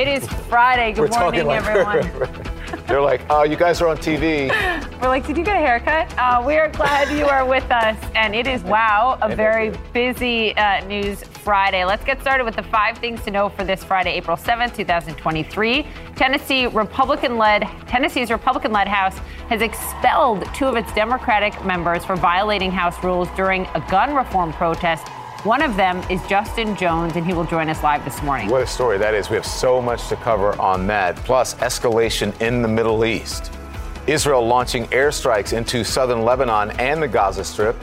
It is Friday. Good We're morning, like, everyone. They're like, oh, you guys are on TV. We're like, did you get a haircut? Uh, we are glad you are with us. And it is, wow, a very busy uh, news Friday. Let's get started with the five things to know for this Friday, April 7th, 2023. Tennessee Republican-led, Tennessee's Republican-led House has expelled two of its Democratic members for violating House rules during a gun reform protest. One of them is Justin Jones, and he will join us live this morning. What a story that is. We have so much to cover on that, plus escalation in the Middle East. Israel launching airstrikes into southern Lebanon and the Gaza Strip.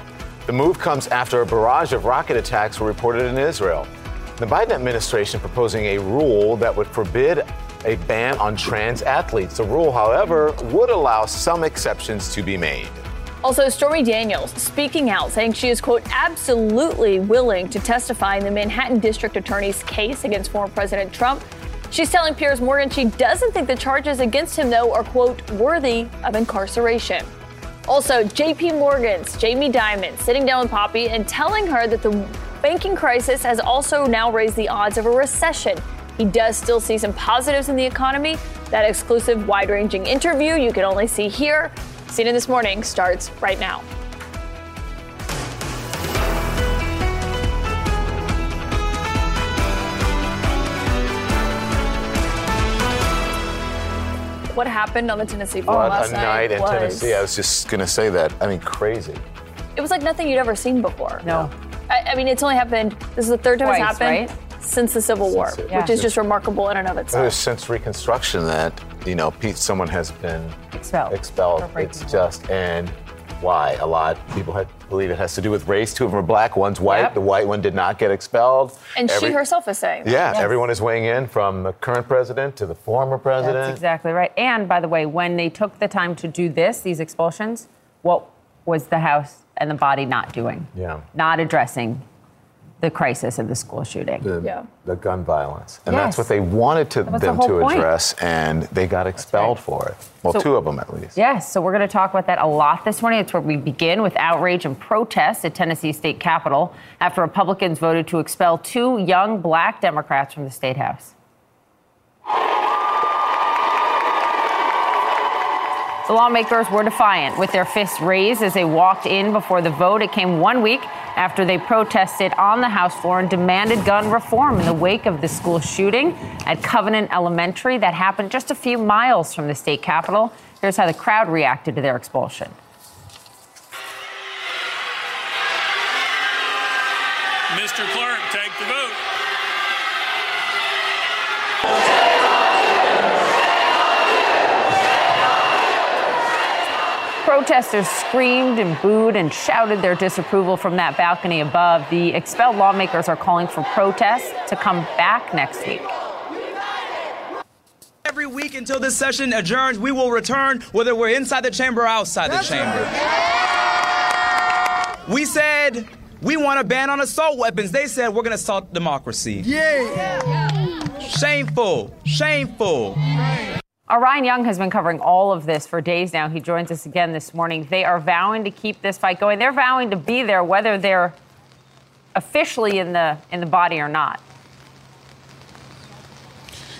The move comes after a barrage of rocket attacks were reported in Israel. The Biden administration proposing a rule that would forbid a ban on trans athletes. The rule, however, would allow some exceptions to be made. Also, Stormy Daniels speaking out, saying she is, quote, absolutely willing to testify in the Manhattan District Attorney's case against former President Trump. She's telling Piers Morgan she doesn't think the charges against him, though, are, quote, worthy of incarceration. Also, JP Morgan's Jamie Dimon sitting down with Poppy and telling her that the banking crisis has also now raised the odds of a recession. He does still see some positives in the economy. That exclusive wide ranging interview you can only see here. CNN This Morning starts right now. What happened on the Tennessee floor What last a night in was, Tennessee. I was just going to say that. I mean, crazy. It was like nothing you'd ever seen before. No. I, I mean, it's only happened. This is the third time Twice, it's happened right? since the Civil War, Since it- Yeah. which is just remarkable in and of It was itself. since Reconstruction that, you know, someone has been Expelled. expelled. It's just, and why? A lot of people had, believe it has to do with race. Two of them are black, one's white. Yep. The white one did not get expelled. And Every- she herself is saying. Yeah, Yes. everyone is weighing in from the current president to the former president. That's exactly right. And by the way, when they took the time to do this, these expulsions, what was the House and the body not doing? Yeah. Not addressing the crisis of the school shooting. the, Yeah. the gun violence. And Yes. that's what they wanted to, was the them whole to point. address, and they got expelled right. for it. Well, So- two of them at least. Yes, so we're going to talk about that a lot this morning. It's where we begin with outrage and protests at Tennessee State Capitol after Republicans voted to expel two young black Democrats from the state house. The lawmakers were defiant with their fists raised as they walked in before the vote. It came one week after they protested on the House floor and demanded gun reform in the wake of the school shooting at Covenant Elementary that happened just a few miles from the state capitol. Here's how the crowd reacted to their expulsion. Mr. Clerk, take the vote. Protesters screamed and booed and shouted their disapproval from that balcony above. The expelled lawmakers are calling for protests to come back next week. Every week until this session adjourns, we will return whether we're inside the chamber or outside the chamber. We said we want a ban on assault weapons. They said we're going to assault democracy. Yeah. Shameful. Shameful. Our Ryan Young has been covering all of this for days now. He joins us again this morning. They are vowing to keep this fight going. They're vowing to be there whether they're officially in the in the body or not.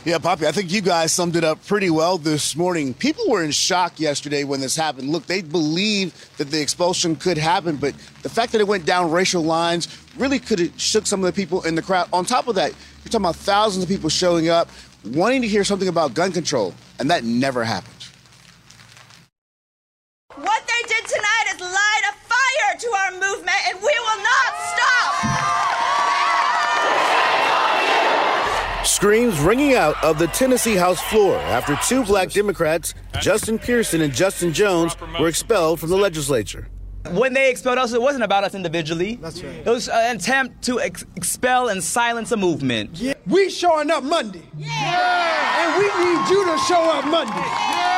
Yeah, Poppy, I think you guys summed it up pretty well this morning. People were in shock yesterday when this happened. Look, they believed that the expulsion could happen, but the fact that it went down racial lines really could have shook some of the people in the crowd. On top of that, you're talking about thousands of people showing up, wanting to hear something about gun control, and that never happened. What they did tonight is light a fire to our movement, and we will not stop. Screams ringing out of the Tennessee House floor after two black Democrats, Justin Pearson and Justin Jones, were expelled from the legislature. When they expelled us, it wasn't about us individually. That's right. It was an attempt to ex- expel and silence a movement. We showing up Monday. Yeah. And we need you to show up Monday. Yeah.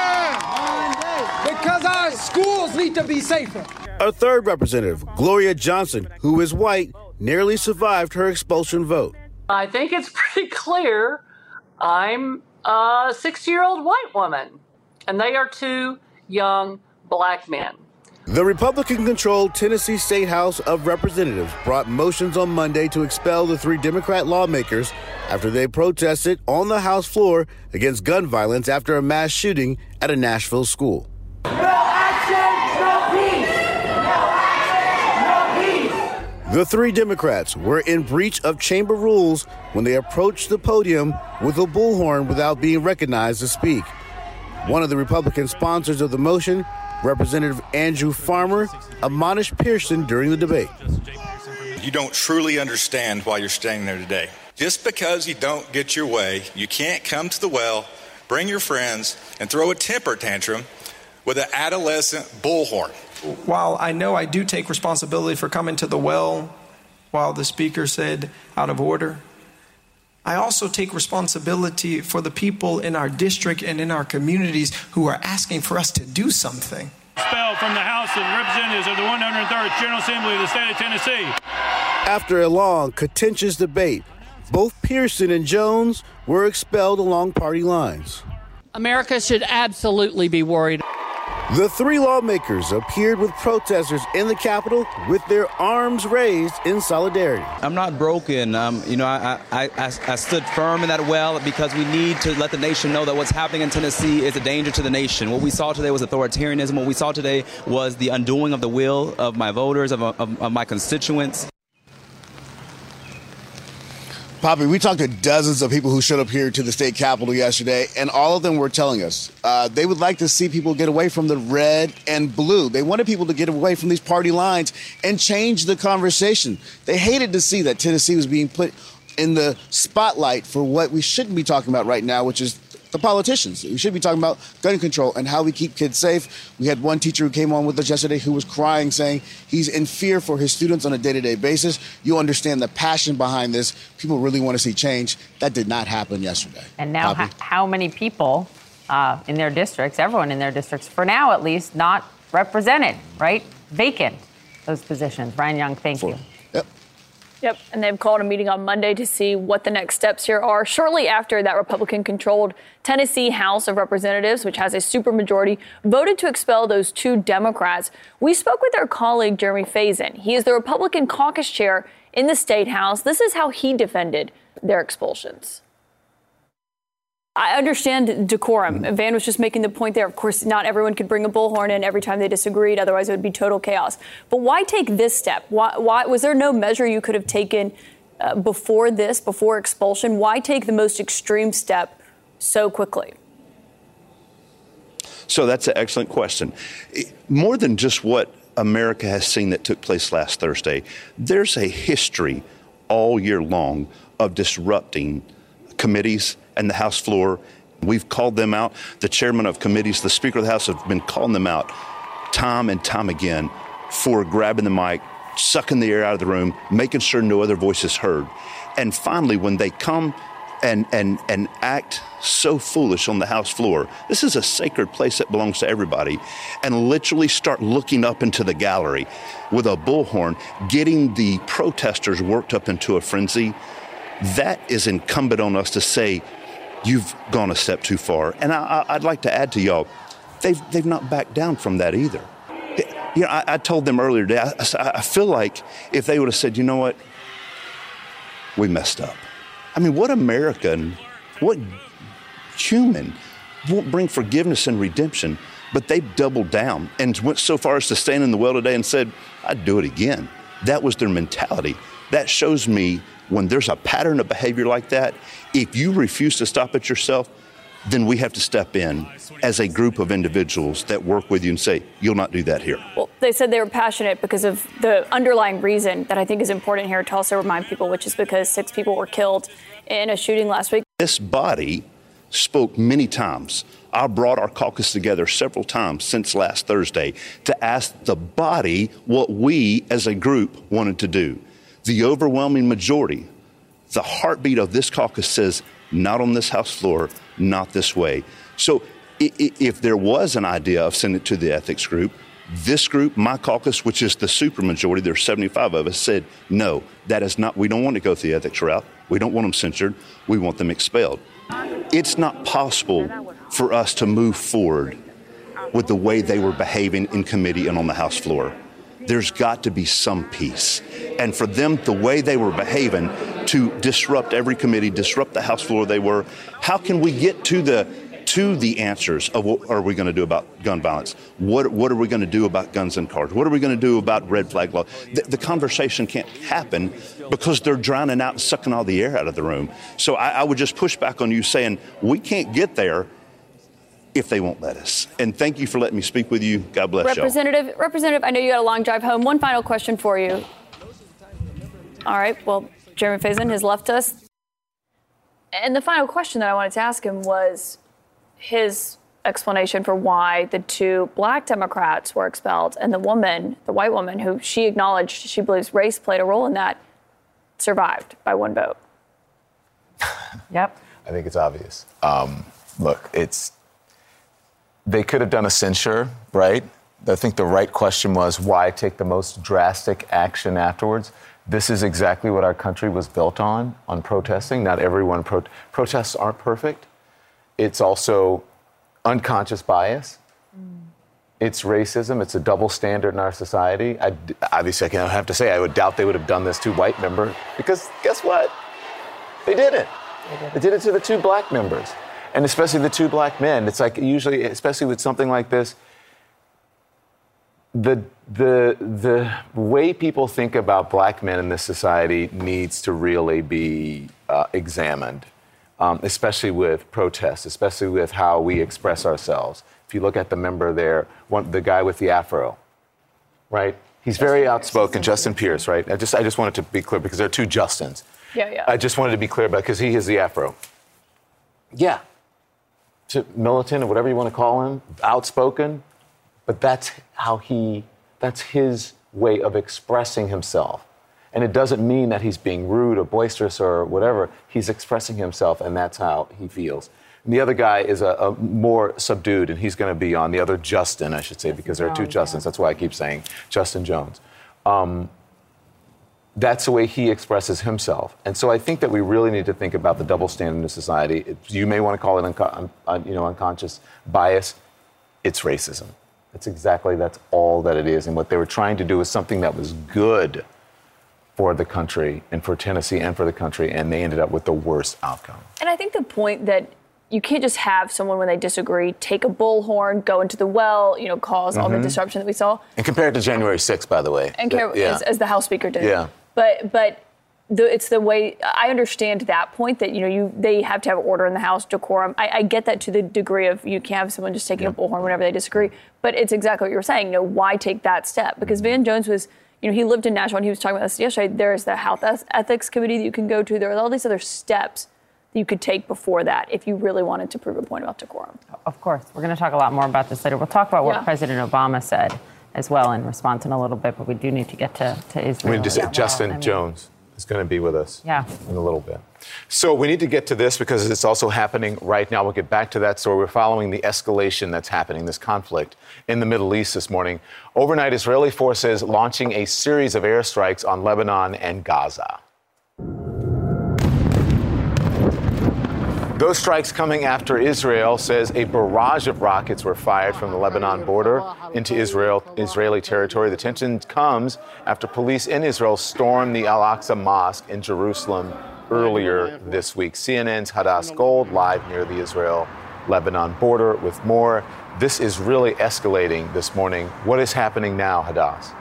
Because our schools need to be safer. A third representative, Gloria Johnson, who is white, nearly survived her expulsion vote. I think it's pretty clear I'm a 60 year old white woman, and they are two young black men. The Republican controlled Tennessee State House of Representatives brought motions on Monday to expel the three Democrat lawmakers after they protested on the House floor against gun violence after a mass shooting at a Nashville school. No action, no peace. No action, peace. The three Democrats were in breach of chamber rules when they approached the podium with a bullhorn without being recognized to speak. One of the Republican sponsors of the motion, Representative Andrew Farmer, admonished Pearson during the debate. You don't truly understand why you're standing there today. Just because you don't get your way, you can't come to the well, bring your friends, and throw a temper tantrum with an adolescent bullhorn. While I know I do take responsibility for coming to the well while the speaker said out of order, I also take responsibility for the people in our district and in our communities who are asking for us to do something. Expelled from the House of Representatives of the 103rd General Assembly of the state of Tennessee. After a long, contentious debate, both Pearson and Jones were expelled along party lines. America should absolutely be worried. The three lawmakers appeared with protesters in the Capitol with their arms raised in solidarity. I'm not broken. Um, you know, I, I, I, I stood firm in that well because we need to let the nation know that what's happening in Tennessee is a danger to the nation. What we saw today was authoritarianism. What we saw today was the undoing of the will of my voters, of, of, of my constituents. Poppy, we talked to dozens of people who showed up here to the state capitol yesterday, and all of them were telling us uh, they would like to see people get away from the red and blue. They wanted people to get away from these party lines and change the conversation. They hated to see that Tennessee was being put in the spotlight for what we shouldn't be talking about right now, which is the politicians. We should be talking about gun control and how we keep kids safe. We had one teacher who came on with us yesterday who was crying, saying he's in fear for his students on a day to day basis. You understand the passion behind this. People really want to see change. That did not happen yesterday. And now, h- how many people uh, in their districts, everyone in their districts, for now at least, not represented, right? Vacant those positions. Ryan Young, thank you. Yep, and they've called a meeting on Monday to see what the next steps here are. Shortly after that Republican controlled Tennessee House of Representatives, which has a supermajority, voted to expel those two Democrats. We spoke with our colleague Jeremy Faison. He is the Republican caucus chair in the state house. This is how he defended their expulsions. I understand decorum. Van was just making the point there. Of course, not everyone could bring a bullhorn in every time they disagreed. Otherwise, it would be total chaos. But why take this step? Why, why was there no measure you could have taken uh, before this, before expulsion? Why take the most extreme step so quickly? So that's an excellent question. More than just what America has seen that took place last Thursday, there's a history all year long of disrupting committees and the House floor. We've called them out. The chairman of committees, the Speaker of the House have been calling them out time and time again for grabbing the mic, sucking the air out of the room, making sure no other voice is heard. And finally, when they come and, and, and act so foolish on the House floor, this is a sacred place that belongs to everybody, and literally start looking up into the gallery with a bullhorn, getting the protesters worked up into a frenzy, that is incumbent on us to say, you've gone a step too far. And I, would like to add to y'all, they've, they've not backed down from that either. You know, I, I told them earlier today, I, I feel like if they would have said, you know what, we messed up. I mean, what American, what human won't bring forgiveness and redemption? But they doubled down and went so far as to stand in the well today and said, I'd do it again. That was their mentality. That shows me when there's a pattern of behavior like that, if you refuse to stop it yourself, then we have to step in as a group of individuals that work with you and say, you'll not do that here. Well, they said they were passionate because of the underlying reason that I think is important here to also remind people, which is because six people were killed in a shooting last week. This body spoke many times. I brought our caucus together several times since last Thursday to ask the body what we as a group wanted to do. The overwhelming majority, the heartbeat of this caucus says, not on this House floor, not this way. So if there was an idea of sending it to the ethics group, this group, my caucus, which is the supermajority, there's 75 of us, said, no, that is not, we don't want to go through the ethics route. We don't want them censured. We want them expelled. It's not possible for us to move forward with the way they were behaving in committee and on the House floor. There's got to be some peace. And for them, the way they were behaving to disrupt every committee, disrupt the House floor they were, how can we get to the to the answers of what are we going to do about gun violence? What, what are we going to do about guns and cars? What are we going to do about red flag law? The, the, conversation can't happen because they're drowning out and sucking all the air out of the room. So I, I would just push back on you saying we can't get there if they won't let us. And thank you for letting me speak with you. God bless you. Representative, y'all. Representative, I know you got a long drive home. One final question for you. All right. Well, Jeremy Faison has left us. And the final question that I wanted to ask him was his explanation for why the two black Democrats were expelled and the woman, the white woman, who she acknowledged she believes race played a role in that, survived by one vote. yep. I think it's obvious. Um, look, it's they could have done a censure, right? I think the right question was why take the most drastic action afterwards. This is exactly what our country was built on, on protesting. Not everyone pro- protests aren't perfect. It's also unconscious bias. Mm. It's racism. It's a double standard in our society. I, obviously, I have to say, I would doubt they would have done this to white members because guess what? They did it. They did it to the two black members, and especially the two black men. It's like usually, especially with something like this, the the the way people think about black men in this society needs to really be uh, examined um, especially with protests, especially with how we express ourselves. If you look at the member there, one, the guy with the afro, right? He's very outspoken, Justin Pierce, right? I just, I just wanted to be clear because there are two Justins. Yeah, yeah. I just wanted to be clear about because he is the afro. Yeah, to militant or whatever you want to call him, outspoken, but that's how he, that's his way of expressing himself. And it doesn't mean that he's being rude or boisterous or whatever. He's expressing himself, and that's how he feels. And the other guy is a, a more subdued, and he's going to be on the other Justin, I should say, because there are two Justins. That's why I keep saying Justin Jones. Um, that's the way he expresses himself. And so I think that we really need to think about the double standard in society. It, you may want to call it unco- un, you know, unconscious bias. It's racism. That's exactly, that's all that it is. And what they were trying to do was something that was good for the country and for Tennessee and for the country, and they ended up with the worst outcome. And I think the point that you can't just have someone when they disagree take a bullhorn, go into the well, you know, cause mm-hmm. all the mm-hmm. disruption that we saw. And compared to January 6th, by the way. And yeah. as, as, the House Speaker did. Yeah. But but the, it's the way I understand that point that you know you they have to have order in the House, decorum. I, I get that to the degree of you can't have someone just taking yeah. a bullhorn whenever they disagree. But it's exactly what you're saying. You know, why take that step? Because mm-hmm. Van Jones was you know, he lived in Nashville and he was talking about this yesterday. There's the health ethics committee that you can go to. There are all these other steps that you could take before that if you really wanted to prove a point about decorum. Of course. We're going to talk a lot more about this later. We'll talk about what yeah. President Obama said as well in response in a little bit, but we do need to get to, to Israel. Mean, just, yeah, Justin well, I mean, Jones is going to be with us yeah. in a little bit. So we need to get to this because it's also happening right now. We'll get back to that story. We're following the escalation that's happening, this conflict in the Middle East this morning. Overnight, Israeli forces launching a series of airstrikes on Lebanon and Gaza. Those strikes coming after Israel says a barrage of rockets were fired from the Lebanon border into Israel, Israeli territory. The tension comes after police in Israel stormed the Al Aqsa Mosque in Jerusalem earlier this week. CNN's Hadas Gold live near the Israel Lebanon border with more. This is really escalating this morning. What is happening now, Hadas?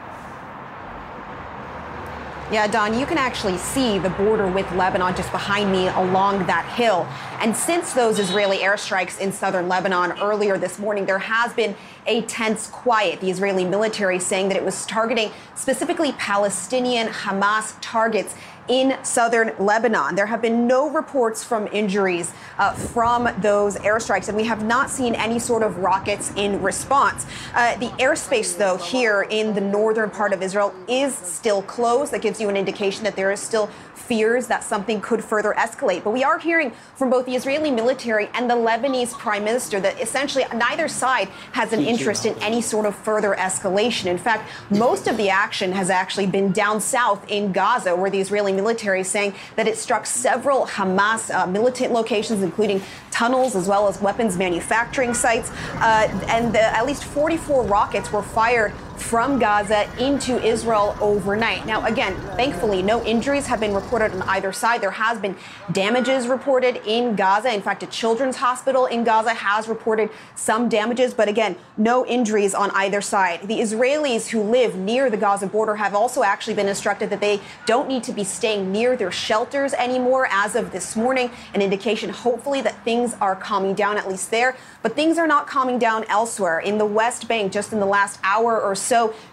Yeah, Don, you can actually see the border with Lebanon just behind me along that hill. And since those Israeli airstrikes in southern Lebanon earlier this morning, there has been a tense quiet. The Israeli military saying that it was targeting specifically Palestinian Hamas targets in southern Lebanon. There have been no reports from injuries uh, from those airstrikes, and we have not seen any sort of rockets in response. Uh, the airspace, though, here in the northern part of Israel is still closed. That gives you an indication that there is still fears that something could further escalate. But we are hearing from both the Israeli military and the Lebanese prime minister that essentially neither side has an interest in any sort of further escalation. In fact, most of the action has actually been down south in Gaza, where the Israeli military is saying that it struck several Hamas uh, militant locations, including tunnels as well as weapons manufacturing sites. Uh, and the, at least 44 rockets were fired from Gaza into Israel overnight. Now, again, thankfully, no injuries have been reported on either side. There has been damages reported in Gaza. In fact, a children's hospital in Gaza has reported some damages, but again, no injuries on either side. The Israelis who live near the Gaza border have also actually been instructed that they don't need to be staying near their shelters anymore as of this morning, an indication, hopefully, that things are calming down, at least there. But things are not calming down elsewhere. In the West Bank, just in the last hour or so,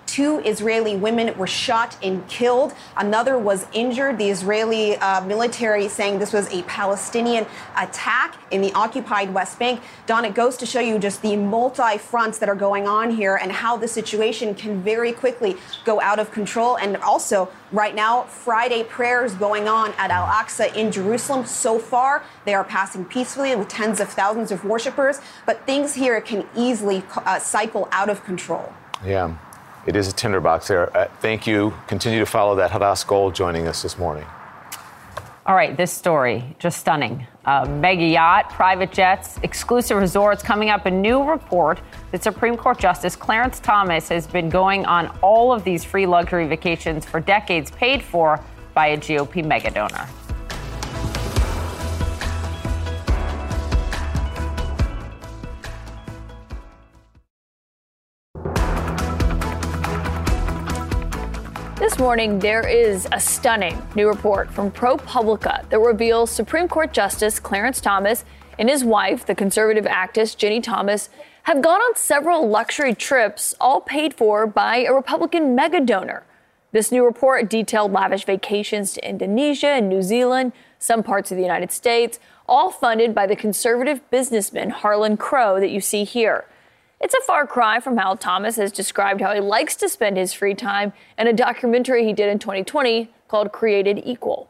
two Israeli women were shot and killed. Another was injured. The Israeli uh, military saying this was a Palestinian attack in the occupied West Bank. Don, it goes to show you just the multi fronts that are going on here and how the situation can very quickly go out of control. And also, right now, Friday prayers going on at Al Aqsa in Jerusalem. So far, they are passing peacefully with tens of thousands of worshippers, but things here can easily uh, cycle out of control. Yeah. It is a tinderbox there. Uh, thank you. Continue to follow that. Hadas Gold joining us this morning. All right, this story, just stunning. Uh, mega yacht, private jets, exclusive resorts. Coming up, a new report that Supreme Court Justice Clarence Thomas has been going on all of these free luxury vacations for decades, paid for by a GOP mega donor. Morning, there is a stunning new report from ProPublica that reveals Supreme Court Justice Clarence Thomas and his wife, the conservative activist Ginni Thomas, have gone on several luxury trips, all paid for by a Republican mega donor. This new report detailed lavish vacations to Indonesia and New Zealand, some parts of the United States, all funded by the conservative businessman Harlan Crow that you see here. It's a far cry from how Thomas has described how he likes to spend his free time in a documentary he did in 2020 called Created Equal.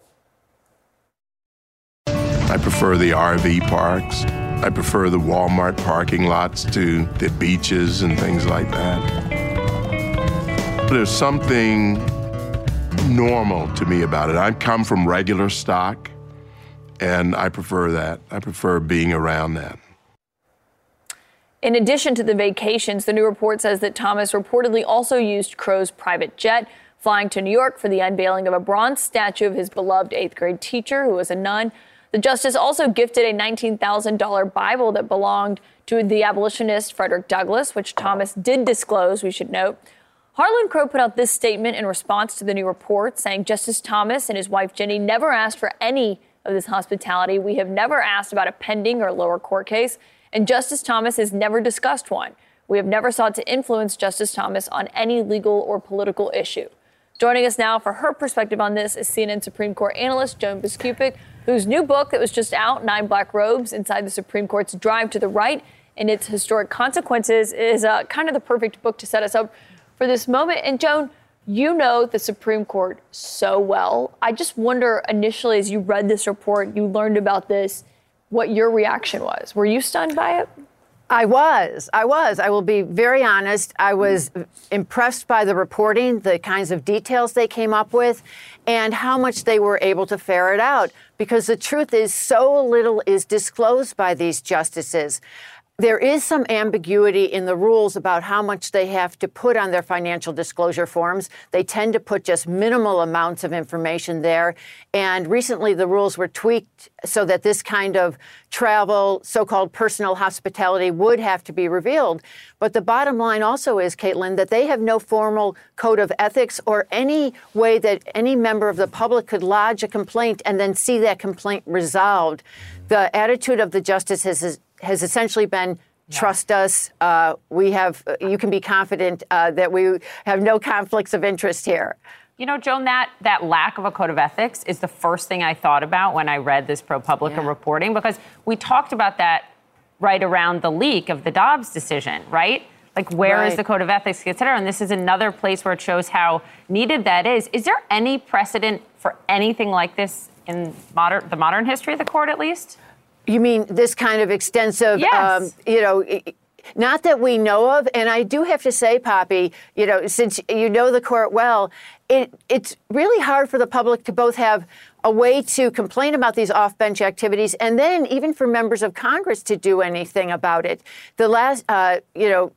I prefer the RV parks. I prefer the Walmart parking lots to the beaches and things like that. There's something normal to me about it. I come from regular stock, and I prefer that. I prefer being around that. In addition to the vacations, the new report says that Thomas reportedly also used Crow's private jet, flying to New York for the unveiling of a bronze statue of his beloved eighth grade teacher, who was a nun. The justice also gifted a $19,000 Bible that belonged to the abolitionist Frederick Douglass, which Thomas did disclose, we should note. Harlan Crow put out this statement in response to the new report, saying Justice Thomas and his wife Ginni never asked for any of this hospitality. We have never asked about a pending or lower court case and Justice Thomas has never discussed one. We have never sought to influence Justice Thomas on any legal or political issue. Joining us now for her perspective on this is CNN Supreme Court analyst Joan Biskupic, whose new book that was just out, Nine Black Robes Inside the Supreme Court's Drive to the Right and Its Historic Consequences, is uh, kind of the perfect book to set us up for this moment. And Joan, you know the Supreme Court so well. I just wonder initially, as you read this report, you learned about this what your reaction was. Were you stunned by it? I was. I was. I will be very honest. I was impressed by the reporting, the kinds of details they came up with, and how much they were able to ferret out. Because the truth is, so little is disclosed by these justices. There is some ambiguity in the rules about how much they have to put on their financial disclosure forms. They tend to put just minimal amounts of information there. And recently, the rules were tweaked so that this kind of travel, so called personal hospitality, would have to be revealed. But the bottom line also is, Caitlin, that they have no formal code of ethics or any way that any member of the public could lodge a complaint and then see that complaint resolved. The attitude of the justices is has essentially been trust us. Uh, we have, you can be confident uh, that we have no conflicts of interest here. You know, Joan, that, that lack of a code of ethics is the first thing I thought about when I read this ProPublica yeah. reporting because we talked about that right around the leak of the Dobbs decision, right? Like, where right. is the code of ethics, et cetera? And this is another place where it shows how needed that is. Is there any precedent for anything like this in modern, the modern history of the court, at least? You mean this kind of extensive, yes. um, you know, not that we know of. And I do have to say, Poppy, you know, since you know the court well, it, it's really hard for the public to both have a way to complain about these off-bench activities, and then even for members of Congress to do anything about it. The last, uh, you know,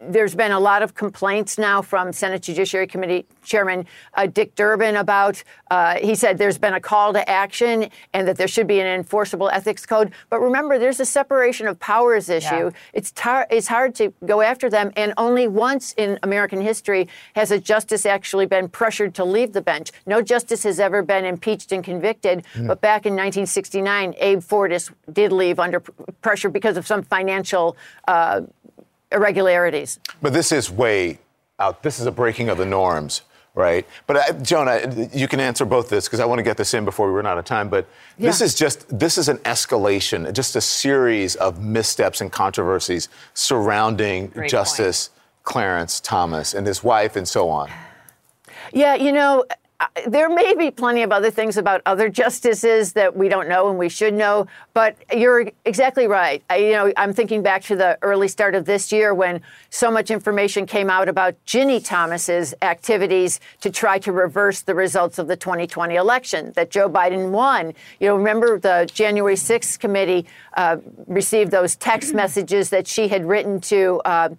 there's been a lot of complaints now from Senate Judiciary Committee Chairman uh, Dick Durbin about. Uh, he said there's been a call to action and that there should be an enforceable ethics code. But remember, there's a separation of powers issue. Yeah. It's tar- it's hard to go after them, and only once in American history has a justice actually been pressured to leave the bench. No justice has ever been impeached and convicted. Mm. But back in 1969, Abe Fortas did leave under pressure because of some financial. Uh, irregularities. But this is way out. This is a breaking of the norms, right? But uh, Jonah, you can answer both this because I want to get this in before we run out of time. But yeah. this is just this is an escalation, just a series of missteps and controversies surrounding Great Justice point. Clarence Thomas and his wife and so on. Yeah, you know, there may be plenty of other things about other justices that we don't know and we should know, but you're exactly right. I, you know, I'm thinking back to the early start of this year when so much information came out about Ginni Thomas's activities to try to reverse the results of the 2020 election that Joe Biden won. You know, remember the January 6th committee uh, received those text messages that she had written to. Uh,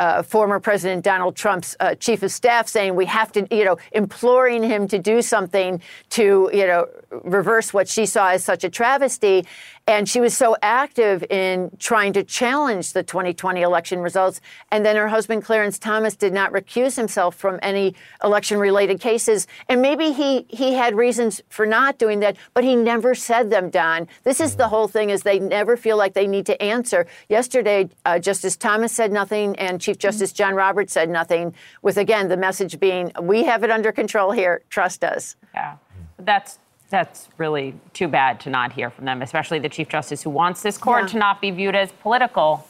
uh, former President Donald Trump's uh, chief of staff saying we have to, you know, imploring him to do something to, you know, reverse what she saw as such a travesty. And she was so active in trying to challenge the 2020 election results. And then her husband, Clarence Thomas, did not recuse himself from any election related cases. And maybe he, he had reasons for not doing that, but he never said them, Don. This is the whole thing is they never feel like they need to answer. Yesterday, uh, Justice Thomas said nothing and Chief Justice John Roberts said nothing, with again the message being, we have it under control here, trust us. Yeah. That's that's really too bad to not hear from them, especially the Chief Justice who wants this court yeah. to not be viewed as political.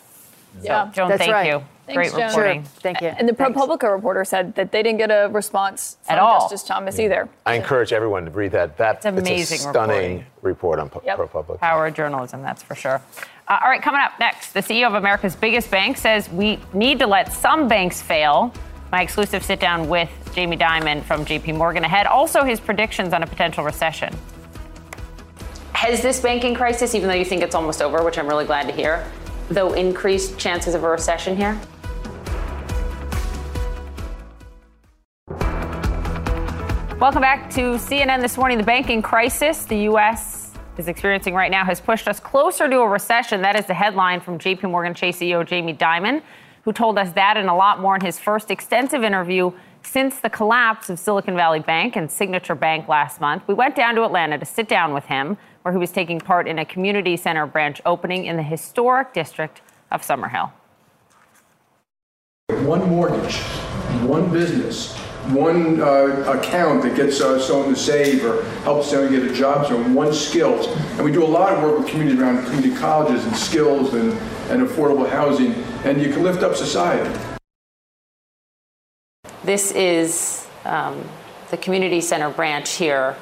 Yeah, so, Joan, That's thank right. you. Thanks, Great reporting. Sure. Thank you. And the Thanks. ProPublica reporter said that they didn't get a response from At all. Justice Thomas either. I encourage everyone to read that. That's amazing. It's a stunning reporting. report on yep. ProPublica. Power of journalism, that's for sure. Uh, all right, coming up next, the CEO of America's biggest bank says we need to let some banks fail. My exclusive sit down with Jamie Dimon from JP Morgan ahead. Also, his predictions on a potential recession. Has this banking crisis, even though you think it's almost over, which I'm really glad to hear, though increased chances of a recession here? Welcome back to CNN this morning. The banking crisis the U.S. is experiencing right now has pushed us closer to a recession. That is the headline from JP Morgan Chase CEO Jamie Dimon, who told us that and a lot more in his first extensive interview since the collapse of Silicon Valley Bank and Signature Bank last month. We went down to Atlanta to sit down with him where he was taking part in a community center branch opening in the historic district of Summerhill. One mortgage, one business, one uh, account that gets uh, someone to save or helps someone get a job, so one skills. And we do a lot of work with communities around community colleges and skills and, and affordable housing, and you can lift up society. This is um, the community center branch here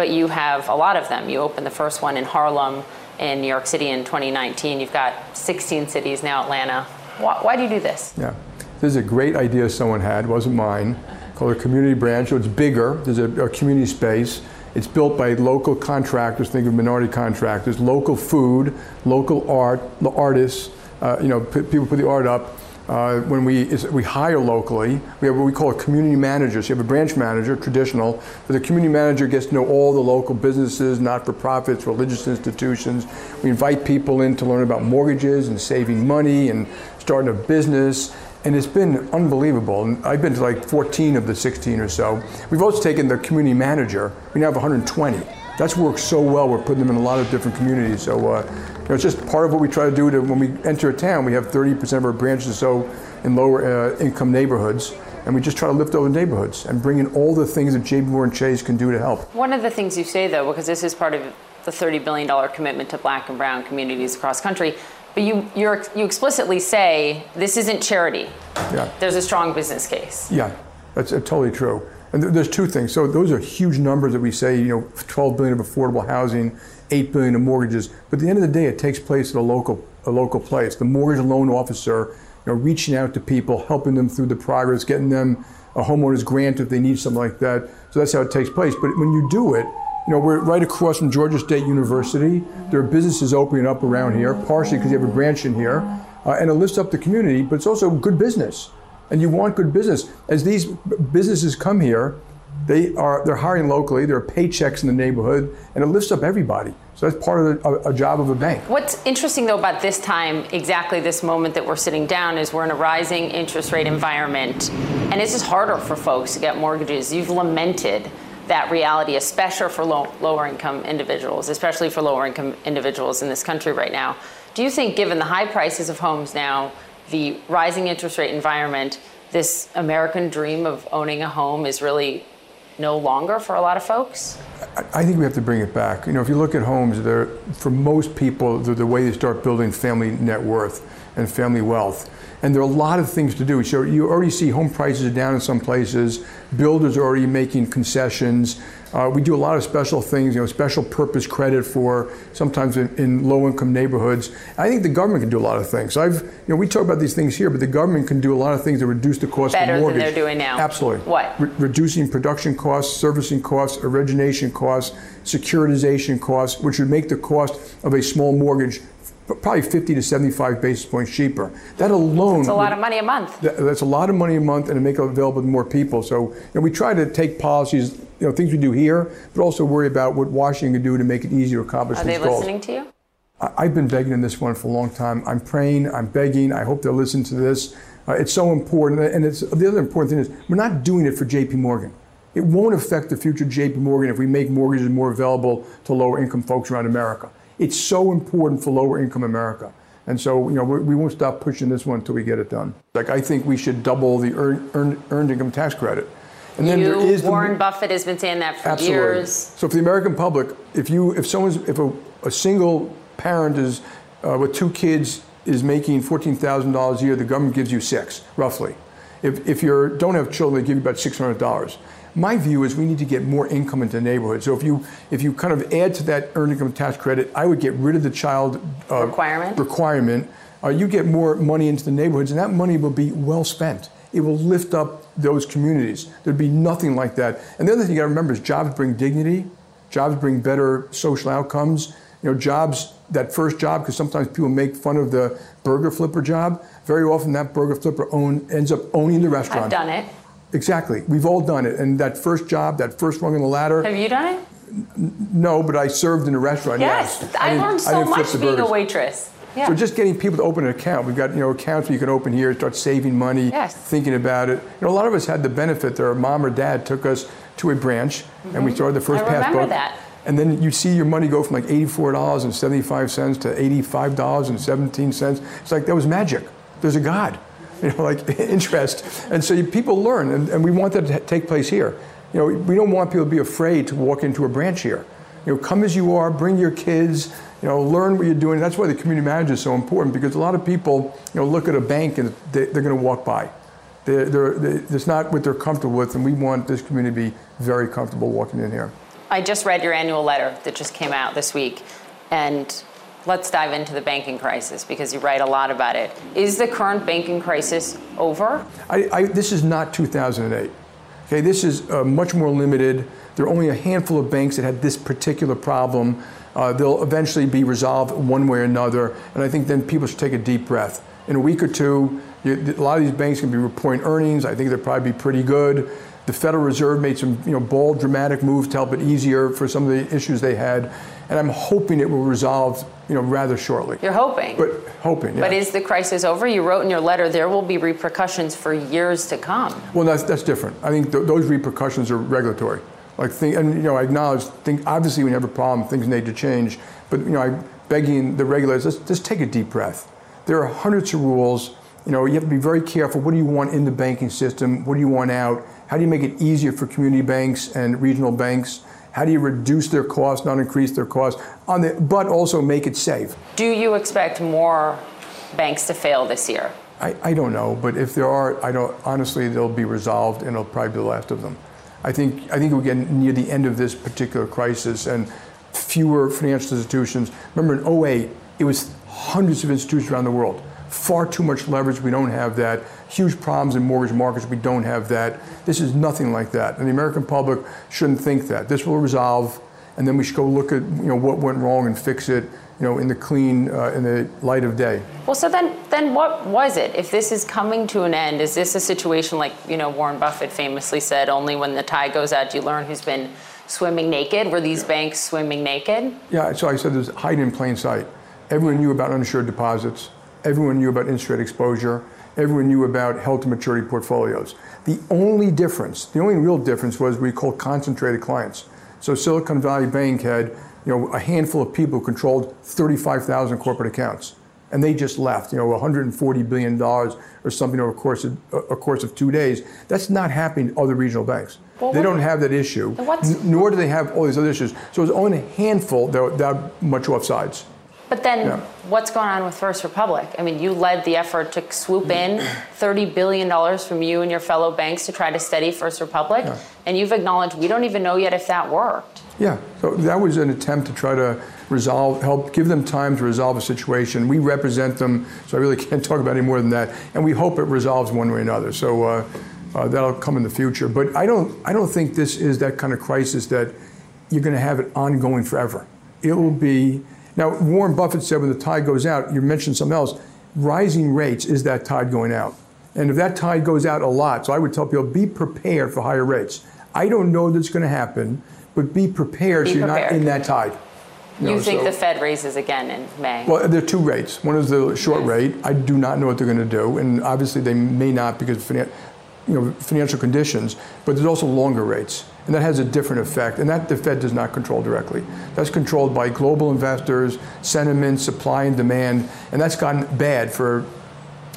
but you have a lot of them. You opened the first one in Harlem in New York City in 2019. You've got 16 cities now, Atlanta. Why, why do you do this? Yeah, this is a great idea someone had, it wasn't mine, called a community branch. So it's bigger, there's a, a community space. It's built by local contractors, think of minority contractors, local food, local art, the artists, uh, you know, p- people put the art up. Uh, when we, we hire locally, we have what we call a community manager. So you have a branch manager, traditional, but the community manager gets to know all the local businesses, not for profits, religious institutions. We invite people in to learn about mortgages and saving money and starting a business. And it's been unbelievable. And I've been to like 14 of the 16 or so. We've also taken the community manager. We now have 120 that's worked so well. We're putting them in a lot of different communities. So uh, you know, it's just part of what we try to do. To when we enter a town, we have 30% of our branches so in lower uh, income neighborhoods. And we just try to lift those neighborhoods and bring in all the things that JP Morgan Chase can do to help. One of the things you say, though, because this is part of the $30 billion commitment to black and brown communities across country, but you you explicitly say this isn't charity. Yeah. There's a strong business case. Yeah, that's uh, totally true. And th- there's two things. So those are huge numbers that we say, you know, 12 billion of affordable housing, 8 billion of mortgages. But at the end of the day, it takes place at a local a local place. The mortgage loan officer, you know, reaching out to people, helping them through the progress, getting them a homeowner's grant if they need something like that. So that's how it takes place. But when you do it, you know, we're right across from Georgia State University. There are businesses opening up around here, partially because you have a branch in here. uh, and it lifts up the community, but it's also good business. And you want good business. As these businesses come here, they are they're hiring locally. There are paychecks in the neighborhood, and it lifts up everybody. So that's part of the, a, a, job of a bank. What's interesting though about this time, exactly this moment that we're sitting down, is we're in a rising interest rate environment, and it's just harder for folks to get mortgages. You've lamented that reality, especially for low, lower income individuals, especially for lower income individuals in this country right now. Do you think, given the high prices of homes now, the rising interest rate environment, this American dream of owning a home is really no longer for a lot of folks? I think we have to bring it back. You know, if you look at homes, they're, for most people, the way they start building family net worth and family wealth. And there are a lot of things to do. So you already see home prices are down in some places. Builders are already making concessions. Uh, we do a lot of special things, you know, special purpose credit for sometimes in, in, low-income neighborhoods. I think the government can do a lot of things. I've, you know, we talk about these things here, but the government can do a lot of things to reduce the cost Better of mortgage. Better than they're doing now. Absolutely. What? Re- reducing production costs, servicing costs, origination costs, securitization costs, which would make the cost of a small mortgage probably 50 to 75 basis points cheaper. That alone. That's a lot of money a month. That, that's a lot of money a month and to make it available to more people. So you know, we try to take policies, you know, things we do here, but also worry about what Washington can do to make it easier to accomplish Are these they listening to you? I, have been begging in this one for a long time. I'm praying, I'm begging, I hope they'll listen to this. Uh, it's so important. And it's, the other important thing is we're not doing it for JP Morgan. It won't affect the future of JP Morgan if we make mortgages more available to lower income folks around America. It's so important for lower income America. And so, you know, we, we won't stop pushing this one until we get it done. Like, I think we should double the earn, earn, earned income tax credit. And then you, there is Warren the, Buffett has been saying that for absolutely. years. So, for the American public, if you, if someone's, if a, a single parent is uh, with two kids is making fourteen thousand dollars a year, the government gives you six, roughly. If if you don't have children, they give you about six hundred dollars. My view is we need to get more income into neighborhoods. So if you if you kind of add to that earned income tax credit, I would get rid of the child uh, requirement. Requirement. Uh, you get more money into the neighborhoods, and that money will be well spent. It will lift up those communities. There'd be nothing like that. And the other thing you got to remember is jobs bring dignity. Jobs bring better social outcomes. You know, jobs that first job because sometimes people make fun of the burger flipper job. Very often, that burger flipper own, ends up owning the restaurant. I've done it. Exactly. We've all done it. And that first job, that first rung on the ladder. Have you done it? No, but I served in a restaurant. Yes, yes. I, I learned so much being a waitress. Yeah. So just getting people to open an account. We've got you know accounts where you can open here, start saving money, yes. thinking about it. You know, a lot of us had the benefit that our mom or dad took us to a branch, mm-hmm. and we started the first I passbook. remember that. And then you see your money go from like $84.75 to $85.17. It's like that was magic. There's a God, you know, like interest. And so people learn, and, and we want that to take place here. You know, we don't want people to be afraid to walk into a branch here. You know, come as you are, bring your kids, you know, learn what you're doing. That's why the community manager is so important because a lot of people, you know, look at a bank and they, are going to walk by. They're, they're, they, it's not what they're comfortable with, and we want this community to be very comfortable walking in here. I just read your annual letter that just came out this week, and let's dive into the banking crisis because you write a lot about it. Is the current banking crisis over? I, I, this is not 2008. Okay, this is uh, much more limited. There are only a handful of banks that had this particular problem. Uh, they'll eventually be resolved one way or another, and I think then people should take a deep breath. In a week or two, you, a lot of these banks can be reporting earnings. I think they'll probably be pretty good. The Federal Reserve made some you know, bold, dramatic moves to help it easier for some of the issues they had. And I'm hoping it will resolve you know, rather shortly. You're hoping. But hoping, yeah. But is the crisis over? You wrote in your letter there will be repercussions for years to come. Well, that's, that's different. I think th- those repercussions are regulatory. Like, think, and you know, I acknowledge, think, obviously, when you have a problem, things need to change. But you know, I'm begging the regulators, let's just take a deep breath. There are hundreds of rules. You know, you have to be very careful. What do you want in the banking system? What do you want out? How do you make it easier for community banks and regional banks? How do you reduce their cost, not increase their cost, on the, but also make it safe? Do you expect more banks to fail this year? I, I don't know, but if there are, I don't. Honestly, they'll be resolved, and it'll probably be the last of them. I think I think we're getting near the end of this particular crisis, and fewer financial institutions. Remember, in 08, it was hundreds of institutions around the world far too much leverage. We don't have that. Huge problems in mortgage markets. We don't have that. This is nothing like that. And the American public shouldn't think that. This will resolve. and then we should go look at you know what went wrong and fix it you know in the clean uh, in the light of day. Well, so then, then what was it? If this is coming to an end, is this a situation like you know Warren Buffett famously said, "Only when the tide goes out do you learn who's been swimming naked"? Were these banks swimming naked? Yeah, so I said there's hiding in plain sight. Everyone knew about uninsured deposits. Everyone knew about interest rate exposure. Everyone knew about held to maturity portfolios. The only difference, the only real difference was we called concentrated clients. So Silicon Valley Bank had, you know, a handful of people who controlled 35,000 corporate accounts. And they just left, you know, 140 billion dollars or something over a course of a course of two days. That's not happening to other regional banks. Well, they don't have that issue, nor do they have all these other issues. So it's only a handful that that much offsides. But then, Yeah. what's going on with First Republic? I mean, you led the effort to swoop in $30 billion from you and your fellow banks to try to steady First Republic. And you've acknowledged we don't even know yet if that worked. Yeah, so that was an attempt to try to resolve, help give them time to resolve a situation. We represent them, so I really can't talk about any more than that. And we hope it resolves one way or another. So uh, uh, that'll come in the future. But I don't, I don't think this is that kind of crisis that you're going to have it ongoing forever. It will be. Now, Warren Buffett said when the tide goes out, you mentioned something else, rising rates is that tide going out. And if that tide goes out a lot, so I would tell people be prepared for higher rates. I don't know that's going to happen, but be prepared Be so you're not in that tide. You, know, think so- the Fed raises again in May? Well, there are two rates. One is the short rate. I do not know what they're going to do, and obviously they may not because of finan- you know, financial conditions. But there's also longer rates, and that has a different effect. And that the Fed does not control directly. That's controlled by global investors, sentiment, supply and demand, and that's gotten bad for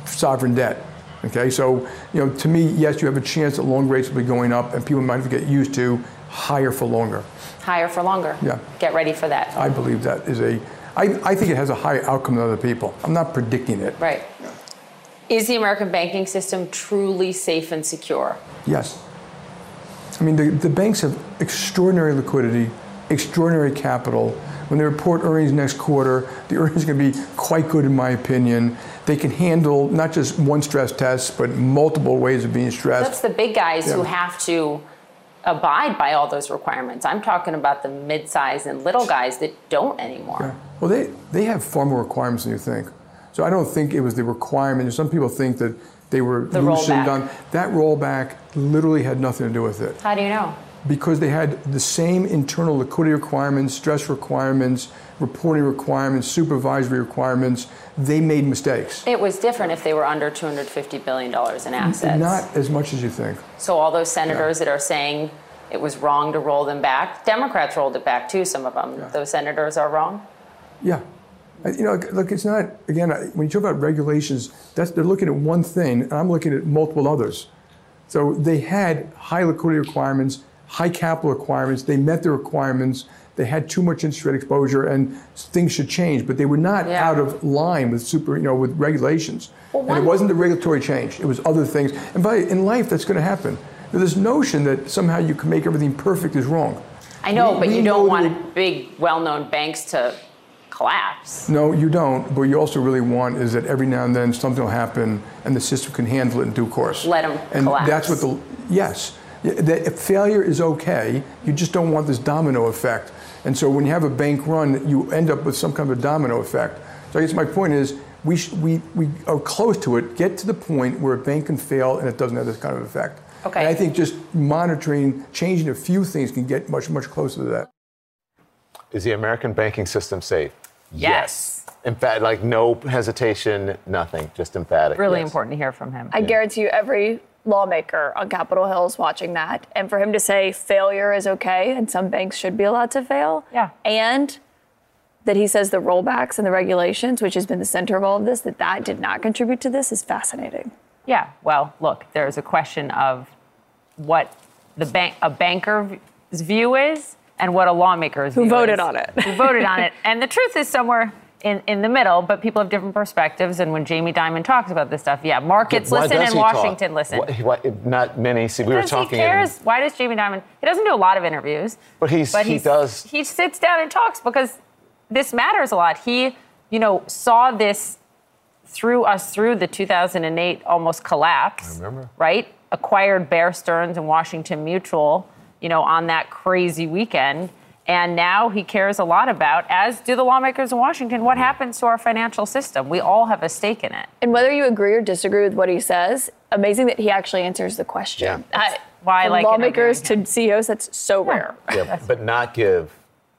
sovereign debt. Okay, so you know, to me, yes, you have a chance that long rates will be going up, and people might have to get used to higher for longer. Higher for longer. Yeah. Get ready for that. I believe that is a. I, I think it has a higher outcome than other people. I'm not predicting it. Right. Is the American banking system truly safe and secure? Yes. I mean, the, the banks have extraordinary liquidity, extraordinary capital. When they report earnings next quarter, the earnings are going to be quite good, in my opinion. They can handle not just one stress test, but multiple ways of being stressed. That's the big guys who have to abide by all those requirements. I'm talking about the mid-sized and little guys that don't anymore. Well, they, they have far more requirements than you think. So I don't think it was the requirement. Some people think that they were The loosened rollback. on. That rollback literally had nothing to do with it. How do you know? because they had the same internal liquidity requirements, stress requirements, reporting requirements, supervisory requirements. They made mistakes. It was different if they were under $250 billion in assets. Not as much as you think. So all those senators that are saying it was wrong to roll them back, Democrats rolled it back too, some of them. Those senators are wrong. Yeah. You know, look, it's not, again, when you talk about regulations, that's, they're looking at one thing, and I'm looking at multiple others. So they had high liquidity requirements, high capital requirements, they met the requirements, they had too much interest rate exposure, and things should change, but they were not out of line with super, you know, with regulations. and it wasn't the regulatory change, it was other things. And by, in life, that's going to happen. This notion that somehow you can make everything perfect is wrong. I know, We- but we you don't want big, well-known banks to collapse. No, you don't. But you also really want is that every now and then something will happen and the system can handle it in due course. Let 'em and collapse. that's what the yes. Yeah, The, if failure is okay. You just don't want this domino effect. And so when you have a bank run, you end up with some kind of a domino effect. So I guess my point is we sh- we we are close to it. Get to the point where a bank can fail and it doesn't have this kind of effect. Okay. And I think just monitoring, changing a few things can get much much closer to that. Is the American banking system safe? Yes. In fact, like no hesitation, nothing, just emphatic. Really yes. important to hear from him. I guarantee you, every lawmaker on Capitol Hill is watching that. And for him to say failure is okay and some banks should be allowed to fail. Yeah. And that he says the rollbacks and the regulations, which has been the center of all of this, that that did not contribute to this is fascinating. Yeah. Well, look, there's a question of what the bank a banker's view is and what a lawmaker's Who voted is. on it. Who voted on it. And the truth is somewhere in, in the middle, but people have different perspectives. And when Jamie Dimon talks about this stuff, yeah, markets Why listen and he talk? Washington listen. Why- why- not many. See, we were talking. he in- cares. Why does Jamie Dimon? He doesn't do a lot of interviews. But he's- he does- He sits down and talks because this matters a lot. He, you know, saw this through us through the 2008 almost collapse. I remember. Right? Acquired Bear Stearns and Washington Mutual, you know, on that crazy weekend, And now he cares a lot about, as do the lawmakers in Washington, what happens to our financial system. We all have a stake in it. And whether you agree or disagree with what he says, amazing that he actually answers the question. Yeah. Uh, why like lawmakers to CEOs, that's so rare. Yeah, but not give,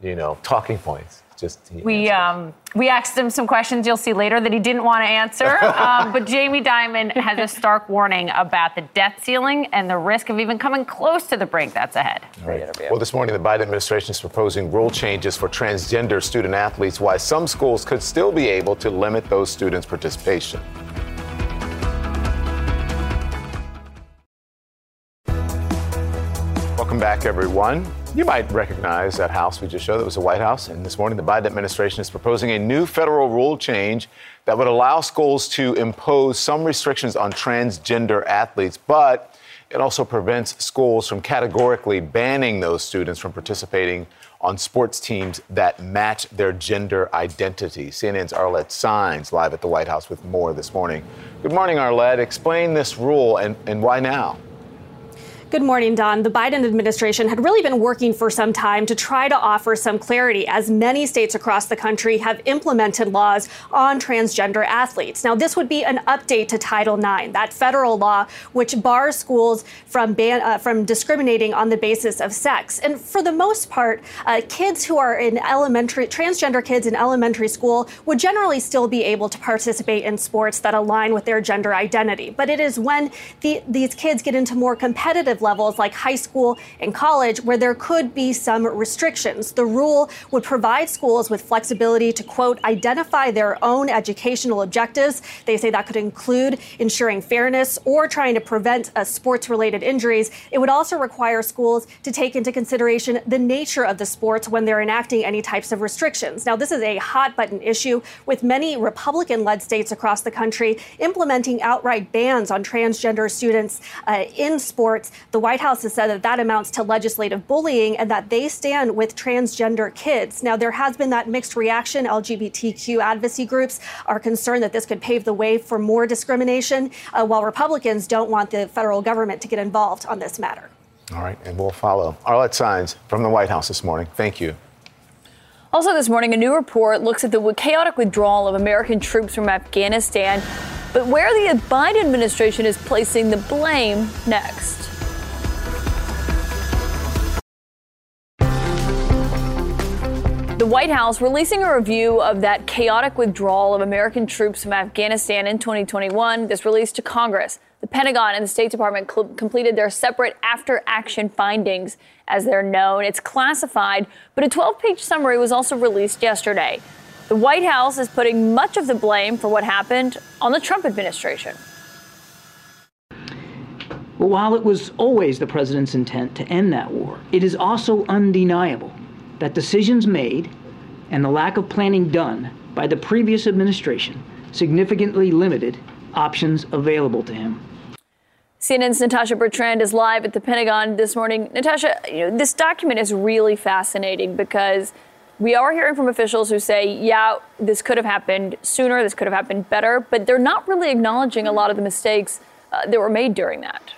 you know, talking points. Just he We um, we asked him some questions you'll see later that he didn't want to answer. um, but Jamie Dimon has a stark warning about the debt ceiling and the risk of even coming close to the brink that's ahead. All right. Well, this morning, the Biden administration is proposing rule changes for transgender student athletes, why some schools could still be able to limit those students' participation. Back, everyone. You might recognize that house we just showed. That was the White House. And this morning, the Biden administration is proposing a new federal rule change that would allow schools to impose some restrictions on transgender athletes, but it also prevents schools from categorically banning those students from participating on sports teams that match their gender identity. CNN's Arlette Saenz live at the White House with more this morning. Good morning, Arlette. Explain this rule and, and why now? Good morning, Don. The Biden administration had really been working for some time to try to offer some clarity as many states across the country have implemented laws on transgender athletes. Now, this would be an update to Title IX, that federal law which bars schools from ban- uh, from discriminating on the basis of sex. And for the most part, uh, kids who are in elementary transgender kids in elementary school would generally still be able to participate in sports that align with their gender identity. But it is when the, these kids get into more competitive levels like high school and college where there could be some restrictions. The rule would provide schools with flexibility to, quote, identify their own educational objectives. They say that could include ensuring fairness or trying to prevent uh, sports related injuries. It would also require schools to take into consideration the nature of the sports when they're enacting any types of restrictions. Now, this is a hot button issue with many Republican led states across the country implementing outright bans on transgender students uh, in sports. The White House has said that that amounts to legislative bullying and that they stand with transgender kids. Now, there has been that mixed reaction. LGBTQ advocacy groups are concerned that this could pave the way for more discrimination, uh, while Republicans don't want the federal government to get involved on this matter. All right, and we'll follow. Arlette Saenz from the White House this morning. Thank you. Also, this morning, a new report looks at the chaotic withdrawal of American troops from Afghanistan, but where the Biden administration is placing the blame next. The White House releasing a review of that chaotic withdrawal of American troops from Afghanistan in 2021. This released to Congress. The Pentagon and the State Department cl- completed their separate after action findings, as they're known. It's classified, but a 12 page summary was also released yesterday. The White House is putting much of the blame for what happened on the Trump administration. While it was always the president's intent to end that war, it is also undeniable that decisions made and the lack of planning done by the previous administration significantly limited options available to him. CNN's Natasha Bertrand is live at the Pentagon this morning. Natasha, you know, this document is really fascinating because we are hearing from officials who say, yeah, this could have happened sooner, this could have happened better, but they're not really acknowledging a lot of the mistakes uh, that were made during that.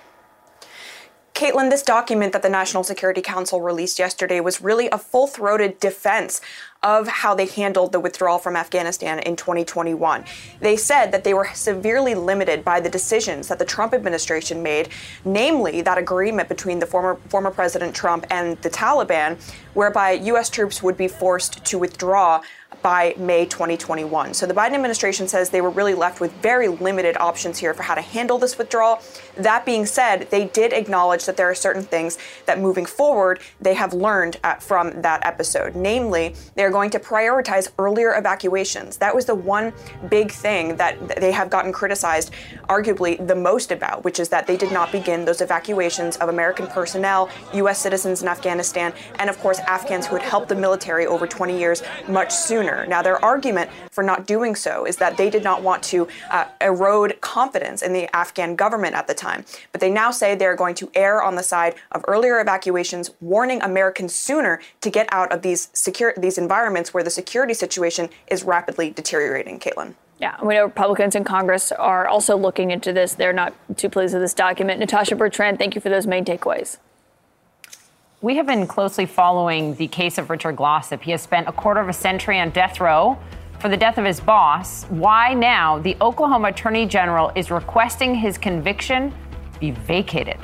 Kaitlan, this document that the National Security Council released yesterday was really a full throated defense of how they handled the withdrawal from Afghanistan in 2021. They said that they were severely limited by the decisions that the Trump administration made, namely that agreement between the former former President Trump and the Taliban, whereby U.S. troops would be forced to withdraw by May 2021. So the Biden administration says they were really left with very limited options here for how to handle this withdrawal. That being said, they did acknowledge that there are certain things that moving forward they have learned uh, from that episode. Namely, they're going to prioritize earlier evacuations. That was the one big thing that they have gotten criticized, arguably the most about, which is that they did not begin those evacuations of American personnel, U.S. citizens in Afghanistan, and of course Afghans who had helped the military over 20 years much sooner. Now, their argument for not doing so is that they did not want to uh, erode confidence in the Afghan government at the time. But they now say they're going to err on the side of earlier evacuations, warning Americans sooner to get out of these secure these environments where the security situation is rapidly deteriorating. Kaitlan. Yeah, we know Republicans in Congress are also looking into this. They're not too pleased with this document. Natasha Bertrand, thank you for those main takeaways. we have been closely following the case of Richard Glossip. He has spent a quarter of a century on death row for the death of his boss. Why now the Oklahoma Attorney General is requesting his conviction be vacated.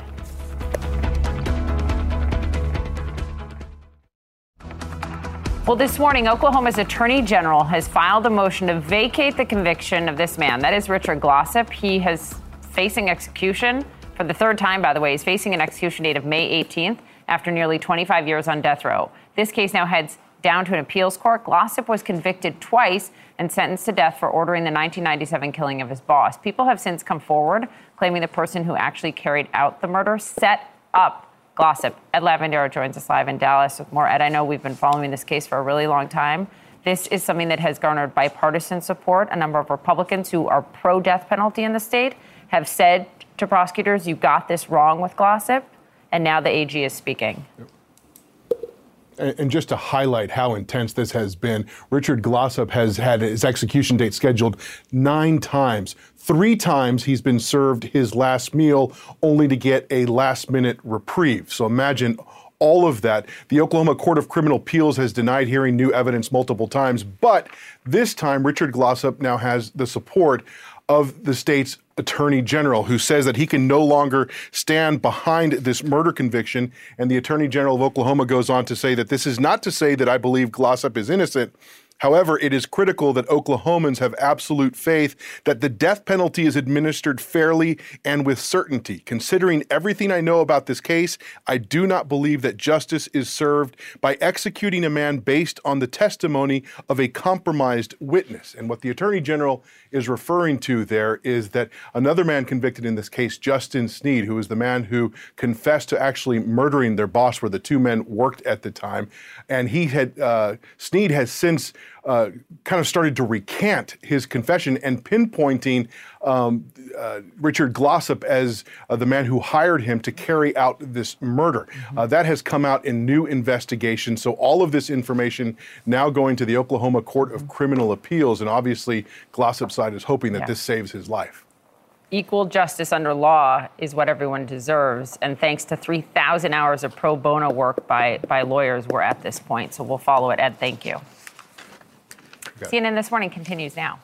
Well, this morning, Oklahoma's Attorney General has filed a motion to vacate the conviction of this man. That is Richard Glossip. He has facing execution for the third time, by the way. He's facing an execution date of May 18th after nearly 25 years on death row. This case now heads down to an appeals court. Glossip was convicted twice and sentenced to death for ordering the 1997 killing of his boss. People have since come forward claiming the person who actually carried out the murder set up Glossip. Ed Lavandera joins us live in Dallas with more. Ed, I know we've been following this case for a really long time. This is something that has garnered bipartisan support. A number of Republicans who are pro death penalty in the state have said to prosecutors, you got this wrong with Glossip. And now the AG is speaking. Yep. And just to highlight how intense this has been, Richard Glossip has had his execution date scheduled nine times. Three times he's been served his last meal only to get a last minute reprieve. So imagine all of that. The Oklahoma Court of Criminal Appeals has denied hearing new evidence multiple times, but this time Richard Glossip now has the support of the state's attorney general who says that he can no longer stand behind this murder conviction. And the attorney general of Oklahoma goes on to say that this is not to say that I believe Glossip is innocent. However, it is critical that Oklahomans have absolute faith that the death penalty is administered fairly and with certainty. Considering everything I know about this case, I do not believe that justice is served by executing a man based on the testimony of a compromised witness. And what the Attorney General is referring to there is that another man convicted in this case, Justin Sneed, who was the man who confessed to actually murdering their boss, where the two men worked at the time, and he had uh, Sneed has since uh, kind of started to recant his confession and pinpointing um, uh, Richard Glossip as uh, the man who hired him to carry out this murder. Mm-hmm. Uh, that has come out in new investigation. So all of this information now going to the Oklahoma Court of Criminal Appeals, and obviously Glossip's side is hoping that yeah. this saves his life equal justice under law is what everyone deserves. And thanks to 3,000 hours of pro bono work by, by lawyers, we're at this point. So we'll follow it. Ed, thank you. Okay. CNN This Morning continues now.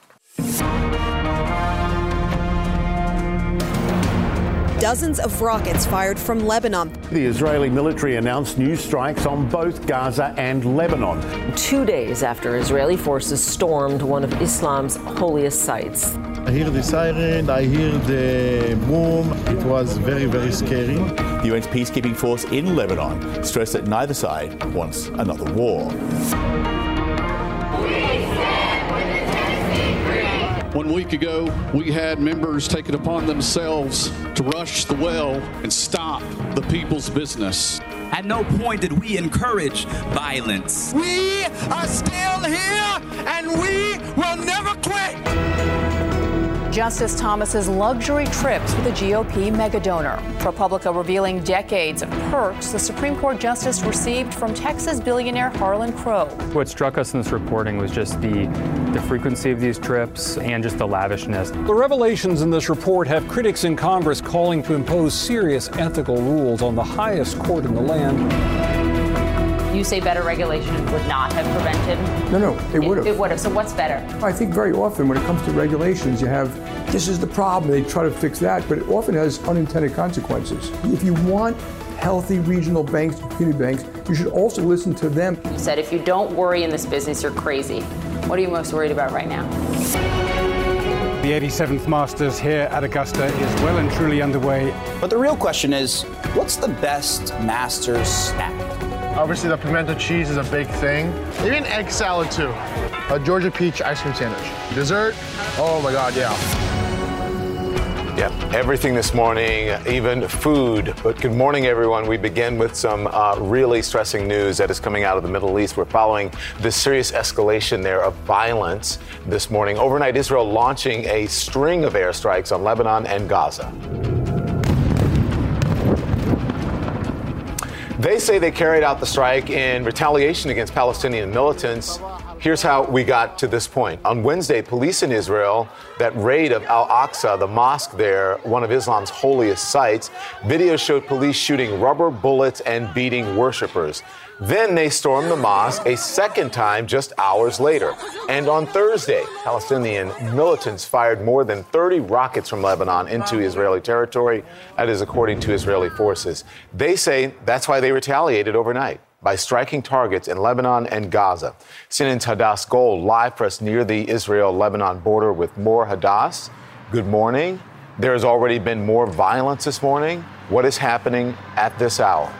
Dozens of rockets fired from Lebanon. The Israeli military announced new strikes on both Gaza and Lebanon. Two days after Israeli forces stormed one of Islam's holiest sites. I hear the siren, I hear the boom. It was very, very scary. The UN's peacekeeping force in Lebanon stressed that neither side wants another war. One week ago, we had members take it upon themselves to rush the well and stop the people's business. At no point did we encourage violence. We are still here and we will never quit. Justice Thomas's luxury trips with a GOP megadonor. ProPublica revealing decades of perks the Supreme Court justice received from Texas billionaire Harlan Crow. What struck us in this reporting was just the, the frequency of these trips and just the lavishness. The revelations in this report have critics in Congress calling to impose serious ethical rules on the highest court in the land. You say better regulation would not have prevented? No, no, it would have. It, it would have. So what's better? I think very often when it comes to regulations, you have this is the problem. They try to fix that, but it often has unintended consequences. If you want healthy regional banks, community banks, you should also listen to them. You said if you don't worry in this business, you're crazy. What are you most worried about right now? The 87th Masters here at Augusta is well and truly underway. But the real question is what's the best Masters snack? Obviously, the pimento cheese is a big thing. Even egg salad, too. A Georgia peach ice cream sandwich. Dessert, oh my God, yeah. Yeah, everything this morning, even food. But good morning, everyone. We begin with some uh, really stressing news that is coming out of the Middle East. We're following the serious escalation there of violence this morning. Overnight, Israel launching a string of airstrikes on Lebanon and Gaza. They say they carried out the strike in retaliation against Palestinian militants Here's how we got to this point. On Wednesday, police in Israel, that raid of Al Aqsa, the mosque there, one of Islam's holiest sites, video showed police shooting rubber bullets and beating worshippers. Then they stormed the mosque a second time just hours later. And on Thursday, Palestinian militants fired more than 30 rockets from Lebanon into Israeli territory. That is according to Israeli forces. They say that's why they retaliated overnight by striking targets in Lebanon and Gaza. CNN's Hadas Gold live us near the Israel Lebanon border with more Hadas. Good morning. There has already been more violence this morning. What is happening at this hour?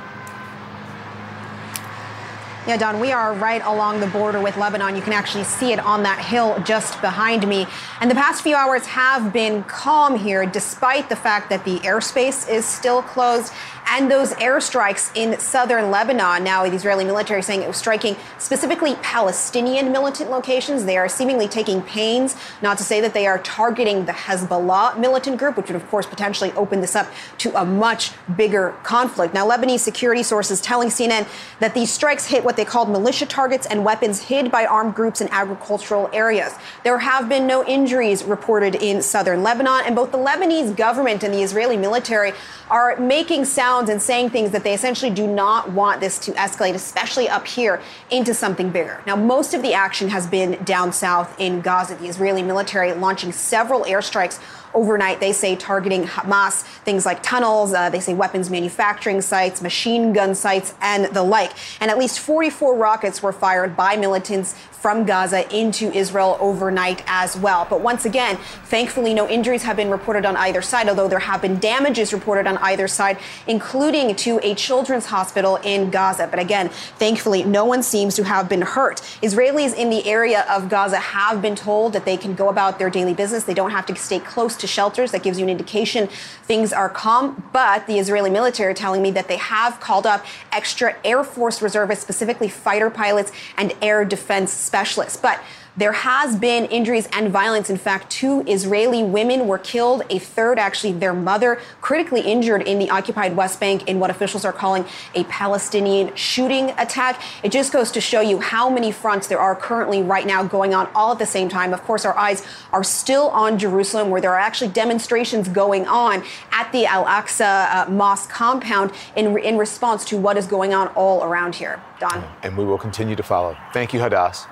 Yeah, Don, we are right along the border with Lebanon. You can actually see it on that hill just behind me. And the past few hours have been calm here, despite the fact that the airspace is still closed and those airstrikes in southern Lebanon. Now, the Israeli military saying it was striking specifically Palestinian militant locations. They are seemingly taking pains not to say that they are targeting the Hezbollah militant group, which would, of course, potentially open this up to a much bigger conflict. Now, Lebanese security sources telling CNN that these strikes hit what they called militia targets and weapons hid by armed groups in agricultural areas. There have been no injuries reported in southern Lebanon, and both the Lebanese government and the Israeli military are making sounds and saying things that they essentially do not want this to escalate, especially up here, into something bigger. Now, most of the action has been down south in Gaza, the Israeli military launching several airstrikes overnight, they say targeting Hamas, things like tunnels, uh, they say weapons manufacturing sites, machine gun sites, and the like. And at least 44 rockets were fired by militants from Gaza into Israel overnight as well. But once again, thankfully, no injuries have been reported on either side, although there have been damages reported on either side, including to a children's hospital in Gaza. But again, thankfully, no one seems to have been hurt. Israelis in the area of Gaza have been told that they can go about their daily business. They don't have to stay close to shelters. That gives you an indication things are calm. But the Israeli military telling me that they have called up extra Air Force reservists, specifically fighter pilots and air defense specialists. But there has been injuries and violence. In fact, two Israeli women were killed. A third, actually, their mother, critically injured in the occupied West Bank in what officials are calling a Palestinian shooting attack. It just goes to show you how many fronts there are currently right now going on all at the same time. Of course, our eyes are still on Jerusalem, where there are actually demonstrations going on at the Al Aqsa uh, Mosque compound in, in response to what is going on all around here. Don. And we will continue to follow. Thank you, Hadas.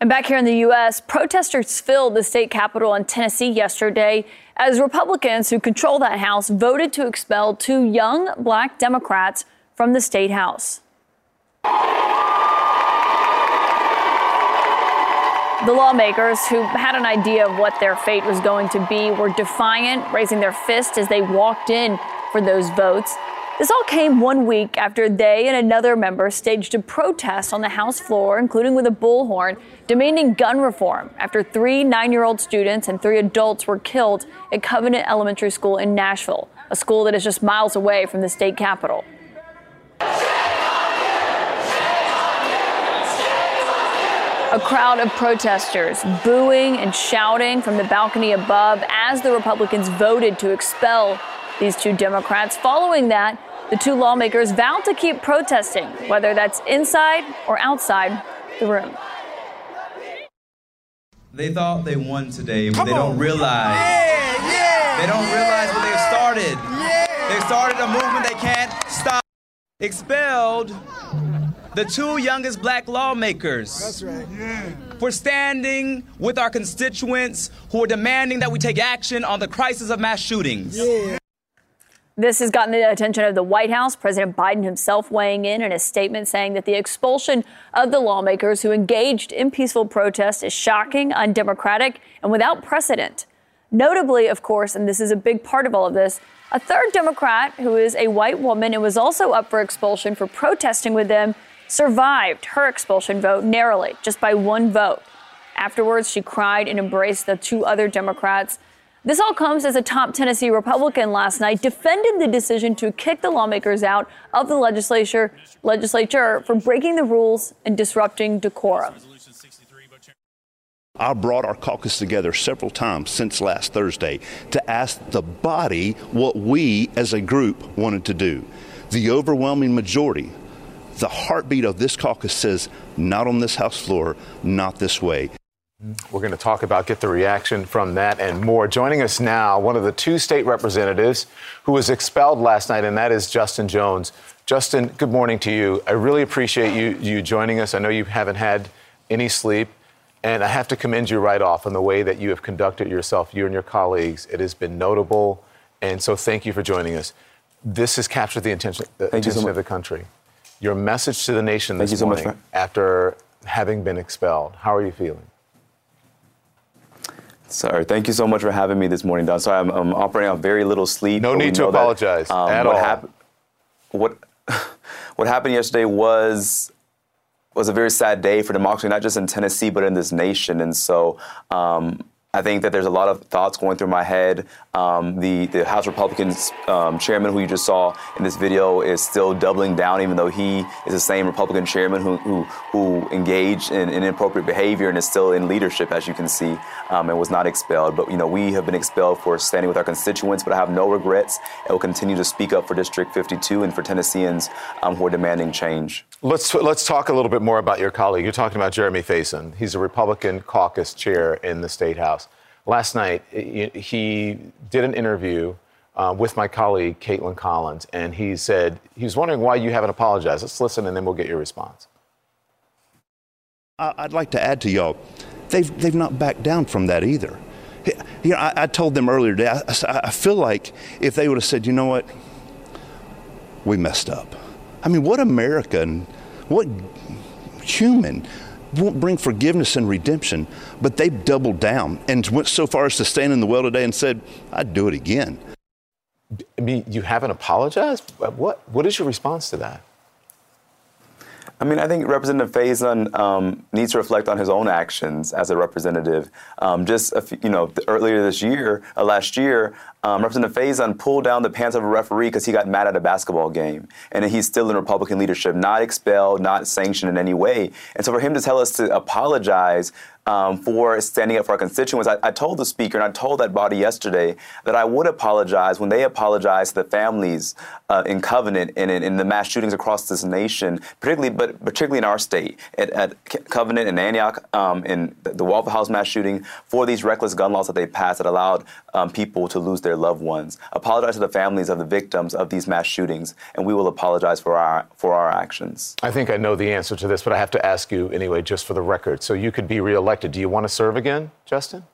And back here in the U.S., protesters filled the state capitol in Tennessee yesterday as Republicans who control that house voted to expel two young black Democrats from the state house. The lawmakers, who had an idea of what their fate was going to be, were defiant, raising their fist as they walked in for those votes. This all came one week after they and another member staged a protest on the House floor, including with a bullhorn, demanding gun reform after three nine year old students and three adults were killed at Covenant Elementary School in Nashville, a school that is just miles away from the state capitol. A crowd of protesters booing and shouting from the balcony above as the Republicans voted to expel these two Democrats. Following that, the two lawmakers vowed to keep protesting, whether that's inside or outside the room. They thought they won today, but Come they don't on. realize. Yeah, yeah, they don't realize what they've started. Yeah. They started a movement they can't stop. Expelled the two youngest black lawmakers. That's right. Yeah. For standing with our constituents who are demanding that we take action on the crisis of mass shootings. Yeah. This has gotten the attention of the White House. President Biden himself weighing in in a statement saying that the expulsion of the lawmakers who engaged in peaceful protest is shocking, undemocratic, and without precedent. Notably, of course, and this is a big part of all of this, a third Democrat who is a white woman and was also up for expulsion for protesting with them survived her expulsion vote narrowly, just by one vote. Afterwards, she cried and embraced the two other Democrats this all comes as a top Tennessee Republican last night defended the decision to kick the lawmakers out of the legislature, legislature for breaking the rules and disrupting decorum. I brought our caucus together several times since last Thursday to ask the body what we as a group wanted to do. The overwhelming majority The heartbeat of this caucus says, not on this House floor, not this way. We're going to talk about, get the reaction from that and more. Joining us now, one of the two state representatives who was expelled last night, and that is Justin Jones. Justin, good morning to you. I really appreciate you, you joining us. I know you haven't had any sleep, and I have to commend you right off on the way that you have conducted yourself, you and your colleagues. It has been notable, and so thank you for joining us. This has captured the attention, the attention so of the country. Your message to the nation this morning so after having been expelled. How are you feeling? Sorry, thank you so much for having me this morning, Don. Sorry, I'm, I'm operating on very little sleep. No need to apologize that, um, at what all. Hap- what what happened yesterday was was a very sad day for democracy, not just in Tennessee but in this nation. And so, um, I think that there's a lot of thoughts going through my head. Um, the the House Republicans um, chairman, who you just saw in this video, is still doubling down, even though he is the same Republican chairman who who, who engaged in, in inappropriate behavior and is still in leadership, as you can see, um, and was not expelled. But you know, we have been expelled for standing with our constituents, but I have no regrets and will continue to speak up for District 52 and for Tennesseans um, who are demanding change. Let's let's talk a little bit more about your colleague. You're talking about Jeremy Faison. He's a Republican caucus chair in the state house. Last night, he did an interview uh, with my colleague Kaitlan Collins, and he said he was wondering why you haven't apologized. Let's listen, and then we'll get your response. I'd like to add to y'all, they've they've not backed down from that either. You know, I, I told them earlier today. I, I feel like if they would have said, you know what, we messed up I mean, what American, what human won't bring forgiveness and redemption, but they've doubled down and went so far as to stand in the well today and said, I'd do it again. I mean, you haven't apologized? What, what is your response to that? I mean, I think Representative Faison um, needs to reflect on his own actions as a representative. Um, just few, you know, earlier this year, uh, last year, um, Representative Faison pulled down the pants of a referee because he got mad at a basketball game, and he's still in Republican leadership, not expelled, not sanctioned in any way. And so, for him to tell us to apologize um, for standing up for our constituents. I, I, told the speaker and I told that body yesterday that I would apologize when they apologize to the families uh, in Covenant and in, in, the mass shootings across this nation, particularly but particularly in our state at, at Covenant and Antioch, um, in the Waffle House mass shooting, for these reckless gun laws that they passed that allowed um, people to lose their loved ones. Apologize to the families of the victims of these mass shootings, and we will apologize for our for our actions. I think I know the answer to this, but I have to ask you anyway, just for the record. So you could be reelected. Do you want to serve again, Justin?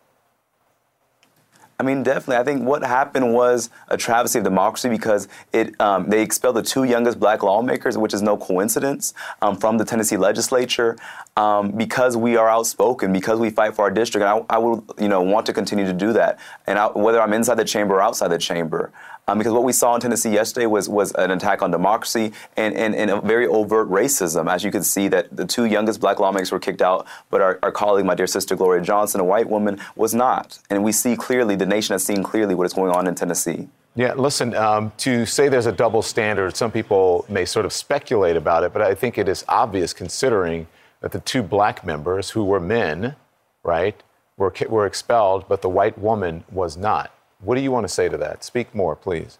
I mean, definitely. I think what happened was a travesty of democracy because it um, they expelled the two youngest black lawmakers, which is no coincidence, um, from the Tennessee legislature um, because we are outspoken, because we fight for our district. And I, I would, you know, want to continue to do that, and I, whether I'm inside the chamber or outside the chamber. Um, because what we saw in Tennessee yesterday was was an attack on democracy and, and, and, a very overt racism. As you can see, that the two youngest black lawmakers were kicked out, but our, our colleague, my dear sister Gloria Johnson, a white woman, was not. And we see clearly, the nation has seen clearly what is going on in Tennessee. Yeah, listen, um, to say there's a double standard, some people may sort of speculate about it, but I think it is obvious considering that the two black members who were men, right, were, were expelled, but the white woman was not. What do you want to say to that? Speak more, please.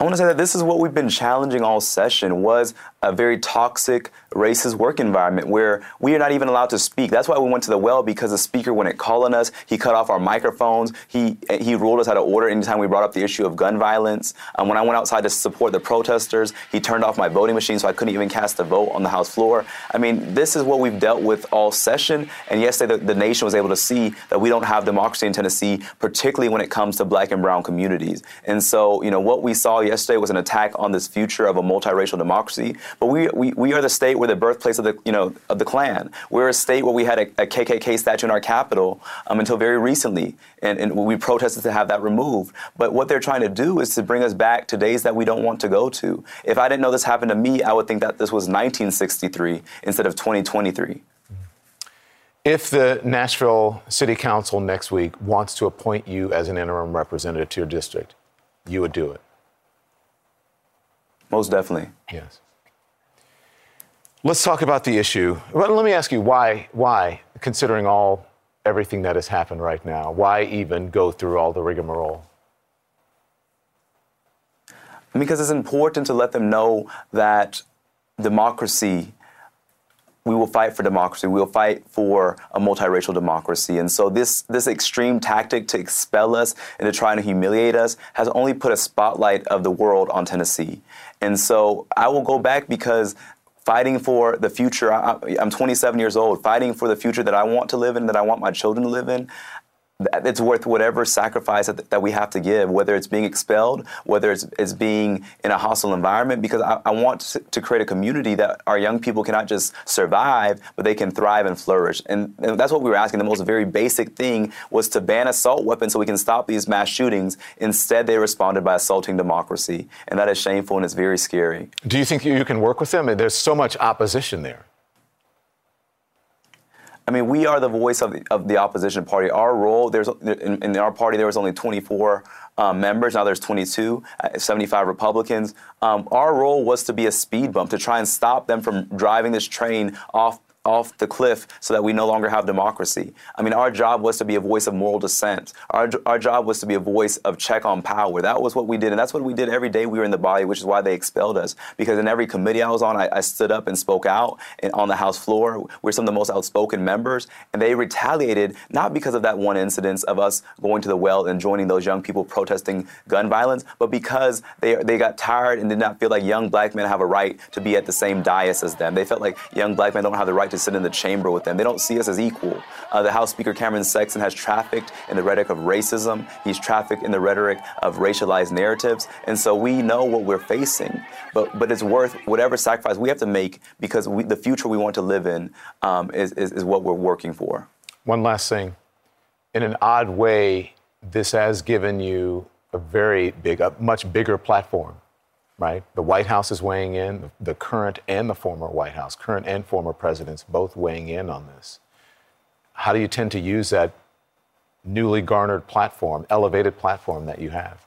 I want to say that this is what we've been challenging all session was a very toxic, racist work environment where we are not even allowed to speak. That's why we went to the well because the speaker wouldn't call on us. He cut off our microphones. He he ruled us out of order anytime we brought up the issue of gun violence. Um, when I went outside to support the protesters, he turned off my voting machine so I couldn't even cast a vote on the House floor. I mean, this is what we've dealt with all session. And yesterday, the, the nation was able to see that we don't have democracy in Tennessee, particularly when it comes to black and brown communities. And so, you know, what we saw yesterday was an attack on this future of a multiracial democracy. But we, we, we are the state where the birthplace of the, you know, of the Klan. We're a state where we had a, a KKK statue in our capital um, until very recently, and, and we protested to have that removed. But what they're trying to do is to bring us back to days that we don't want to go to. If I didn't know this happened to me, I would think that this was 1963 instead of 2023. If the Nashville City Council next week wants to appoint you as an interim representative to your district, you would do it. Most definitely. Yes. Let's talk about the issue. Well, let me ask you why, why, considering all everything that has happened right now, why even go through all the rigmarole? Because it's important to let them know that democracy we will fight for democracy. We will fight for a multiracial democracy. And so this this extreme tactic to expel us and to try and humiliate us has only put a spotlight of the world on Tennessee. And so I will go back because fighting for the future. I, am 27 years old, fighting for the future that I want to live in, that I want my children to live in it's worth whatever sacrifice that, that, we have to give, whether it's being expelled, whether it's, it's being in a hostile environment, because I, I want to, create a community that our young people cannot just survive, but they can thrive and flourish. And, and, that's what we were asking. The most very basic thing was to ban assault weapons so we can stop these mass shootings. Instead, they responded by assaulting democracy. And that is shameful and it's very scary. Do you think you can work with them? There's so much opposition there. I mean, we are the voice of the, of the opposition party. Our role, there's in, in our party, there was only 24 um, members. Now there's 22, uh, 75 Republicans. Um, our role was to be a speed bump to try and stop them from driving this train off off the cliff so that we no longer have democracy. I mean, our job was to be a voice of moral dissent. Our, our job was to be a voice of check on power. That was what we did, and that's what we did every day we were in the body, which is why they expelled us. Because in every committee I was on, I, I stood up and spoke out and on the House floor. We're some of the most outspoken members, and they retaliated not because of that one incident of us going to the well and joining those young people protesting gun violence, but because they they got tired and did not feel like young black men have a right to be at the same dais as them. They felt like young black men don't have the right to sit in the chamber with them. They don't see us as equal. Uh, the House Speaker Cameron Sexton has trafficked in the rhetoric of racism. He's trafficked in the rhetoric of racialized narratives. And so we know what we're facing. But, but it's worth whatever sacrifice we have to make because we, the future we want to live in um, is, is, is what we're working for. One last thing. In an odd way, this has given you a very big, a much bigger platform right? The White House is weighing in, the current and the former White House, current and former presidents both weighing in on this. How do you tend to use that newly garnered platform, elevated platform that you have?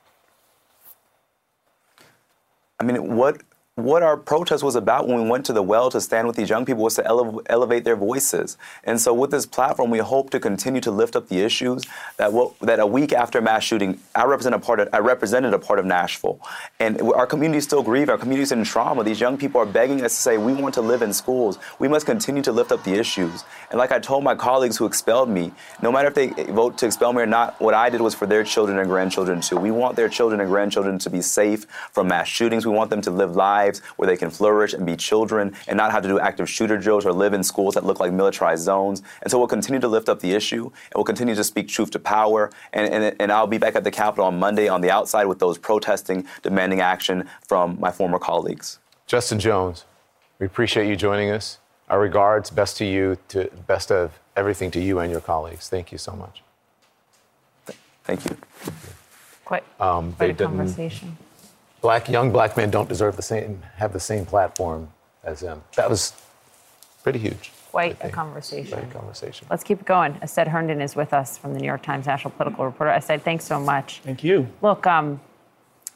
I mean, what what our protest was about when we went to the well to stand with these young people was to ele- elevate their voices. And so, with this platform, we hope to continue to lift up the issues that what, that a week after mass shooting, I represent a part of, I represented a part of Nashville, and our community still grieve. Our community is in trauma. These young people are begging us to say we want to live in schools. We must continue to lift up the issues. And like I told my colleagues who expelled me, no matter if they vote to expel me or not, what I did was for their children and grandchildren too. We want their children and grandchildren to be safe from mass shootings. We want them to live lives lives where they can flourish and be children and not have to do active shooter drills or live in schools that look like militarized zones. And so we'll continue to lift up the issue and we'll continue to speak truth to power. And, and, and I'll be back at the Capitol on Monday on the outside with those protesting, demanding action from my former colleagues. Justin Jones, we appreciate you joining us. Our regards, best to you, to best of everything to you and your colleagues. Thank you so much. Thank you. Quite, um, quite a conversation black young black men don't deserve the same have the same platform as them. That was pretty huge. Quite a conversation. Quite a conversation. Let's keep it going. Astead Herndon is with us from the New York Times national political reporter. Astead, thanks so much. Thank you. Look, um,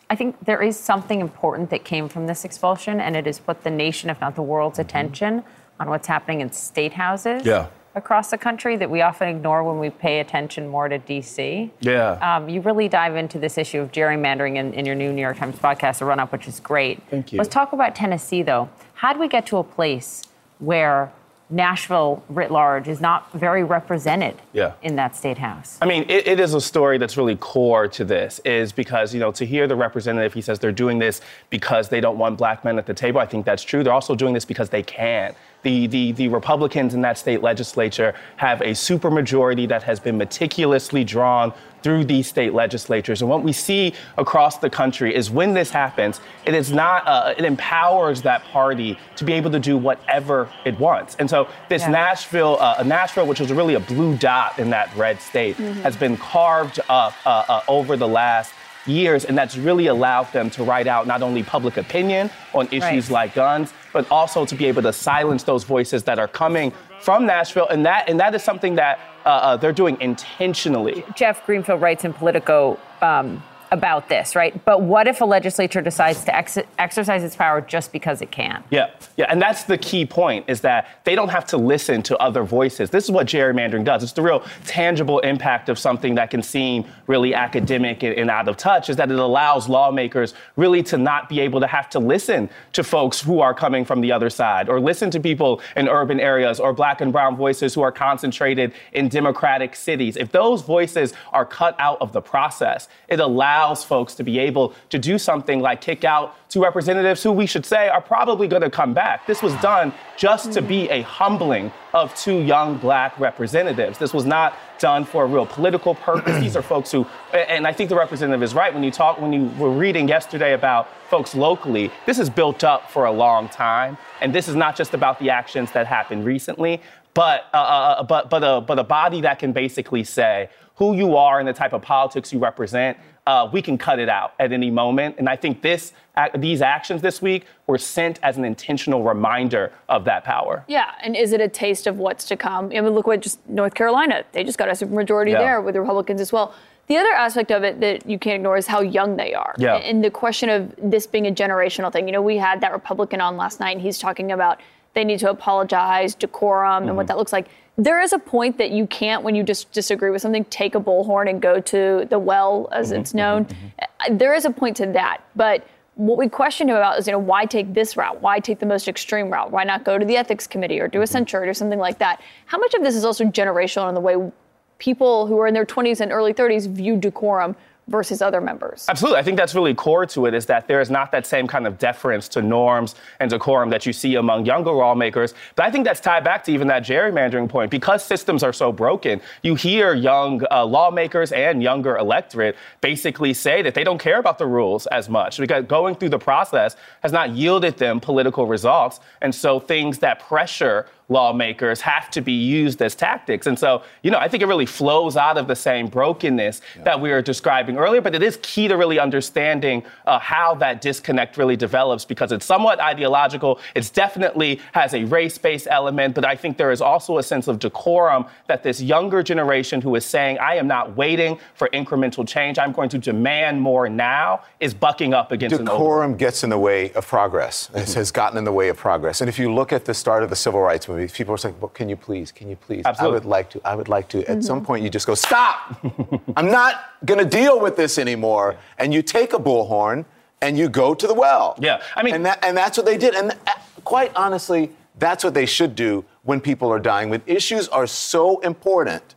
I think there is something important that came from this expulsion, and it has put the nation, if not the world's mm-hmm. attention, on what's happening in state houses. Yeah across the country that we often ignore when we pay attention more to DC. Yeah. Um, you really dive into this issue of gerrymandering in, in, your new New York Times podcast, The Run Up, which is great. Thank you. Let's talk about Tennessee, though. How do we get to a place where Nashville writ large is not very represented yeah. in that state house. I mean, it, it is a story that's really core to this, is because, you know, to hear the representative, he says they're doing this because they don't want black men at the table. I think that's true. They're also doing this because they can the, the, the Republicans in that state legislature have a supermajority that has been meticulously drawn through these state legislatures. And what we see across the country is when this happens, it is not, uh, it empowers that party to be able to do whatever it wants. And so this yeah. Nashville, uh, Nashville, which was really a blue dot in that red state, mm-hmm. has been carved up uh, uh over the last years, and that's really allowed them to write out not only public opinion on issues right. like guns, but also to be able to silence those voices that are coming from Nashville, and that and that is something that uh, uh, they're doing intentionally. Jeff Greenfield writes in Politico. Um, about this, right? But what if a legislature decides to ex- exercise its power just because it can? Yeah, yeah, and that's the key point is that they don't have to listen to other voices. This is what gerrymandering does. It's the real tangible impact of something that can seem really academic and, and out of touch is that it allows lawmakers really to not be able to have to listen to folks who are coming from the other side or listen to people in urban areas or black and brown voices who are concentrated in democratic cities. If those voices are cut out of the process, it allows folks to be able to do something like kick out two representatives who we should say are probably going to come back. This was done just to be a humbling of two young black representatives. This was not done for a real political purpose. These are folks who, and I think the representative is right when you talk, when you were reading yesterday about folks locally, this is built up for a long time. And this is not just about the actions that happened recently, but, uh, uh, but, but, a, but a body that can basically say who you are and the type of politics you represent uh, we can cut it out at any moment. And I think this, these actions this week were sent as an intentional reminder of that power. Yeah, and is it a taste of what's to come? I mean, look what just North Carolina, they just got a supermajority yeah. there with the Republicans as well. The other aspect of it that you can't ignore is how young they are. Yeah. And the question of this being a generational thing. You know, we had that Republican on last night, and he's talking about they need to apologize, decorum, mm-hmm. and what mm-hmm. that looks like there is a point that you can't, when you just disagree with something, take a bullhorn and go to the well, as mm-hmm, it's known. Mm-hmm. There is a point to that, but what we question him about is, you know, why take this route? Why take the most extreme route? Why not go to the ethics committee or do a mm-hmm. censure or something like that? How much of this is also generational in the way people who are in their 20s and early 30s view decorum versus other members. Absolutely. I think that's really core to it is that there is not that same kind of deference to norms and decorum that you see among younger lawmakers. But I think that's tied back to even that gerrymandering point. Because systems are so broken, you hear young uh, lawmakers and younger electorate basically say that they don't care about the rules as much because going through the process has not yielded them political results. And so things that pressure lawmakers have to be used as tactics. And so, you know, I think it really flows out of the same brokenness yeah. that we were describing earlier, but it is key to really understanding uh, how that disconnect really develops because it's somewhat ideological. It definitely has a race based element, but I think there is also a sense of decorum that this younger generation who is saying, I am not waiting for incremental change, I'm going to demand more now, is bucking up against the decorum gets in the way of progress. Mm-hmm. It has gotten in the way of progress. And if you look at the start of the civil rights movement, people are saying, well, can you please, can you please? Absolutely. I would like to, I would like to. Mm-hmm. At some mm-hmm. point, you just go, stop! I'm not going to deal with this anymore. And you take a bullhorn and you go to the well. Yeah, I mean, and, that, and that's what they did. And uh, quite honestly, that's what they should do when people are dying. When issues are so important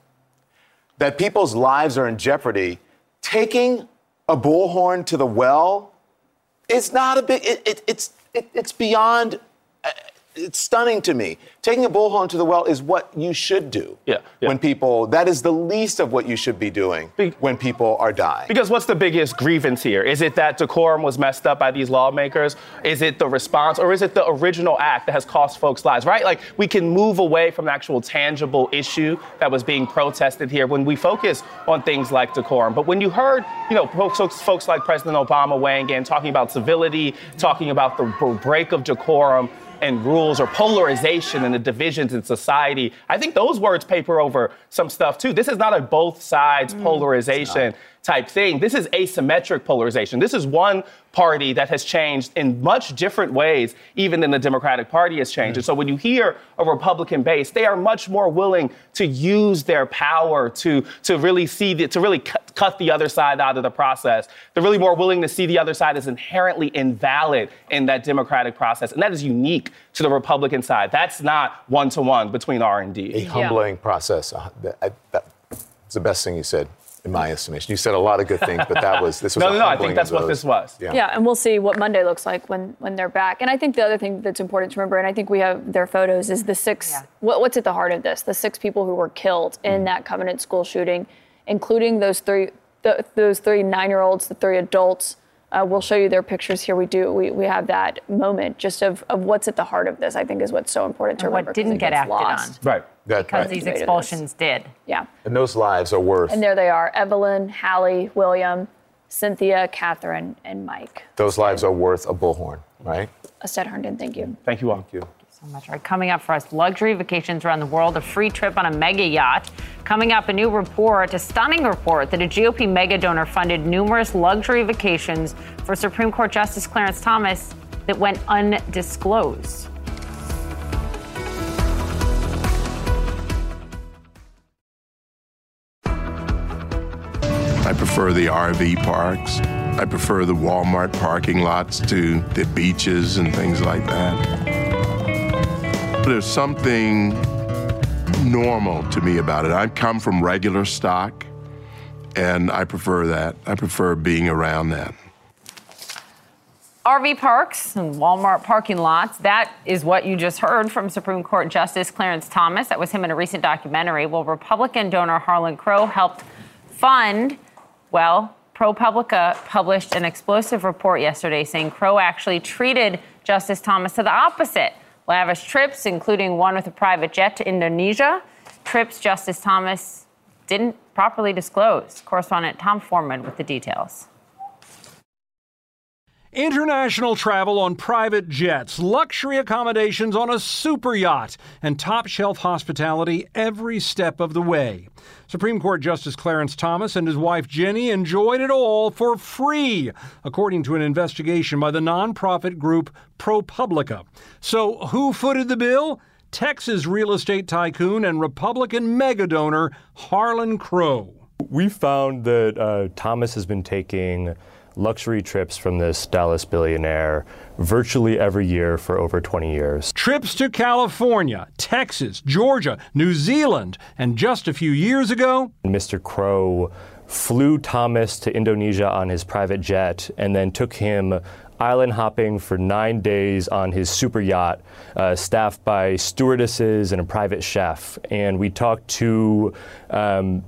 that people's lives are in jeopardy, taking a bullhorn to the well is not a big, it, it, it's, it, it's beyond it's stunning to me. Taking a bullhorn to the well is what you should do. Yeah, yeah. When people, that is the least of what you should be doing be- when people are dying. Because what's the biggest grievance here? Is it that decorum was messed up by these lawmakers? Is it the response, or is it the original act that has cost folks lives? Right? Like we can move away from the actual tangible issue that was being protested here when we focus on things like decorum. But when you heard, you know, folks, folks like President Obama weighing in, talking about civility, talking about the break of decorum and rules or polarization and the divisions in society. I think those words paper over some stuff too. This is not a both sides mm, polarization type thing. This is asymmetric polarization. This is one party that has changed in much different ways, even than the Democratic Party has changed. Mm. And so when you hear a Republican base, they are much more willing to use their power to, to really see the, to really cut, cut the other side out of the process. They're really more willing to see the other side as inherently invalid in that democratic process. And that is unique to the Republican side. That's not one to one between R and D. A humbling yeah. process. Uh, that, that's the best thing you said in my estimation. You said a lot of good things, but that was this was no, no, no. I think that's what this was. Yeah. yeah, and we'll see what Monday looks like when when they're back. And I think the other thing that's important to remember, and I think we have their photos, is the six. Yeah. What, what's at the heart of this? The six people who were killed in mm. that Covenant school shooting, including those three, the, those three nine-year-olds, the three adults. Uh, we'll show you their pictures here. We do. We, we have that moment just of, of what's at the heart of this. I think is what's so important to and remember. What didn't get acted lost. on. Right. That, because right. these expulsions did. Yeah. And those lives are worth. And there they are Evelyn, Hallie, William, Cynthia, Catherine, and Mike. Those lives are worth a bullhorn, right? Astead Herndon, thank you. Thank you all. Thank you. Oh, right, coming up for us, luxury vacations around the world, a free trip on a mega yacht. Coming up, a new report, a stunning report that a GOP mega donor funded numerous luxury vacations for Supreme Court Justice Clarence Thomas that went undisclosed. I prefer the RV parks. I prefer the Walmart parking lots to the beaches and things like that. There's something normal to me about it. I come from regular stock, and I prefer that. I prefer being around that. RV parks and Walmart parking lots. That is what you just heard from Supreme Court Justice Clarence Thomas. That was him in a recent documentary. Well, Republican donor Harlan Crow helped fund, well, ProPublica published an explosive report yesterday saying Crow actually treated Justice Thomas to the opposite lavish trips, including one with a private jet to Indonesia. Trips Justice Thomas didn't properly disclose. Correspondent Tom Foreman with the details. International travel on private jets, luxury accommodations on a super yacht, and top shelf hospitality every step of the way. Supreme Court Justice Clarence Thomas and his wife Ginni enjoyed it all for free, according to an investigation by the nonprofit group ProPublica. So, who footed the bill? Texas real estate tycoon and Republican megadonor Harlan Crow. We found that uh, Thomas has been taking luxury trips from this Dallas billionaire virtually every year for over 20 years. Trips to California, Texas, Georgia, New Zealand, and just a few years ago, Mr. Crow flew Thomas to Indonesia on his private jet and then took him island hopping for nine days on his super yacht, uh, staffed by stewardesses and a private chef. And we talked to um,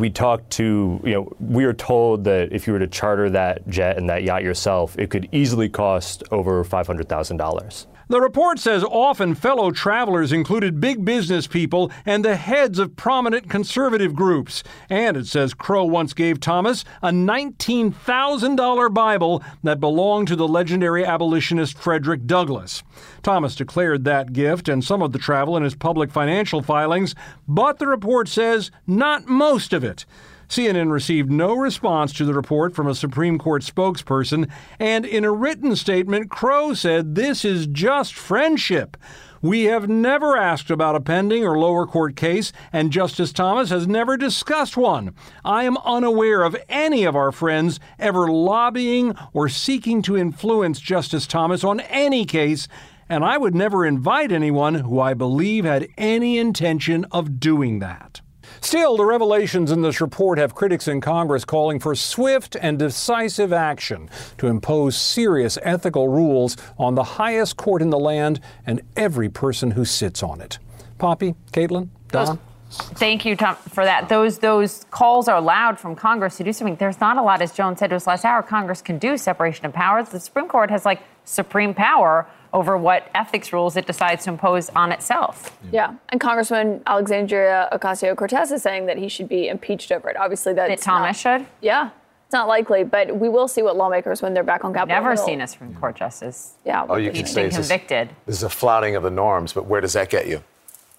we talked to, you know, we were told that if you were to charter that jet and that yacht yourself, it could easily cost over $500,000. The report says often fellow travelers included big business people and the heads of prominent conservative groups. And it says Crow once gave Thomas a $19,000 Bible that belonged to the legendary abolitionist Frederick Douglass. Thomas declared that gift and some of the travel in his public financial filings, but the report says not most of it. CNN received no response to the report from a Supreme Court spokesperson, and in a written statement, Crow said this is just friendship. We have never asked about a pending or lower court case, and Justice Thomas has never discussed one. I am unaware of any of our friends ever lobbying or seeking to influence Justice Thomas on any case, and I would never invite anyone who I believe had any intention of doing that. Still, the revelations in this report have critics in Congress calling for swift and decisive action to impose serious ethical rules on the highest court in the land and every person who sits on it. Poppy, Kaitlan, Don. Thank you, Tom, for that. Those those calls are loud from Congress to do something. There's not a lot, as Joan said to us last hour. Congress can do separation of powers. The Supreme Court has like supreme power over what ethics rules it decides to impose on itself. Yeah, and Congressman Alexandria Ocasio Cortez is saying that he should be impeached over it. Obviously, that Thomas not, should. Yeah, it's not likely, but we will see what lawmakers when they're back on Capitol Never Hill. seen a Supreme Court justice. Yeah, Oh, you can say been this convicted. this is a flouting of the norms, but where does that get you?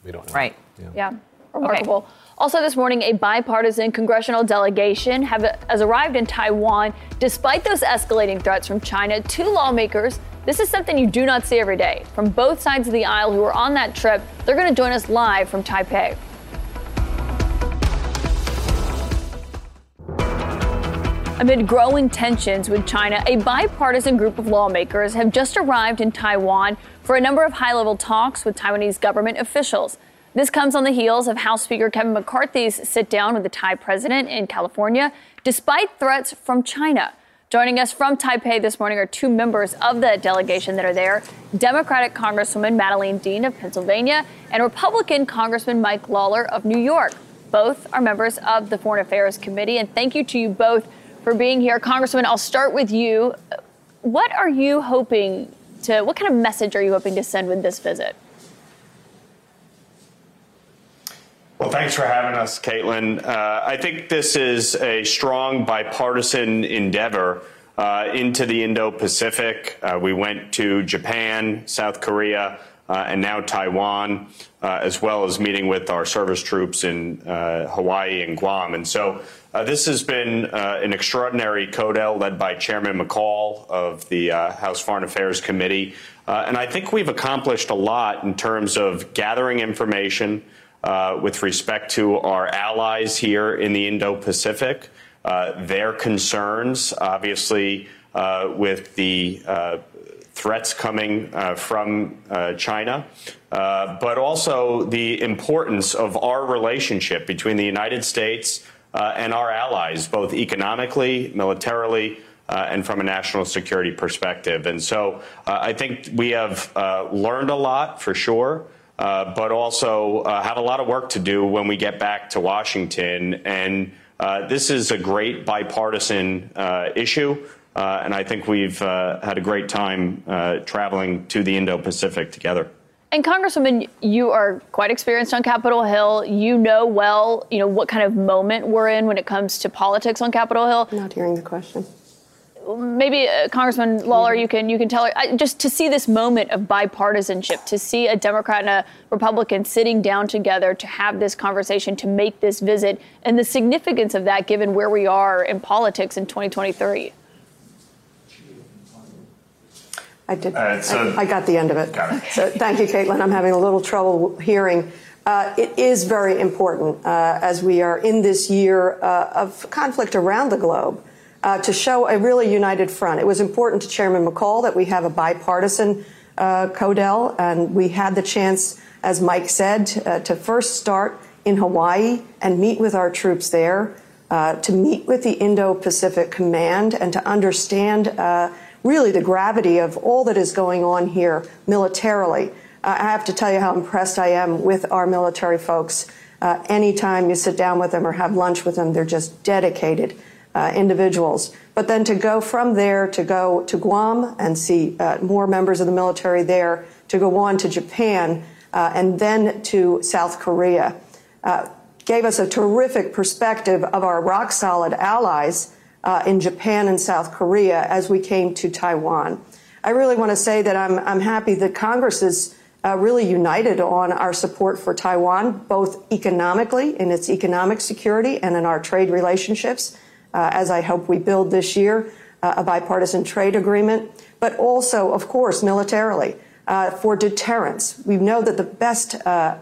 We don't know. Right. Yeah, remarkable. Also, this morning, a bipartisan congressional delegation have, has arrived in Taiwan. Despite those escalating threats from China, two lawmakers, this is something you do not see every day, from both sides of the aisle who are on that trip. They're going to join us live from Taipei. Amid growing tensions with China, a bipartisan group of lawmakers have just arrived in Taiwan for a number of high level talks with Taiwanese government officials. This comes on the heels of House Speaker Kevin McCarthy's sit down with the Thai president in California, despite threats from China. Joining us from Taipei this morning are two members of the delegation that are there Democratic Congresswoman Madeleine Dean of Pennsylvania and Republican Congressman Mike Lawler of New York. Both are members of the Foreign Affairs Committee, and thank you to you both for being here. Congressman, I'll start with you. What are you hoping to, what kind of message are you hoping to send with this visit? Well, thanks for having us, Kaitlan. Uh, I think this is a strong bipartisan endeavor uh, into the Indo Pacific. Uh, we went to Japan, South Korea, uh, and now Taiwan, uh, as well as meeting with our service troops in uh, Hawaii and Guam. And so this has been an extraordinary CODEL led by Chairman McCaul of the House Foreign Affairs Committee. and I think we've accomplished a lot in terms of gathering information with respect to our allies here in the Indo Pacific, their concerns, obviously, with the threats coming uh, from uh, China, uh, but also the importance of our relationship between the United States uh, and our allies, both economically, militarily, uh, and from a national security perspective. And so uh, I think we have learned a lot for sure. But also have a lot of work to do when we get back to Washington. And this is a great bipartisan issue. Uh, and I think we've uh, had a great time uh, traveling to the Indo Pacific together. And Congresswoman, you are quite experienced on Capitol Hill. You know well, you know what kind of moment we're in when it comes to politics on Capitol Hill. Not hearing the question. Maybe uh, Congressman Lawler, you can you can tell her I, just to see this moment of bipartisanship, to see a Democrat and a Republican sitting down together to have this conversation, to make this visit, and the significance of that, given where we are in politics in 2023. I did. Uh, so I, I, got the end of it. it. So thank you, Kaitlan. I'm having a little trouble hearing. Uh, it is very important uh, as we are in this year uh, of conflict around the globe uh, to show a really united front. It was important to Chairman McCaul that we have a bipartisan uh, CODEL, and we had the chance, as Mike said, to first start in Hawaii and meet with our troops there, to meet with the Indo-Pacific Command, and to understand really the gravity of all that is going on here militarily. Uh, I have to tell you how impressed I am with our military folks. Uh, anytime you sit down with them or have lunch with them, they're just dedicated uh, individuals. But then to go from there to go to Guam and see uh, more members of the military there, to go on to Japan, uh, and then to South Korea, uh, gave us a terrific perspective of our rock solid allies uh, in Japan and South Korea as we came to Taiwan. I really want to say that I'm, I'm happy that Congress is uh, really united on our support for Taiwan, both economically in its economic security and in our trade relationships, uh, as I hope we build this year uh, a bipartisan trade agreement, but also, of course, militarily uh, for deterrence. We know that the best uh,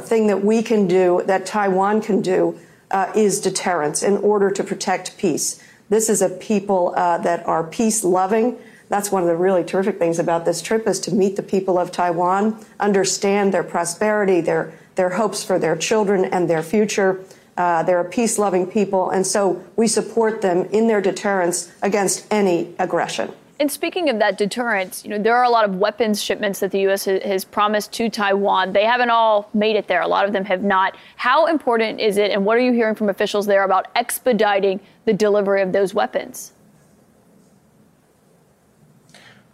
thing that we can do, that Taiwan can do, uh, is deterrence in order to protect peace. This is a people uh, that are peace loving. That's one of the really terrific things about this trip is to meet the people of Taiwan, understand their prosperity, their their hopes for their children and their future. Uh, they're a peace loving people, and so we support them in their deterrence against any aggression. And speaking of that deterrence, you know, there are a lot of weapons shipments that the U.S. has promised to Taiwan. They haven't all made it there. A lot of them have not. How important is it, and what are you hearing from officials there about expediting the delivery of those weapons?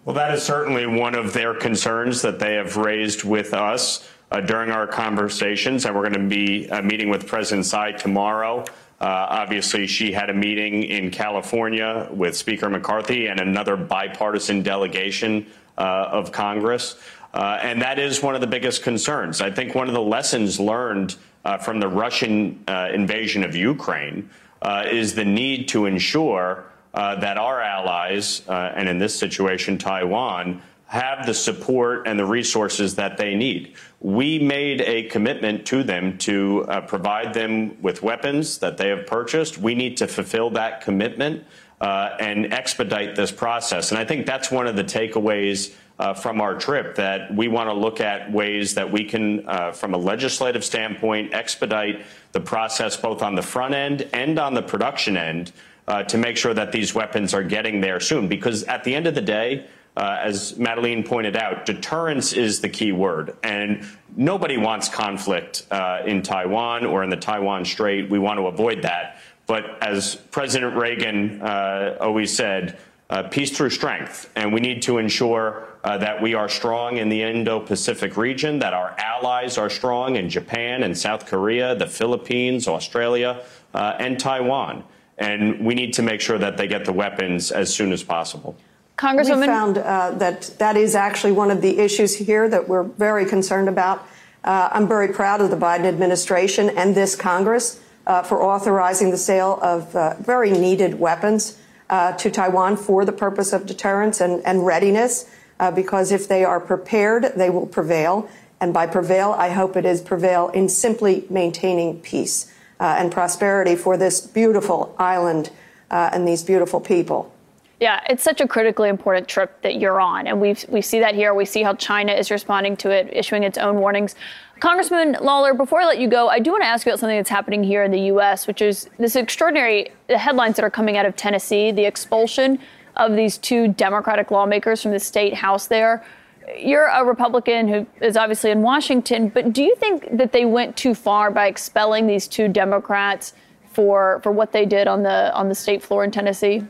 Well, that is certainly one of their concerns that they have raised with us during our conversations, and we're going to be uh, meeting with President Tsai tomorrow uh, obviously, she had a meeting in California with Speaker McCarthy and another bipartisan delegation uh, of Congress. Uh, and that is one of the biggest concerns. I think one of the lessons learned uh, from the Russian uh, invasion of Ukraine uh, is the need to ensure that our allies, and in this situation, Taiwan, have the support and the resources that they need. We made a commitment to them to uh, provide them with weapons that they have purchased. We need to fulfill that commitment uh, and expedite this process. And I think that's one of the takeaways uh, from our trip that we want to look at ways that we can, uh, from a legislative standpoint, expedite the process both on the front end and on the production end uh, to make sure that these weapons are getting there soon. Because at the end of the day, uh, as Madeleine pointed out, deterrence is the key word. And nobody wants conflict uh, in Taiwan or in the Taiwan Strait. We want to avoid that. But as President Reagan uh, always said, uh, peace through strength. And we need to ensure uh, that we are strong in the Indo Pacific region, that our allies are strong in Japan and South Korea, the Philippines, Australia, uh, and Taiwan. And we need to make sure that they get the weapons as soon as possible. Congresswoman? We found uh, that that is actually one of the issues here that we're very concerned about. Uh, I'm very proud of the Biden administration and this Congress uh, for authorizing the sale of uh, very needed weapons uh, to Taiwan for the purpose of deterrence and, and readiness, uh, because if they are prepared, they will prevail. And by prevail, I hope it is prevail in simply maintaining peace and prosperity for this beautiful island and these beautiful people. Yeah, it's such a critically important trip that you're on, and we we see that here. We see how China is responding to it, issuing its own warnings. Congressman Lawler, before I let you go, I do want to ask you about something that's happening here in the U.S., which is this extraordinary the headlines that are coming out of Tennessee, the expulsion of these two Democratic lawmakers from the state house there. You're a Republican who is obviously in Washington, but do you think that they went too far by expelling these two Democrats for for what they did on the on the state floor in Tennessee?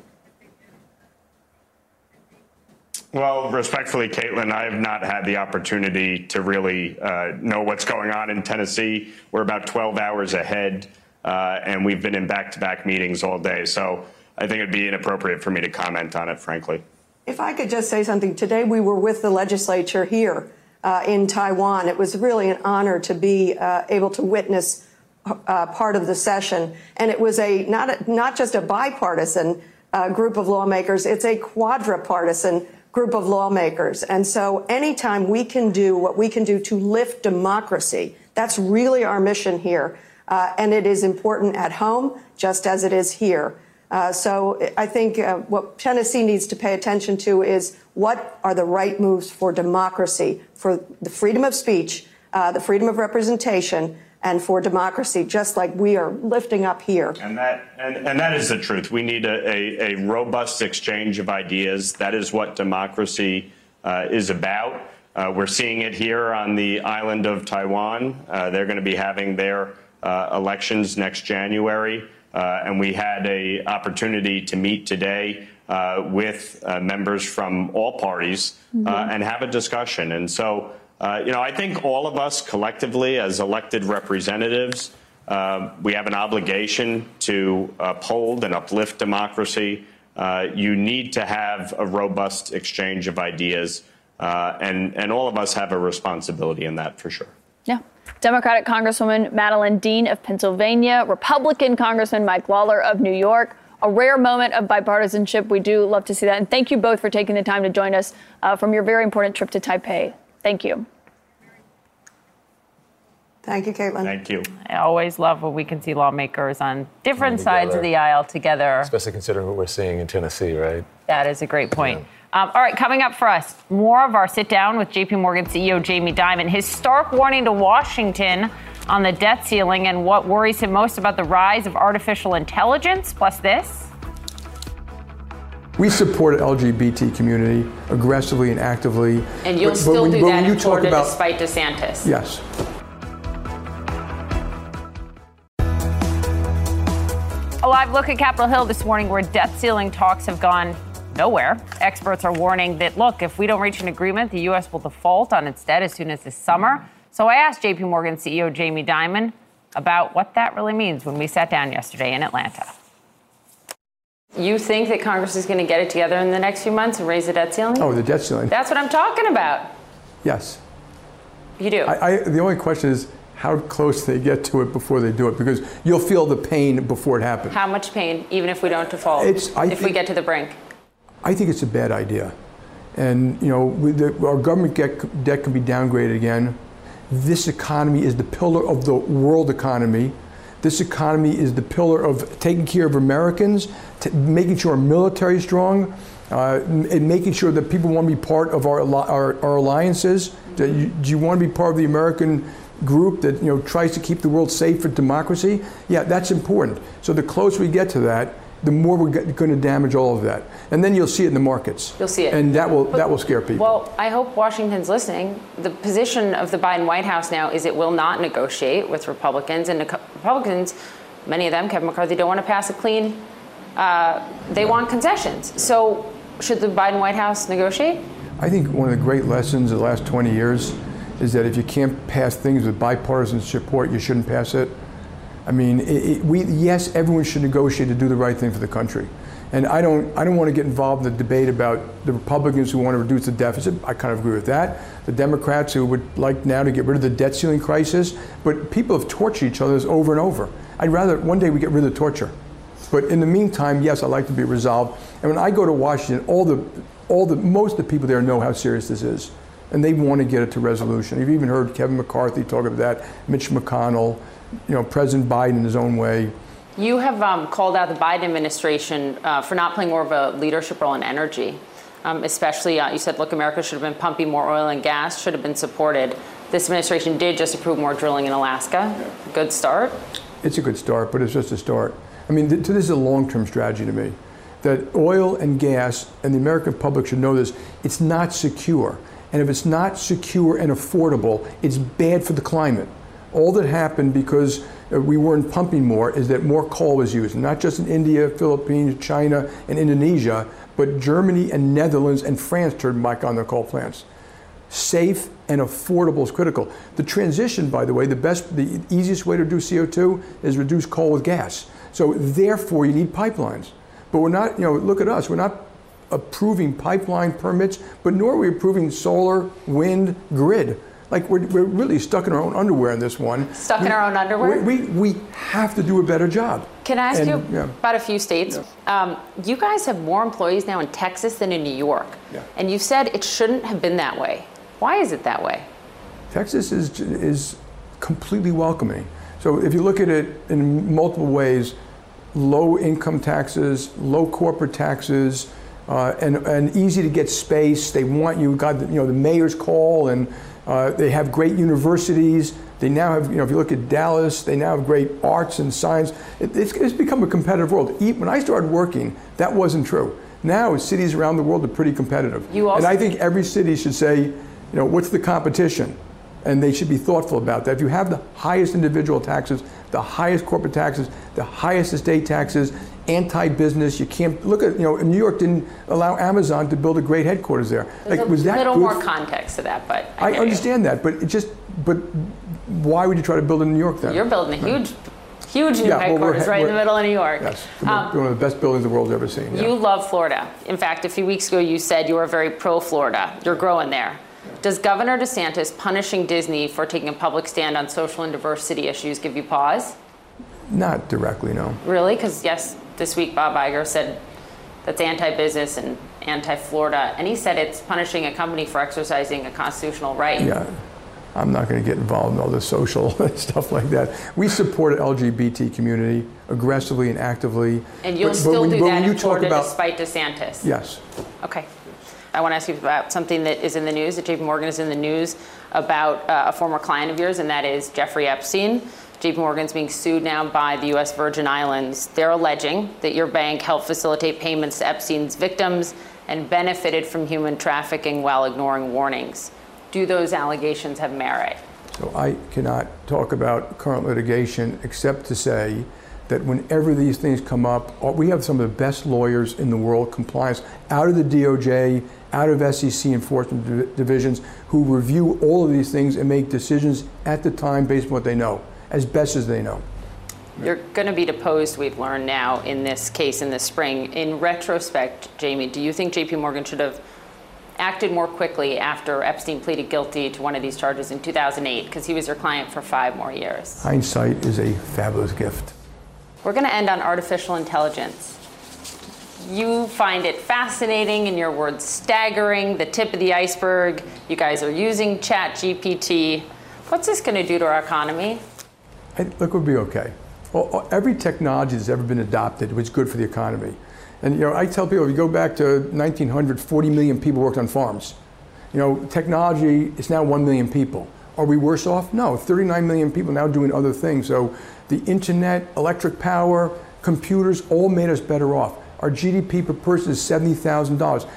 Well, respectfully, Kaitlan, I have not had the opportunity to really uh, know what's going on in Tennessee. We're about 12 hours ahead, uh, and we've been in back to back meetings all day. So I think it'd be inappropriate for me to comment on it, frankly. If I could just say something, today we were with the legislature here uh, in Taiwan. It was really an honor to be uh, able to witness uh, part of the session, and it was a not a, not just a bipartisan uh, group of lawmakers; it's a quadripartisan group of lawmakers. And so anytime we can do what we can do to lift democracy, that's really our mission here. Uh, and it is important at home just as it is here. Uh, so I think uh, what Tennessee needs to pay attention to is what are the right moves for democracy, for the freedom of speech, uh, the freedom of representation, and for democracy, just like we are lifting up here. And that, and, and that is the truth. We need a, a, a, robust exchange of ideas. That is what democracy uh, is about. Uh, we're seeing it here on the island of Taiwan. Uh, they're going to be having their uh, elections next January. Uh, and we had a opportunity to meet today uh, with members from all parties mm-hmm. and have a discussion. And so uh, you know, I think all of us collectively, as elected representatives, uh, we have an obligation to uphold and uplift democracy. Uh, you need to have a robust exchange of ideas, uh, and and all of us have a responsibility in that for sure. Yeah. Democratic Congresswoman Madeleine Dean of Pennsylvania, Republican Congressman Mike Lawler of New York. A rare moment of bipartisanship. We do love to see that. And thank you both for taking the time to join us uh, from your very important trip to Taipei. Thank you. Thank you, Kaitlan. Thank you. I always love when we can see lawmakers on different sides of the aisle together. Especially considering what we're seeing in Tennessee, right? That is a great point. Yeah. Um, all right, coming up for us, more of our sit down with JP Morgan CEO Jamie Dimon. His stark warning to Washington on the debt ceiling and what worries him most about the rise of artificial intelligence. Plus, this. We support the LGBT community aggressively and actively. And you'll but, still but when, do that in Florida about, despite DeSantis. Yes. A live look at Capitol Hill this morning where debt ceiling talks have gone nowhere. Experts are warning that, look, if we don't reach an agreement, the U.S. will default on its debt as soon as this summer. So I asked JP Morgan CEO Jamie Dimon about what that really means when we sat down yesterday in Atlanta. You think that Congress is going to get it together in the next few months and raise the debt ceiling? Oh, the debt ceiling. That's what I'm talking about. Yes. You do. I, I, the only question is how close they get to it before they do it, because you'll feel the pain before it happens. How much pain, even if we don't default? It's, if think, we get to the brink. I think it's a bad idea, and you know, the, our government get, debt can be downgraded again. This economy is the pillar of the world economy. This economy is the pillar of taking care of Americans, making sure our military is strong, uh, and making sure that people want to be part of our, our, our alliances. Do you, do you, want to be part of the American group that you know tries to keep the world safe for democracy? Yeah, that's important. So the closer we get to that, the more we're going to damage all of that, and then you'll see it in the markets. You'll see it, and that will but, that will scare people. Well, I hope Washington's listening. The position of the Biden White House now is it will not negotiate with Republicans, and Republicans, many of them, Kevin McCarthy, don't want to pass a clean. Uh, they want concessions. So, should the Biden White House negotiate? I think one of the great lessons of the last 20 years is that if you can't pass things with bipartisan support, you shouldn't pass it. I mean, it, it, we yes, everyone should negotiate to do the right thing for the country. And I don't, I don't want to get involved in the debate about the Republicans who want to reduce the deficit. I kind of agree with that. The Democrats who would like now to get rid of the debt ceiling crisis. But people have tortured each other over and over. I'd rather one day we get rid of the torture. But in the meantime, yes, I'd like to be resolved. And when I go to Washington, all the, all the, most of the people there know how serious this is. And they want to get it to resolution. You've even heard Kevin McCarthy talk about that, Mitch McConnell, you know, President Biden in his own way. You have um, called out the Biden administration uh, for not playing more of a leadership role in energy. Um, especially, uh, you said, look, America should have been pumping more oil and gas, should have been supported. This administration did just approve more drilling in Alaska. Good start. It's a good start, but it's just a start. I mean, th- this is a long term strategy to me. That oil and gas, and the American public should know this, it's not secure. And if it's not secure and affordable, it's bad for the climate. All that happened because uh, we weren't pumping more is that more coal was used, not just in India, Philippines, China, and Indonesia, but Germany and Netherlands and France turned back on their coal plants. Safe and affordable is critical. The transition, by the way, the best, the easiest way to reduce CO2 is reduce coal with gas. So therefore, you need pipelines. But we're not, you know, look at us. We're not approving pipeline permits, but nor are we approving solar, wind, grid. Like we're, we're really stuck in our own underwear in this one. Stuck we, in our own underwear? We, we, we, have to do a better job. Can I ask and, you yeah. about a few states? Yeah. Um, you guys have more employees now in Texas than in New York. Yeah. And you said it shouldn't have been that way. Why is it that way? Texas is, is completely welcoming. So if you look at it in multiple ways, low income taxes, low corporate taxes, uh, and, and easy to get space. They want you, got you know, the mayor's call, and uh, they have great universities. They now have, you know, if you look at Dallas, they now have great arts and science. It, it's, it's become a competitive world. When I started working, that wasn't true. Now cities around the world are pretty competitive. You also and I think every city should say, you know, what's the competition? And they should be thoughtful about that. If you have the highest individual taxes, the highest corporate taxes, the highest estate taxes, anti-business. You can't look at you know New York didn't allow Amazon to build a great headquarters there. There's like a was that little more context to that, but I, I understand that, but it just but why would you try to build in New York then? You. You're building a huge, huge new Yeah, headquarters he- right in the middle of New York. Yes, Um, one of the best buildings the world's ever seen. yeah. You love Florida. In fact, a few weeks ago, you said you were very pro Florida. You're growing there. Does Governor DeSantis punishing Disney for taking a public stand on social and diversity issues give you pause? Not directly, no. Really? Because, yes, this week Bob Iger said that's anti business and anti Florida. And he said it's punishing a company for exercising a constitutional right. Yeah, I'm not going to get involved in all this social stuff like that. We support the LGBT community aggressively and actively. And you'll But- but still when- do that in Florida about despite DeSantis? yes, Okay. I want to ask you about something that is in the news, that JP Morgan is in the news about uh, a former client of yours, and that is Jeffrey Epstein. JP Morgan's being sued now by the U.S. Virgin Islands. They're alleging that your bank helped facilitate payments to Epstein's victims and benefited from human trafficking while ignoring warnings. Do those allegations have merit? So I cannot talk about current litigation except to say that whenever these things come up, uh, we have some of the best lawyers in the world, compliance, out of the DOJ, out of SEC enforcement divisions, who review all of these things and make decisions at the time based on what they know, as best as they know. You're going to be deposed, we've learned now, in this case in the spring. In retrospect, Jamie, do you think JP Morgan should have acted more quickly after Epstein pleaded guilty to one of these charges in 2008? Because he was your client for five more years. Hindsight is a fabulous gift. We're going to end on artificial intelligence. You find it fascinating, in your words, staggering, the tip of the iceberg. You guys are using ChatGPT. What's this going to do to our economy? I think we'll be okay. Well, every technology that's ever been adopted was good for the economy. And you know, I tell people, if you go back to 1900, 40 million people worked on farms. You know, technology is now 1 million people. Are we worse off? No, 39 million people now doing other things. So the internet, electric power, computers all made us better off. Our GDP per person is $70,000.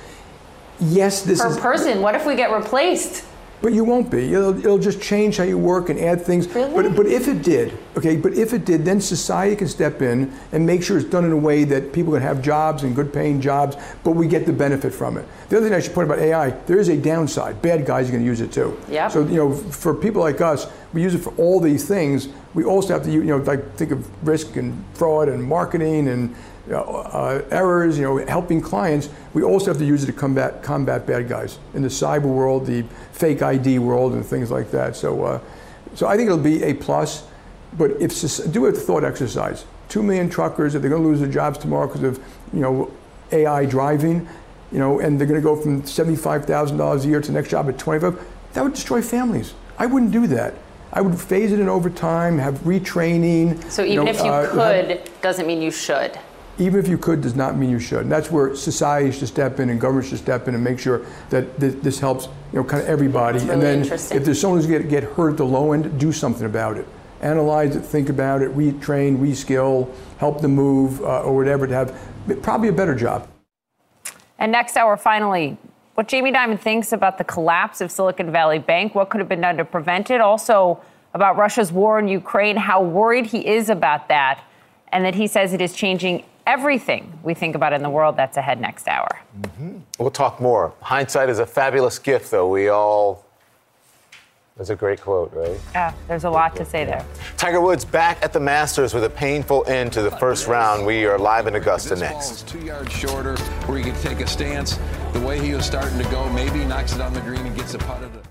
Yes, this per is. person, what if we get replaced? But you won't be. It'll, it'll just change how you work and add things. Really? But, but if it did, okay, but if it did, then society can step in and make sure it's done in a way that people can have jobs and good paying jobs, but we get the benefit from it. The other thing I should point about AI, there is a downside. Bad guys are going to use it too. Yep. So, you know, for people like us, we use it for all these things. We also have to, you know, like think of risk and fraud and marketing and uh, uh, errors, you know, helping clients. We also have to use it to combat combat bad guys in the cyber world, the fake ID world, and things like that. So, uh, so I think it'll be a plus. But if do a thought exercise. Two million truckers, if they're going to lose their jobs tomorrow because of, you know, AI driving, you know, and they're going to go from seventy-five thousand dollars a year to the next job at twenty-five, that would destroy families. I wouldn't do that. I would phase it in over time, have retraining. So even know, if you uh, could, have- doesn't mean you should. Even if you could does not mean you should. And that's where society should step in and government should step in and make sure that th- this helps, you know, kind of everybody. That's and then if there's someone who's get get hurt at the low end, do something about it. Analyze it, think about it, retrain, reskill, help them move, uh, or whatever to have probably a better job. And next hour, finally, what Jamie Dimon thinks about the collapse of Silicon Valley Bank, what could have been done to prevent it, also about Russia's war in Ukraine, how worried he is about that, and that he says it is changing everything we think about in the world. That's ahead next hour. Mm-hmm. We'll talk more. Hindsight is a fabulous gift, though. We all. That's a great quote, right? Yeah, there's a lot to say there. Tiger Woods back at the Masters with a painful end to the first round. We are live in Augusta This next. two yards shorter, where he can take a stance. The way he was starting to go, maybe he knocks it on the green and gets a putt at it.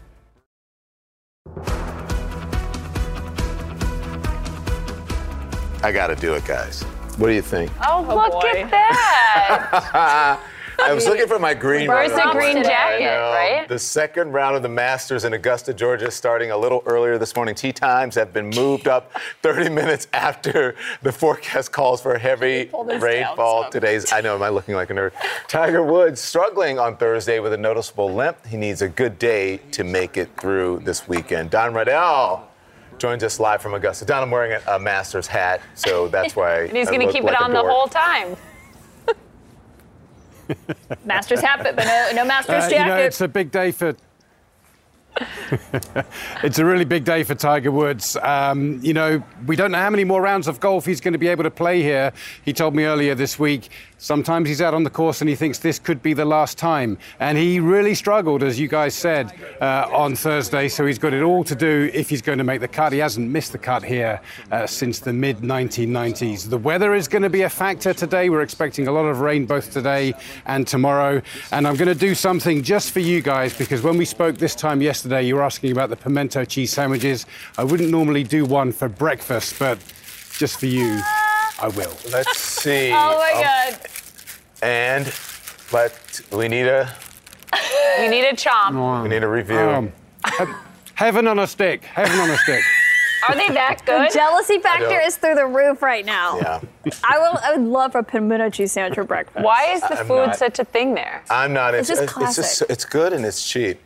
I got to do it, guys. What do you think? Oh, oh look at that. I was looking for my green. Where's the green jacket, right? The second round of the Masters in Augusta, Georgia, starting a little earlier this morning. Tee times have been moved up 30 minutes after the forecast calls for heavy rainfall. down some. Today's, I know, am I looking like a nerd? Tiger Woods struggling on Thursday with a noticeable limp. He needs a good day to make it through this weekend. Don Riddell joins us live from Augusta. Don, I'm wearing a, a Masters hat, so that's why. And he's going to keep like it on the whole time. Masters hat, but no, no Masters Uh, you know, jacket. it's a big day for. it's a really big day for Tiger Woods. Um, you know, we don't know how many more rounds of golf he's going to be able to play here. He told me earlier this week. Sometimes he's out on the course and he thinks this could be the last time. And he really struggled, as you guys said, uh, on Thursday. So he's got it all to do if he's going to make the cut. He hasn't missed the cut here uh, since the mid 1990s. The weather is going to be a factor today. We're expecting a lot of rain both today and tomorrow. And I'm going to do something just for you guys because when we spoke this time yesterday, you were asking about the pimento cheese sandwiches. I wouldn't normally do one for breakfast, but just for you, I will. Let's see. oh my God. And, but we need a You need a chomp. we need a review. Um, he- heaven on a stick. Heaven on a stick. Are they that good? The good? jealousy factor is through the roof right now. yeah, I will. I would love a pimento cheese sandwich for breakfast. Why is the I'm food not- such a thing there? I'm not. It's It's, just it's, just classic. it's good and it's cheap.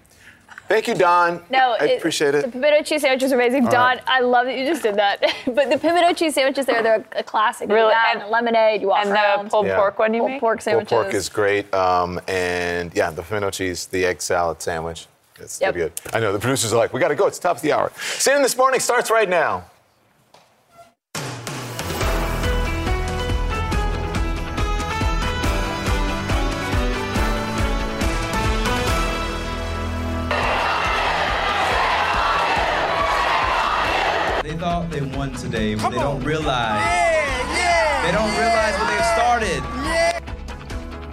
Thank you, Don. No, I appreciate it. The pimento cheese sandwich is amazing. All Don, right. I love that you just did that. but the pimento cheese sandwiches there, they're a classic. Really? that And- and lemonade, you walk and around. the pulled Yeah. pork one you Pulled make? pork Pulled pork is great, um, and yeah, the pimento cheese, the egg salad sandwich. It's Yep. pretty good. I know the producers are like, we got to go. It's top of the hour. CNN this morning starts right now. Thought they won today, but they don't realize. They don't realize what they've started.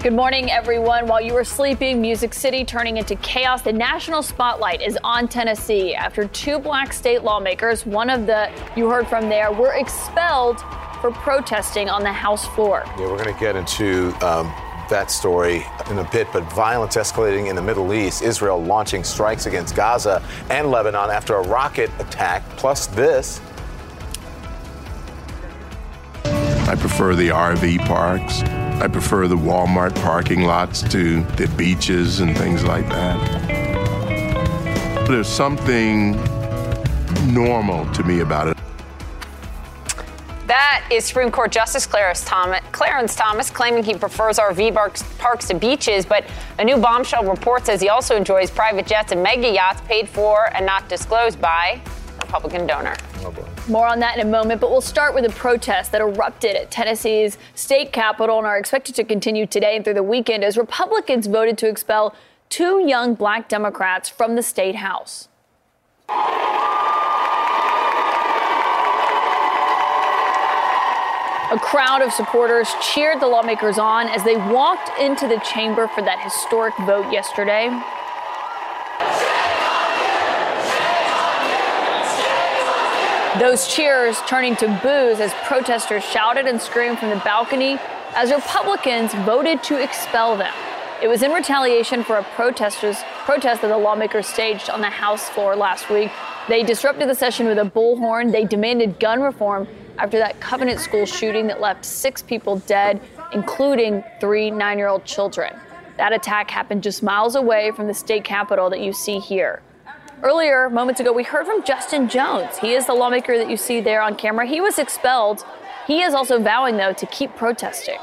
Good morning, everyone. While you were sleeping, Music City turning into chaos. The national spotlight is on Tennessee after two black state lawmakers, one of the you heard from there, were expelled for protesting on the House floor. Yeah, we're going to get into um, that story in a bit, but violence escalating in the Middle East. Israel launching strikes against Gaza and Lebanon after a rocket attack. Plus, this. I prefer the RV parks. I prefer the Walmart parking lots to the beaches and things like that. There's something normal to me about it. That is Supreme Court Justice Clarence Thomas, Clarence Thomas claiming he prefers RV parks, parks to beaches, but a new bombshell report says he also enjoys private jets and mega yachts paid for and not disclosed by a Republican donor. Oh, More on that in a moment, but we'll start with a protest that erupted at Tennessee's state capitol and are expected to continue today and through the weekend as Republicans voted to expel two young black Democrats from the state house. A crowd of supporters cheered the lawmakers on as they walked into the chamber for that historic vote yesterday. Those cheers turning to boos as protesters shouted and screamed from the balcony as Republicans voted to expel them. It was in retaliation for a protesters protest that the lawmakers staged on the House floor last week. They disrupted the session with a bullhorn. They demanded gun reform after that Covenant School shooting that left six people dead, including three nine-year-old children. That attack happened just miles away from the state capitol that you see here. Earlier, moments ago, we heard from Justin Jones. He is the lawmaker that you see there on camera. He was expelled. He is also vowing, though, to keep protesting.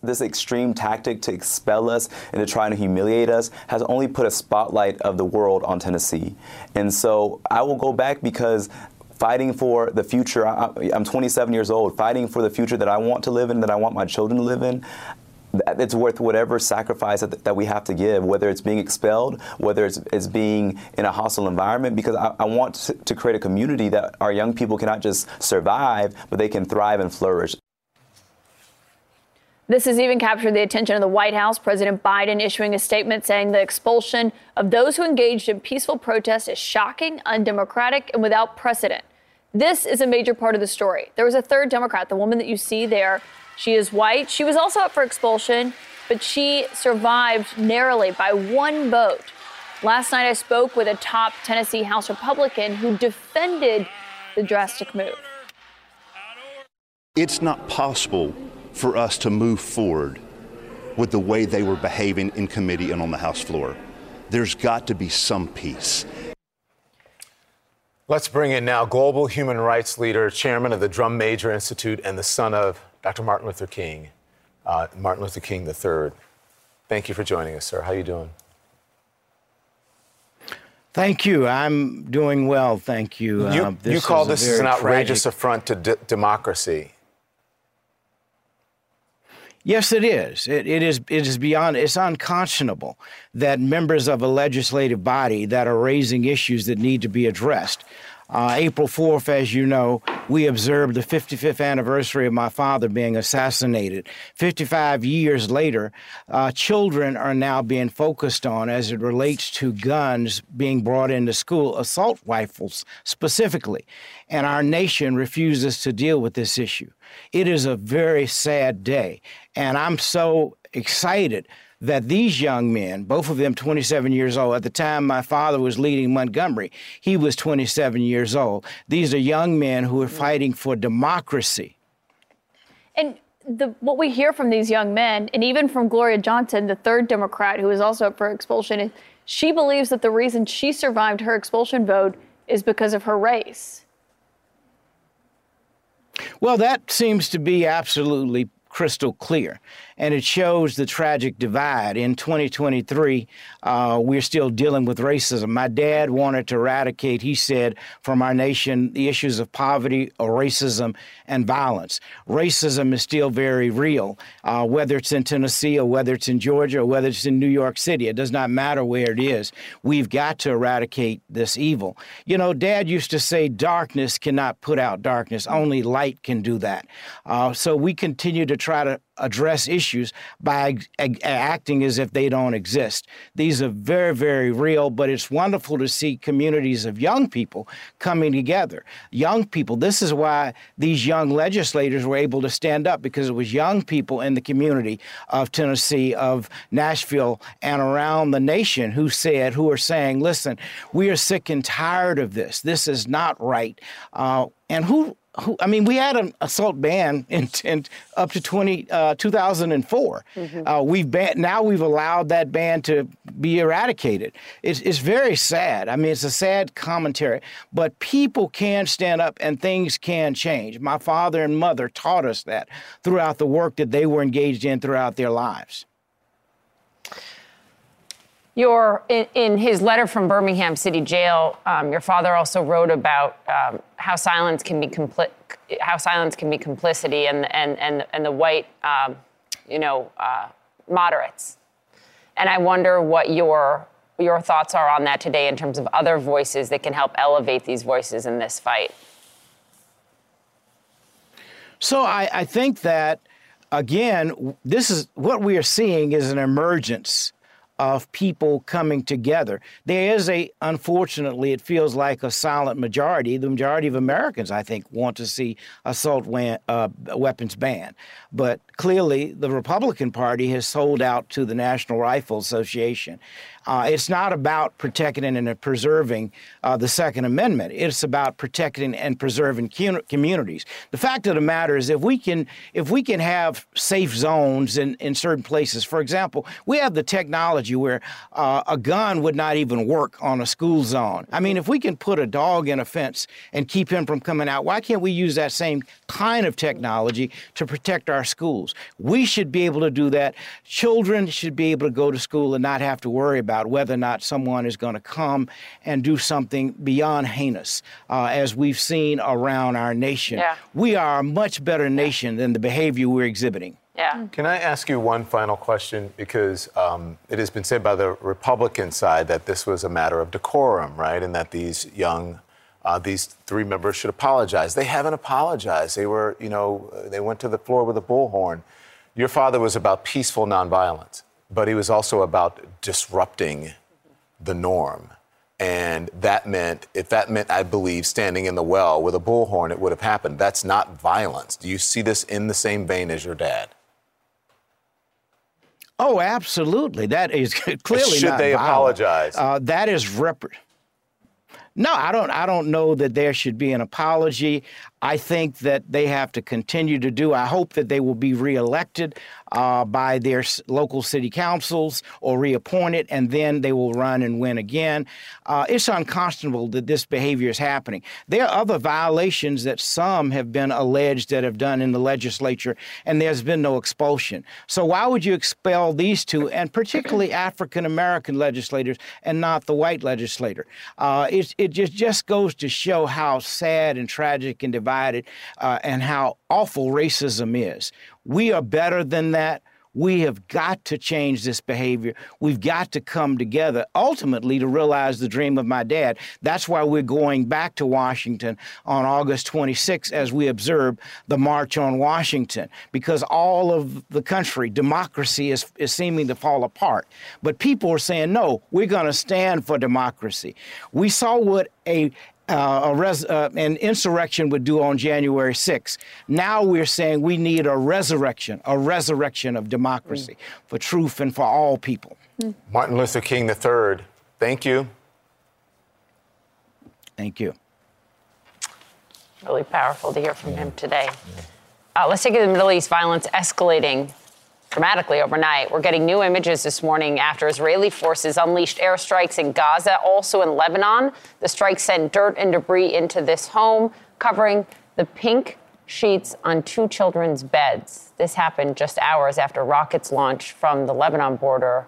This extreme tactic to expel us and to try to humiliate us has only put a spotlight of the world on Tennessee. And so I will go back because fighting for the future, I, am 27 years old, fighting for the future that I want to live in, that I want my children to live in, it's worth whatever sacrifice that, that, we have to give, whether it's being expelled, whether it's, it's being in a hostile environment, because I, I want to, to create a community that our young people cannot just survive, but they can thrive and flourish. This has even captured the attention of the White House. President Biden issuing a statement saying the expulsion of those who engaged in peaceful protest is shocking, undemocratic, and without precedent. This is a major part of the story. There was a third Democrat, the woman that you see there. She is white. She was also up for expulsion, but she survived narrowly by one vote. Last night, I spoke with a top Tennessee House Republican who defended the drastic move. It's not possible for us to move forward with the way they were behaving in committee and on the House floor. There's got to be some peace. Let's bring in now global human rights leader, chairman of the Drum Major Institute, and the son of Dr. Martin Luther King, uh, Martin Luther King III. Thank you for joining us, sir. How are you doing? Thank you. I'm doing well. Thank you. You, uh, you call this an outrageous tragic... affront to d- democracy. Yes, it is. It, it is. It is beyond. It's unconscionable that members of a legislative body that are raising issues that need to be addressed uh, April 4th, as you know, we observed the 55th anniversary of my father being assassinated. 55 years later, uh, children are now being focused on as it relates to guns being brought into school, assault rifles specifically. And our nation refuses to deal with this issue. It is a very sad day. And I'm so excited that these young men, both of them 27 years old, at the time my father was leading Montgomery, he was 27 years old. These are young men who are mm. fighting for democracy. And the, what we hear from these young men, and even from Gloria Johnson, the third Democrat who is also up for expulsion, is she believes that the reason she survived her expulsion vote is because of her race. Well, that seems to be absolutely crystal clear and it shows the tragic divide. In 2023, uh, we're still dealing with racism. My dad wanted to eradicate, he said, from our nation the issues of poverty, or racism, and violence. Racism is still very real, uh, whether it's in Tennessee or whether it's in Georgia or whether it's in New York City. It does not matter where it is. We've got to eradicate this evil. You know, Dad used to say, darkness cannot put out darkness, only light can do that. Uh, so we continue to try to address issues by ag- acting as if they don't exist. These are very, very real, but it's wonderful to see communities of young people coming together. Young people, this is why these young legislators were able to stand up because it was young people in the community of Tennessee, of Nashville, and around the nation who said, who are saying, listen, we are sick and tired of this. This is not right. Uh, and who who, I mean, we had an assault ban in, in up to 20, uh, 2004. Mm-hmm. Uh, we've ban- now we've allowed that ban to be eradicated. It's, it's very sad. I mean, it's a sad commentary, but people can stand up and things can change. My father and mother taught us that throughout the work that they were engaged in throughout their lives. Your, in, in, his letter from Birmingham City Jail, um, your father also wrote about um, how silence can be compli- how silence can be complicity and and and, and the white, um, you know, uh, moderates. And I wonder what your your thoughts are on that today in terms of other voices that can help elevate these voices in this fight. So I, I think that again, this is what we are seeing is an emergence of people coming together. There is a, unfortunately, it feels like a silent majority. The majority of Americans, I think, want to see assault uh, weapons banned. But clearly, the Republican Party has sold out to the National Rifle Association. Uh, it's not about protecting and preserving uh, the Second Amendment. It's about protecting and preserving communities. The fact of the matter is, if we can, if we can have safe zones in, in certain places, for example, we have the technology where uh, a gun would not even work on a school zone. I mean, if we can put a dog in a fence and keep him from coming out, why can't we use that same kind of technology to protect our schools? We should be able to do that. Children should be able to go to school and not have to worry about about whether or not someone is going to come and do something beyond heinous, uh, as we've seen around our nation. Yeah. We are a much better nation than the behavior we're exhibiting. Yeah. Can I ask you one final question? Because um, it has been said by the Republican side that this was a matter of decorum, right? And that these young, uh, these three members should apologize. They haven't apologized. They were, you know, they went to the floor with a bullhorn. Your father was about peaceful nonviolence but he was also about disrupting the norm. And that meant, if that meant, I believe, standing in the well with a bullhorn, it would have happened. That's not violence. Do you see this in the same vein as your dad? Oh, absolutely. That is clearly Should they violent. apologize? Uh, that is rep. No, I don't. I don't know that there should be an apology. I think that they have to continue to do. I hope that they will be reelected uh, by their local city councils or reappointed, and then they will run and win again. Uh, it's unconscionable that this behavior is happening. There are other violations that some have been alleged that have done in the legislature, and there's been no expulsion. So why would you expel these two, and particularly African American legislators, and not the white legislator? Uh, it, it just just goes to show how sad and tragic and divided, uh, and how awful racism is. We are better than that. We have got to change this behavior. We've got to come together ultimately to realize the dream of my dad. That's why we're going back to Washington on August 26 as we observe the March on Washington, because all of the country, democracy is, is seeming to fall apart. But people are saying, no, we're going to stand for democracy. We saw what a uh, res- uh, an insurrection would do on January 6th. Now we're saying we need a resurrection, a resurrection of democracy mm. for truth and for all people. Mm. Martin Luther King III, thank you. Thank you. Really powerful to hear from him today. Uh, let's take it to the Middle East. Violence escalating dramatically overnight. We're getting new images this morning after Israeli forces unleashed airstrikes in Gaza, also in Lebanon. The strikes sent dirt and debris into this home, covering the pink sheets on two children's beds. This happened just hours after rockets launched from the Lebanon border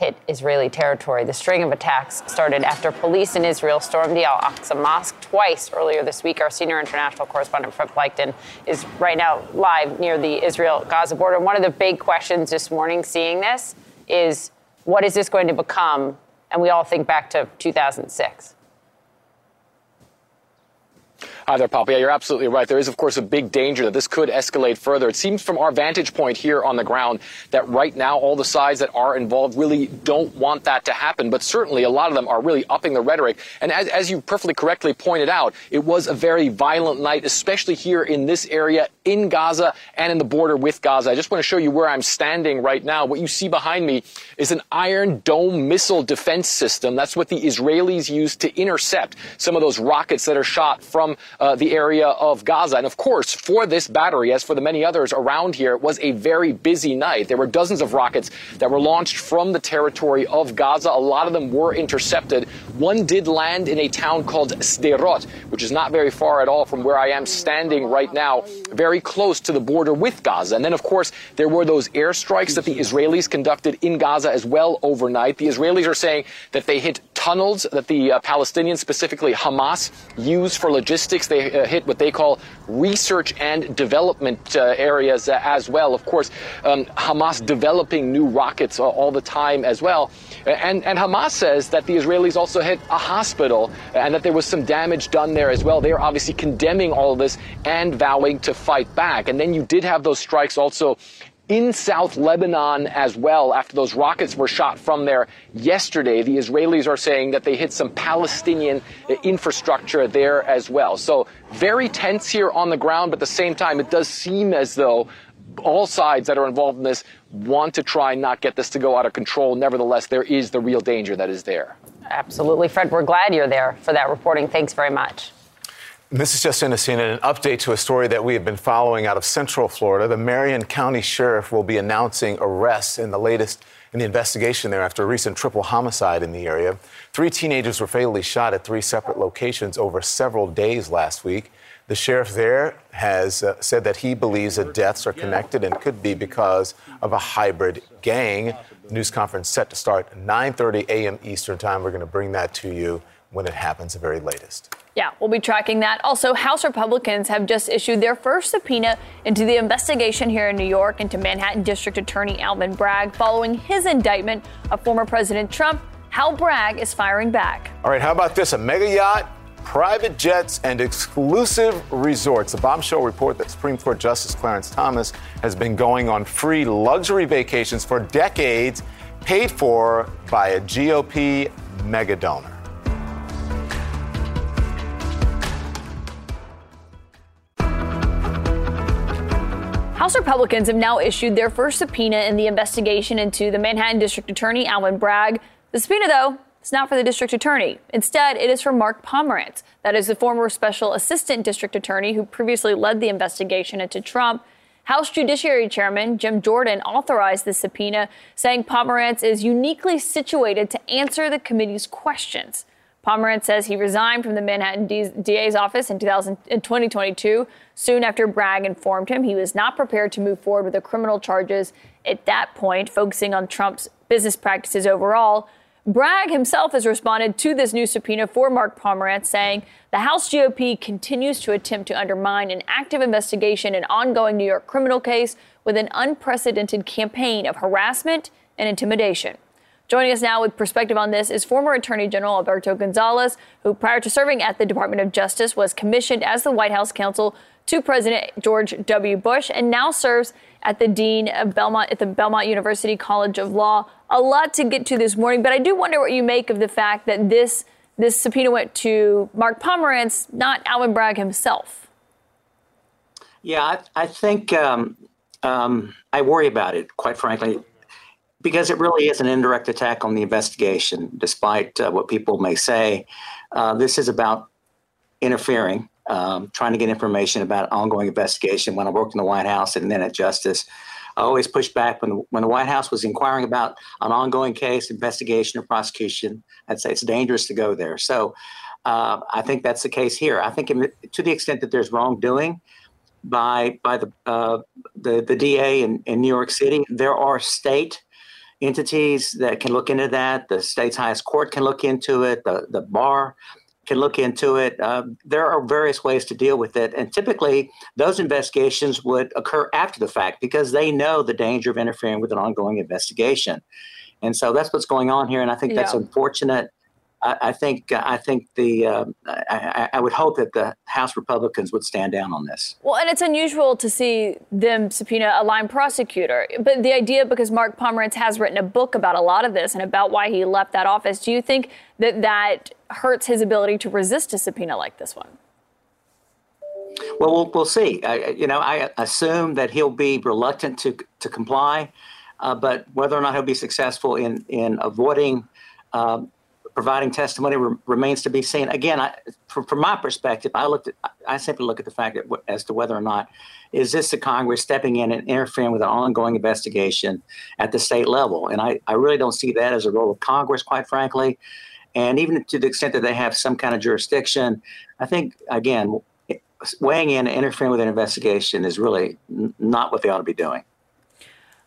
hit Israeli territory. The string of attacks started after police in Israel stormed the Al Aqsa Mosque twice earlier this week. Our senior international correspondent, Fred Pleitgen, is right now live near the Israel Gaza border. One of the big questions this morning, seeing this, is what is this going to become? And we all think back to 2006. Hi there, Poppy. Yeah, you're absolutely right. There is, of course, a big danger that this could escalate further. It seems from our vantage point here on the ground that right now all the sides that are involved really don't want that to happen. But certainly a lot of them are really upping the rhetoric. And as, as you perfectly correctly pointed out, it was a very violent night, especially here in this area in Gaza and in the border with Gaza. I just want to show you where I'm standing right now. What you see behind me is an Iron Dome missile defense system. That's what the Israelis use to intercept some of those rockets that are shot from uh, the area of Gaza. And of course, for this battery, as for the many others around here, it was a very busy night. There were dozens of rockets that were launched from the territory of Gaza. A lot of them were intercepted. One did land in a town called Sderot, which is not very far at all from where I am standing right now, very close to the border with Gaza. And then, of course, there were those airstrikes that the Israelis conducted in Gaza as well overnight. The Israelis are saying that they hit tunnels that the uh, Palestinians, specifically Hamas, use for logistics. They uh, hit what they call research and development uh, areas uh, as well. Of course, um, Hamas developing new rockets all the time as well. And, and Hamas says that the Israelis also hit a hospital and that there was some damage done there as well. They are obviously condemning all of this and vowing to fight back. And then you did have those strikes also in South Lebanon as well after those rockets were shot from there yesterday. The Israelis are saying that they hit some Palestinian infrastructure there as well. So very tense here on the ground, but at the same time, it does seem as though all sides that are involved in this want to try and not get this to go out of control. Nevertheless, there is the real danger that is there. Absolutely. Fred, we're glad you're there for that reporting. Thanks very much. This is Justin Asina, an update to a story that we have been following out of Central Florida. The Marion County Sheriff will be announcing arrests in the latest in the investigation there after a recent triple homicide in the area. Three teenagers were fatally shot at three separate locations over several days last week. The sheriff there has uh, said that he believes that deaths are connected and could be because of a hybrid gang. The news conference set to start 9:30 a.m. Eastern Time. We're going to bring that to you when it happens, the very latest. Yeah, we'll be tracking that. Also, House Republicans have just issued their first subpoena into the investigation here in New York into Manhattan District Attorney Alvin Bragg following his indictment of former President Trump. How Bragg is firing back. All right, how about this? A mega yacht, private jets, and exclusive resorts. A bombshell report that Supreme Court Justice Clarence Thomas has been going on free luxury vacations for decades, paid for by a GOP mega donor. House Republicans have now issued their first subpoena in the investigation into the Manhattan District Attorney Alvin Bragg. The subpoena, though, is not for the district attorney. Instead, it is for Mark Pomerantz. That is the former special assistant district attorney who previously led the investigation into Trump. House Judiciary Chairman Jim Jordan authorized the subpoena, saying Pomerantz is uniquely situated to answer the committee's questions. Pomerantz says he resigned from the Manhattan DA's office in, 2022, soon after Bragg informed him he was not prepared to move forward with the criminal charges at that point, focusing on Trump's business practices overall. Bragg himself has responded to this new subpoena for Mark Pomerantz, saying the House GOP continues to attempt to undermine an active investigation and ongoing New York criminal case with an unprecedented campaign of harassment and intimidation. Joining us now with perspective on this is former Attorney General Alberto Gonzales, who prior to serving at the Department of Justice was commissioned as the White House counsel to President George W. Bush and now serves at the Dean of Belmont at the Belmont University College of Law. A lot to get to this morning, but I do wonder what you make of the fact that this this subpoena went to Mark Pomerantz, not Alvin Bragg himself. Yeah, I, I think um, um, I worry about it, quite frankly because it really is an indirect attack on the investigation, despite uh, what people may say. Uh, this is about interfering, um, trying to get information about an ongoing investigation. When I worked in the White House and then at Justice, I always pushed back when the, when the White House was inquiring about an ongoing case, investigation, or prosecution. I'd say it's dangerous to go there. So uh, I think that's the case here. I think to the extent that there's wrongdoing, by by the uh, the, the DA in, in New York City. There are state entities that can look into that. The state's highest court can look into it. The, the bar can look into it. Uh, there are various ways to deal with it. And typically, those investigations would occur after the fact because they know the danger of interfering with an ongoing investigation. And so that's what's going on here. And I think that's yeah. unfortunate. I, I think I think the uh, I, I, would hope that the House Republicans would stand down on this. Well, and it's unusual to see them subpoena a line prosecutor, but the idea because Mark Pomerantz has written a book about a lot of this and about why he left that office. Do you think that that hurts his ability to resist a subpoena like this one? Well, we'll, we'll see. I, you know, I assume that he'll be reluctant to to comply, uh, but whether or not he'll be successful in in avoiding. Um, providing testimony re- remains to be seen. Again, I, from, from, my perspective, I looked at, I simply look at the fact that as to whether or not is this the Congress stepping in and interfering with an ongoing investigation at the state level, and I, I really don't see that as a role of Congress, quite frankly. And even to the extent that they have some kind of jurisdiction, I think again, weighing in and interfering with an investigation is really n- not what they ought to be doing.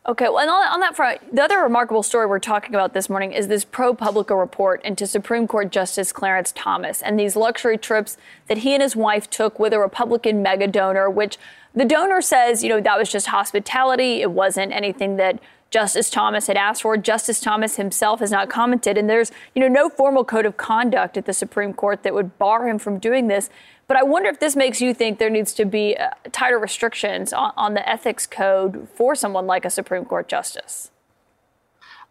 Okay, well, on, on, that front, the other remarkable story we're talking about this morning is this ProPublica report into Supreme Court Justice Clarence Thomas and these luxury trips that he and his wife took with a Republican mega donor, which the donor says, you know, that was just hospitality. It wasn't anything that Justice Thomas had asked for. Justice Thomas himself has not commented, and there's, you know, no formal code of conduct at the Supreme Court that would bar him from doing this. But I wonder if this makes you think there needs to be uh, tighter restrictions on, on the ethics code for someone like a Supreme Court justice.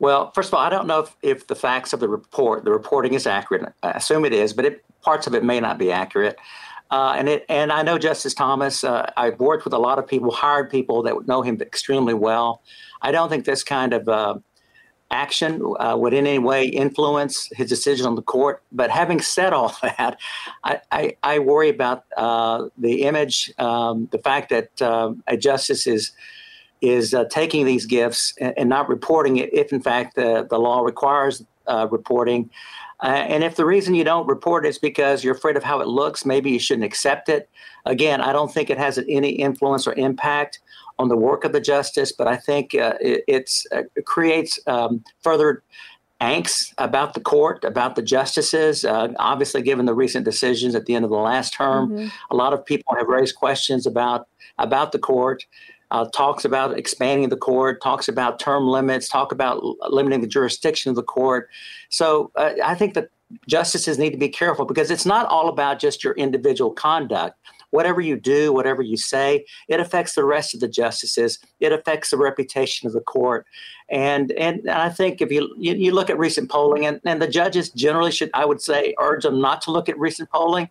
Well, first of all, I don't know if, if the facts of the report, the reporting is accurate. I assume it is, but it, parts of it may not be accurate. Uh, and it, and I know Justice Thomas. Uh, I've worked with a lot of people, hired people that know him extremely well. I don't think this kind of uh, action uh, would in any way influence his decision on the court. But having said all that, I, I, I worry about uh, the image, um, the fact that um, a justice is is uh, taking these gifts and, and, not reporting it if, in fact, the, the law requires uh, reporting. Uh, and if the reason you don't report is because you're afraid of how it looks, maybe you shouldn't accept it. Again, I don't think it has any influence or impact on the work of the justice, but I think uh, it, uh, creates um, further angst about the court, about the justices. Uh, obviously, given the recent decisions at the end of the last term, mm-hmm. a lot of people have raised questions about about the court. Uh, talks about expanding the court, talks about term limits, talk about limiting the jurisdiction of the court. So uh, I think that justices need to be careful because it's not all about just your individual conduct whatever you do, whatever you say, it affects the rest of the justices. It affects the reputation of the court. And and I think if you you, you look at recent polling, and, and the judges generally should, I would say, urge them not to look at recent polling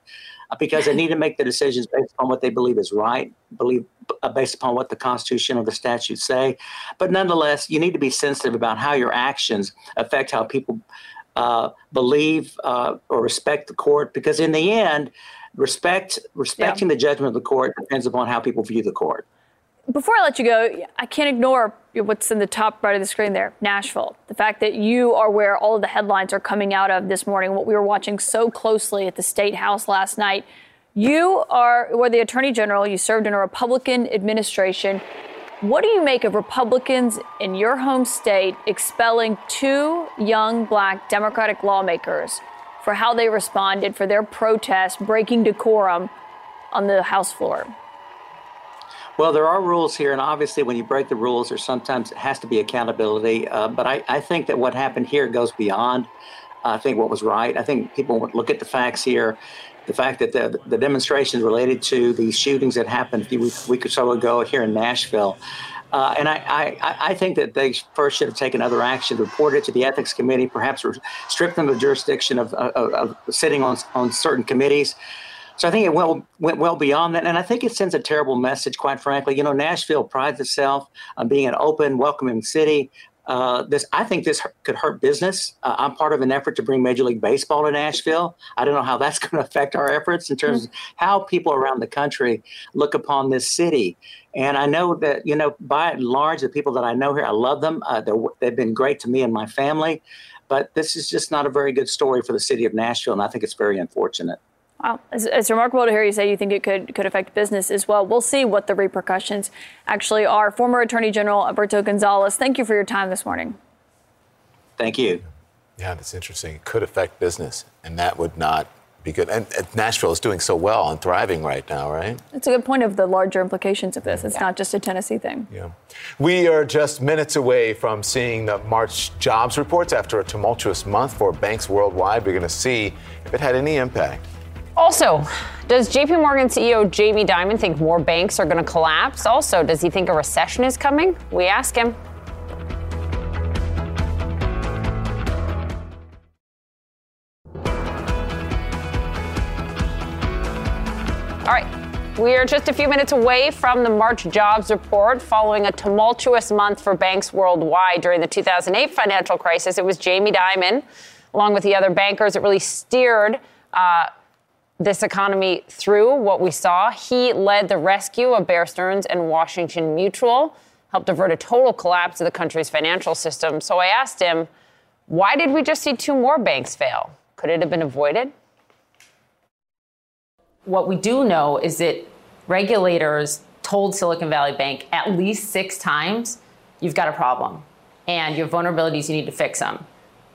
because they need to make the decisions based on what they believe is right, believe uh, based upon what the Constitution or the statutes say. But nonetheless, you need to be sensitive about how your actions affect how people uh, believe uh, or respect the court, because in the end, respect respecting yeah. the judgment of the court depends upon how people view the court. Before I let you go, I can't ignore what's in the top right of the screen there Nashville. The fact that you are where all of the headlines are coming out of this morning, what we were watching so closely at the State House last night. You are, were the Attorney General, you served in a Republican administration. What do you make of Republicans in your home state expelling two young black Democratic lawmakers for how they responded for their protest breaking decorum on the House floor? Well, there are rules here, and obviously, when you break the rules, there sometimes has to be accountability. Uh, but I, I, think that what happened here goes beyond, I think, what was right. I think people would look at the facts here. The fact that the, the demonstrations related to the shootings that happened a few week or so ago here in Nashville, uh, and I, I, I, think that they first should have taken other action, reported it to the ethics committee, perhaps strip them of jurisdiction of, of, of, sitting on, on certain committees. So I think it went, went well beyond that. And I think it sends a terrible message, quite frankly. You know, Nashville prides itself on being an open, welcoming city. Uh, this, I think this could hurt business. Uh, I'm part of an effort to bring Major League Baseball to Nashville. I don't know how that's going to affect our efforts in terms mm-hmm. of how people around the country look upon this city. And I know that, you know, by and large, the people that I know here, I love them. Uh, they've been great to me and my family. But this is just not a very good story for the city of Nashville, and I think it's very unfortunate. Wow, it's, it's, remarkable to hear you say you think it could could affect business as well. We'll see what the repercussions actually are. Former Attorney General Alberto Gonzales, thank you for your time this morning. Thank you. Yeah, that's interesting. It could affect business, and that would not be good. And, and Nashville is doing so well and thriving right now, right? It's a good point of the larger implications of this. It's yeah. not just a Tennessee thing. Yeah. We are just minutes away from seeing the March jobs reports after a tumultuous month for banks worldwide. We're going to see if it had any impact. Also, does JP Morgan CEO Jamie Dimon think more banks are going to collapse? Also, does he think a recession is coming? We ask him. All right. We are just a few minutes away from the March jobs report following a tumultuous month for banks worldwide during the 2008 financial crisis. It was Jamie Dimon, along with the other bankers, that really steered uh, this economy through what we saw. He led the rescue of Bear Stearns and Washington Mutual, helped avert a total collapse of the country's financial system. So I asked him, why did we just see two more banks fail? Could it have been avoided? What we do know is that regulators told Silicon Valley Bank at least six times you've got a problem and you have vulnerabilities, you need to fix them.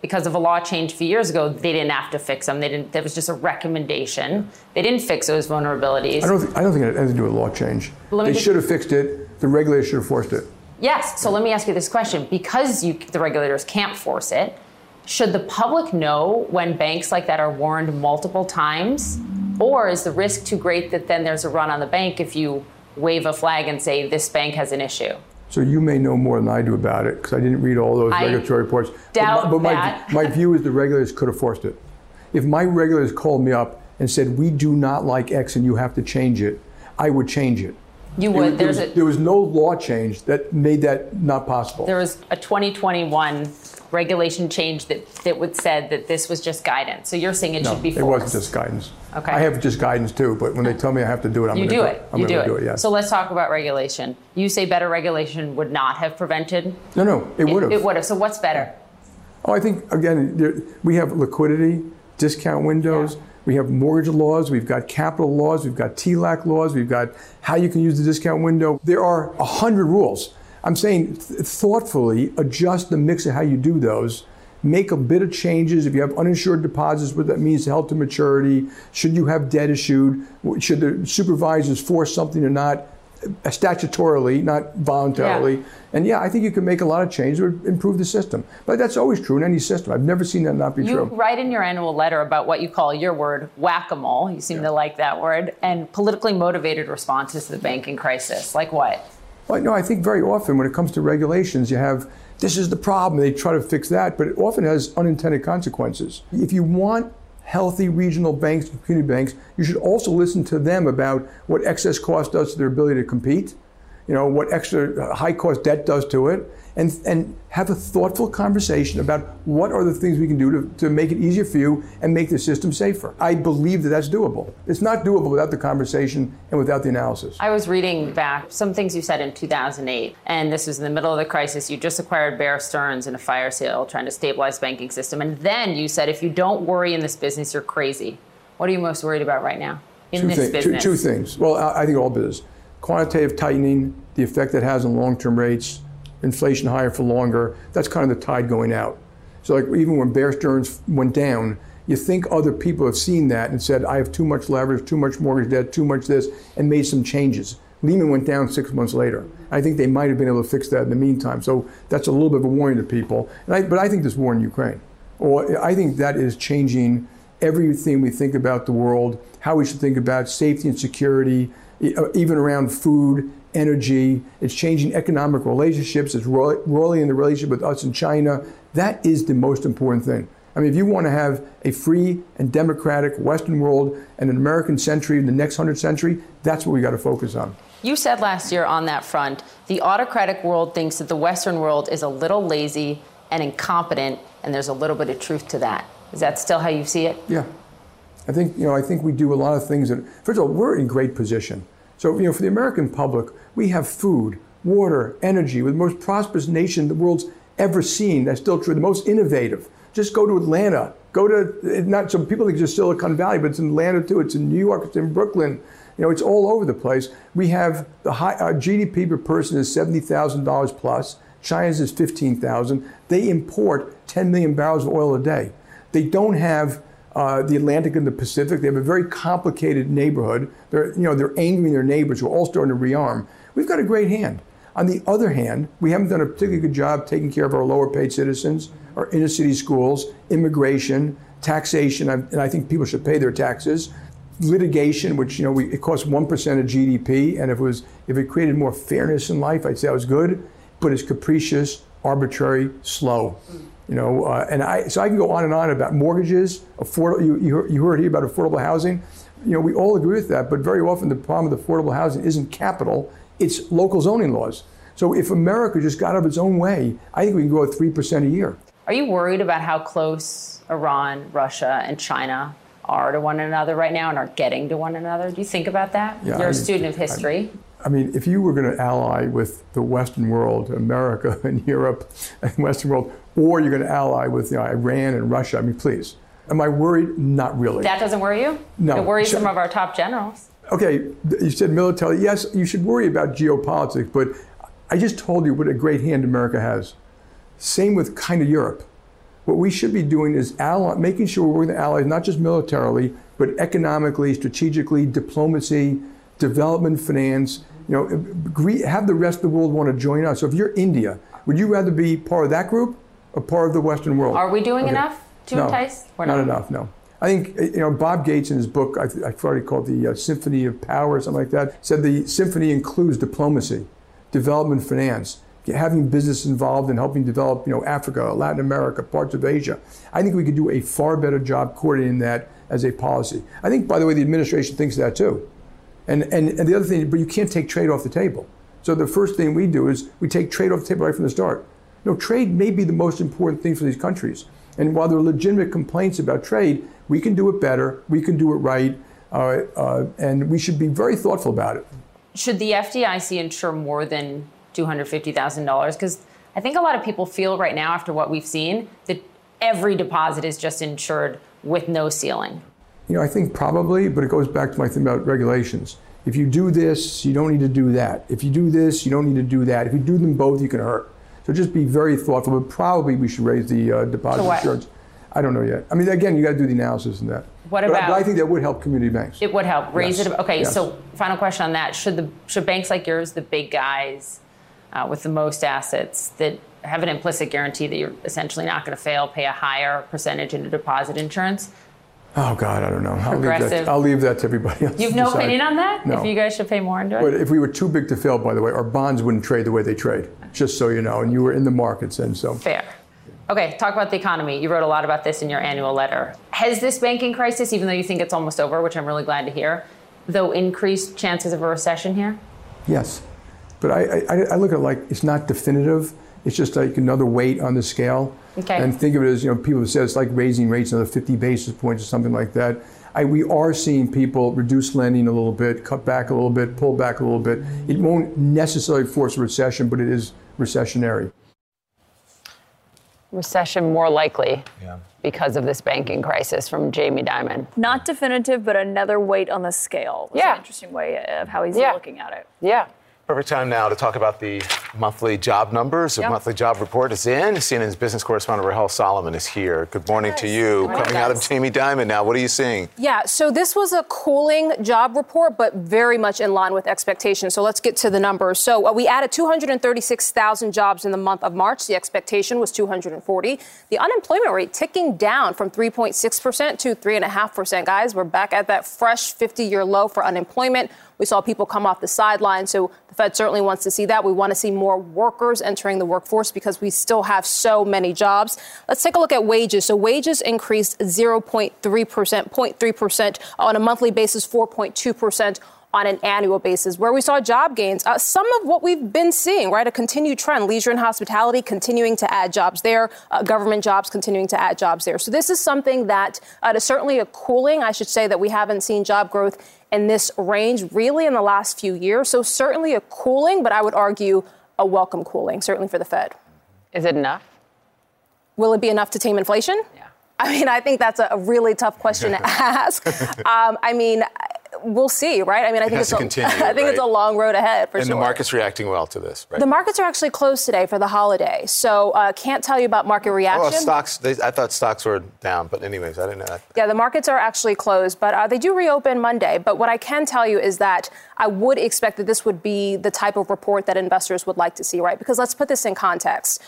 Because of a law change a few years ago, they didn't have to fix them. They didn't. That was just a recommendation. They didn't fix those vulnerabilities. I don't, think, I don't think it had anything to do with law change. They should have fixed it. The regulators should have forced it. Yes. So let me ask you this question: Because you, the regulators can't force it, should the public know when banks like that are warned multiple times, or is the risk too great that then there's a run on the bank if you wave a flag and say this bank has an issue? So you may know more than I do about it because I didn't read all those I regulatory reports. doubt but my, that. but my, my view is the regulators could have forced it. If my regulators called me up and said, we do not like X and you have to change it, I would change it. You would. There, was, a there was no law change that made that not possible. there was a 2021 regulation change that that would said that this was just guidance. So you're saying it no, should be it wasn't just guidance. Okay. I have just guidance too, but when they tell me I have to do it, I'm going do to it. I'm you do it. do it. Yes. So let's talk about regulation. You say better regulation would not have prevented. no, no, it would have. It would have. So what's better? Oh, I think again, there, we have liquidity, discount windows. We have mortgage laws. We've got capital laws. We've got TLAC laws. We've got how you can use the discount window. There are a hundred rules. I'm saying th- thoughtfully adjust the mix of how you do those. Make a bit of changes. If you have uninsured deposits, what that means to held to maturity. Should you have debt issued? Should the supervisors force something or not? uh, Statutorily, not voluntarily. And yeah, I think you can make a lot of changes or improve the system. But that's always true in any system. I've never seen that not be You true. write in your annual letter about what you call your word whack-a-mole. You seem to like that word, and politically motivated responses to the banking crisis. Like what? Well, no, I think very often when it comes to regulations, you have this is the problem. They try to fix that, but it often has unintended consequences. If you want healthy regional banks, community banks, you should also listen to them about what excess cost does to their ability to compete. You know what extra high cost debt does to it, and and have a thoughtful conversation about what are the things we can do to, to make it easier for you and make the system safer. I believe that that's doable. It's not doable without the conversation and without the analysis. I was reading back some things you said in 2008, and this was in the middle of the crisis. You just acquired Bear Stearns in a fire sale, trying to stabilize the banking system, and then you said, if you don't worry in this business, you're crazy. What are you most worried about right now in two this thi- two- business? two things. Well, I, I think all business. Quantitative tightening, the effect that has on long-term rates, inflation higher for longer, that's kind of the tide going out. So like even when Bear Stearns went down, you think other people have seen that and said, I have too much leverage, too much mortgage debt, too much this, and made some changes. Lehman went down six months later. I think they might have been able to fix that in the meantime. So that's a little bit of a warning to people. I, but I think this war in Ukraine, or I think that is changing everything we think about the world, how we should think about safety and security, uh, even around food, energy. It's changing economic relationships. It's ro- roiling in the relationship with us and China. That is the most important thing. I mean, if you want to have a free and democratic Western world and an American century in the next hundred century, that's what we got to focus on. You said last year on that front, the autocratic world thinks that the Western world is a little lazy and incompetent, and there's a little bit of truth to that. Is that still how you see it? Yeah. I think, you know, I think we do a lot of things that, first of all, we're in great position. So, you know, for the American public, we have food, water, energy. We're the most prosperous nation the world's ever seen. That's still true. The most innovative. Just go to Atlanta. Go to, not some people think it's just Silicon Valley, but it's in Atlanta too. It's in New York. It's in Brooklyn. You know, it's all over the place. We have the high, our GDP per person is $70,000 plus. China's is 15,000. They import 10 million barrels of oil a day. They don't have uh, the Atlantic and the Pacific. They have a very complicated neighborhood. They're, you know, they're angering their neighbors who are all starting to rearm. We've got a great hand. On the other hand, we haven't done a particularly good job taking care of our lower paid citizens, our inner city schools, immigration, taxation, and I think people should pay their taxes. Litigation, which you know, we, it costs one percent of GDP, and if it was, if it created more fairness in life, I'd say that was good. But it's capricious, arbitrary, slow. You know, uh, and I so I can go on and on about mortgages, affordable. You, you, you heard here about affordable housing. You know, we all agree with that, but very often the problem with affordable housing isn't capital; it's local zoning laws. So if America just got out of its own way, I think we can grow at three percent a year. Are you worried about how close Iran, Russia, and China are to one another right now and are getting to one another? Do you think about that? Yeah, You're I a student of history. I mean, if you were going to ally with the Western world, America and Europe and Western world, or you're going to ally with you know, Iran and Russia, I mean, please. Am I worried? Not really. that doesn't worry you? No. It worries So- some of our top generals. Okay, you said military. Yes, you should worry about geopolitics, but I just told you what a great hand America has. Same with kind of Europe. What we should be doing is ally, making sure we're working with allies, not just militarily, but economically, strategically, diplomacy, development finance. You know, have the rest of the world want to join us. So if you're India, would you rather be part of that group or part of the Western world? Are we doing Okay. enough to no, entice? We're not not. enough. No. I think you know Bob Gates in his book, I, I thought he called the uh, Symphony of Power or something like that, said the symphony includes diplomacy, development finance, having business involved in helping develop you know Africa, Latin America, parts of Asia. I think we could do a far better job coordinating that as a policy. I think, by the way, the administration thinks that too. And, and, and the other thing, but you can't take trade off the table. So the first thing we do is we take trade off the table right from the start. No, trade may be the most important thing for these countries. And while there are legitimate complaints about trade, we can do it better, we can do it right, uh, uh, and we should be very thoughtful about it. Should the FDIC insure more than $250,000? Because I think a lot of people feel right now, after what we've seen, that every deposit is just insured with no ceiling. You know, I think probably, but it goes back to my thing about regulations. If you do this, you don't need to do that. If you do this, you don't need to do that. If you do them both, you can hurt. So just be very thoughtful. But probably we should raise the uh, deposit what? insurance. I don't know yet. I mean, again, you got to do the analysis in that. What But I- about- But I think that would help community banks. It would help raise Yes. it. Okay, Yes. so final question on that: Should the should banks like yours, the big guys uh, with the most assets, that have an implicit guarantee that you're essentially not going to fail, pay a higher percentage into deposit insurance? Oh God, I don't know. I'll leave, that, I'll leave that to everybody else. You've no decide. opinion on that? No. If you guys should pay more into it? But if we were too big to fail, by the way, our bonds wouldn't trade the way they trade. Just so you know, and you were in the markets, and so. Fair. Okay, talk about the economy. You wrote a lot about this in your annual letter. Has this banking crisis, even though you think it's almost over, which I'm really glad to hear, though increased chances of a recession here? Yes, but I, I, I look at it like it's not definitive. It's just like another weight on the scale. Okay. And think of it as you know people have said it's like raising rates another 50 basis points or something like that. I, we are seeing people reduce lending a little bit, cut back a little bit, pull back a little bit. It won't necessarily force a recession, but it is recessionary. Recession more likely because of this banking crisis from Jamie Dimon. Not definitive, but another weight on the scale. Was Yeah. An interesting way of how he's Yeah. looking at it. Yeah. Perfect time now to talk about the monthly job numbers. The Yep. monthly job report is in. CNN's business correspondent Rahel Solomon is here. Good morning to you. morning, Coming out of. Jamie Dimon now, what are you seeing? Yeah, so this was a cooling job report, but very much in line with expectations. So let's get to the numbers. So uh, we added 236,000 jobs in the month of March. The expectation was 240. The unemployment rate ticking down from 3.6% to 3.5%. Guys, we're back at that fresh 50 year low for unemployment. We saw people come off the sidelines. So Fed certainly wants to see that. We want to see more workers entering the workforce because we still have so many jobs. Let's take a look at wages. So wages increased 0.3%, 0.3% on a monthly basis, 4.2% on an annual basis, where we saw job gains. Uh, some of what we've been seeing, right? A continued trend. Leisure and hospitality continuing to add jobs there, uh, government jobs continuing to add jobs there. So this is something that uh, is certainly a cooling, I should say, that we haven't seen job growth in this range really in the last few years. So certainly a cooling, but I would argue a welcome cooling, certainly for the Fed. Is it enough? Will it be enough to tame inflation? Yeah. I mean, I think that's a really tough question to ask. um, I mean, we'll see, right? I mean, I think it's a, continue, I think it's a long road ahead for and sure. the market's reacting well to this, right? The markets are actually closed today for the holiday, so uh, can't tell you about market Oh, reaction. stocks. They, I thought stocks were down, but anyways, I didn't know that. Yeah, the markets are actually closed, but uh, they do reopen Monday. But what I can tell you is that I would expect that this would be the type of report that investors would like to see, right? Because let's put this in context.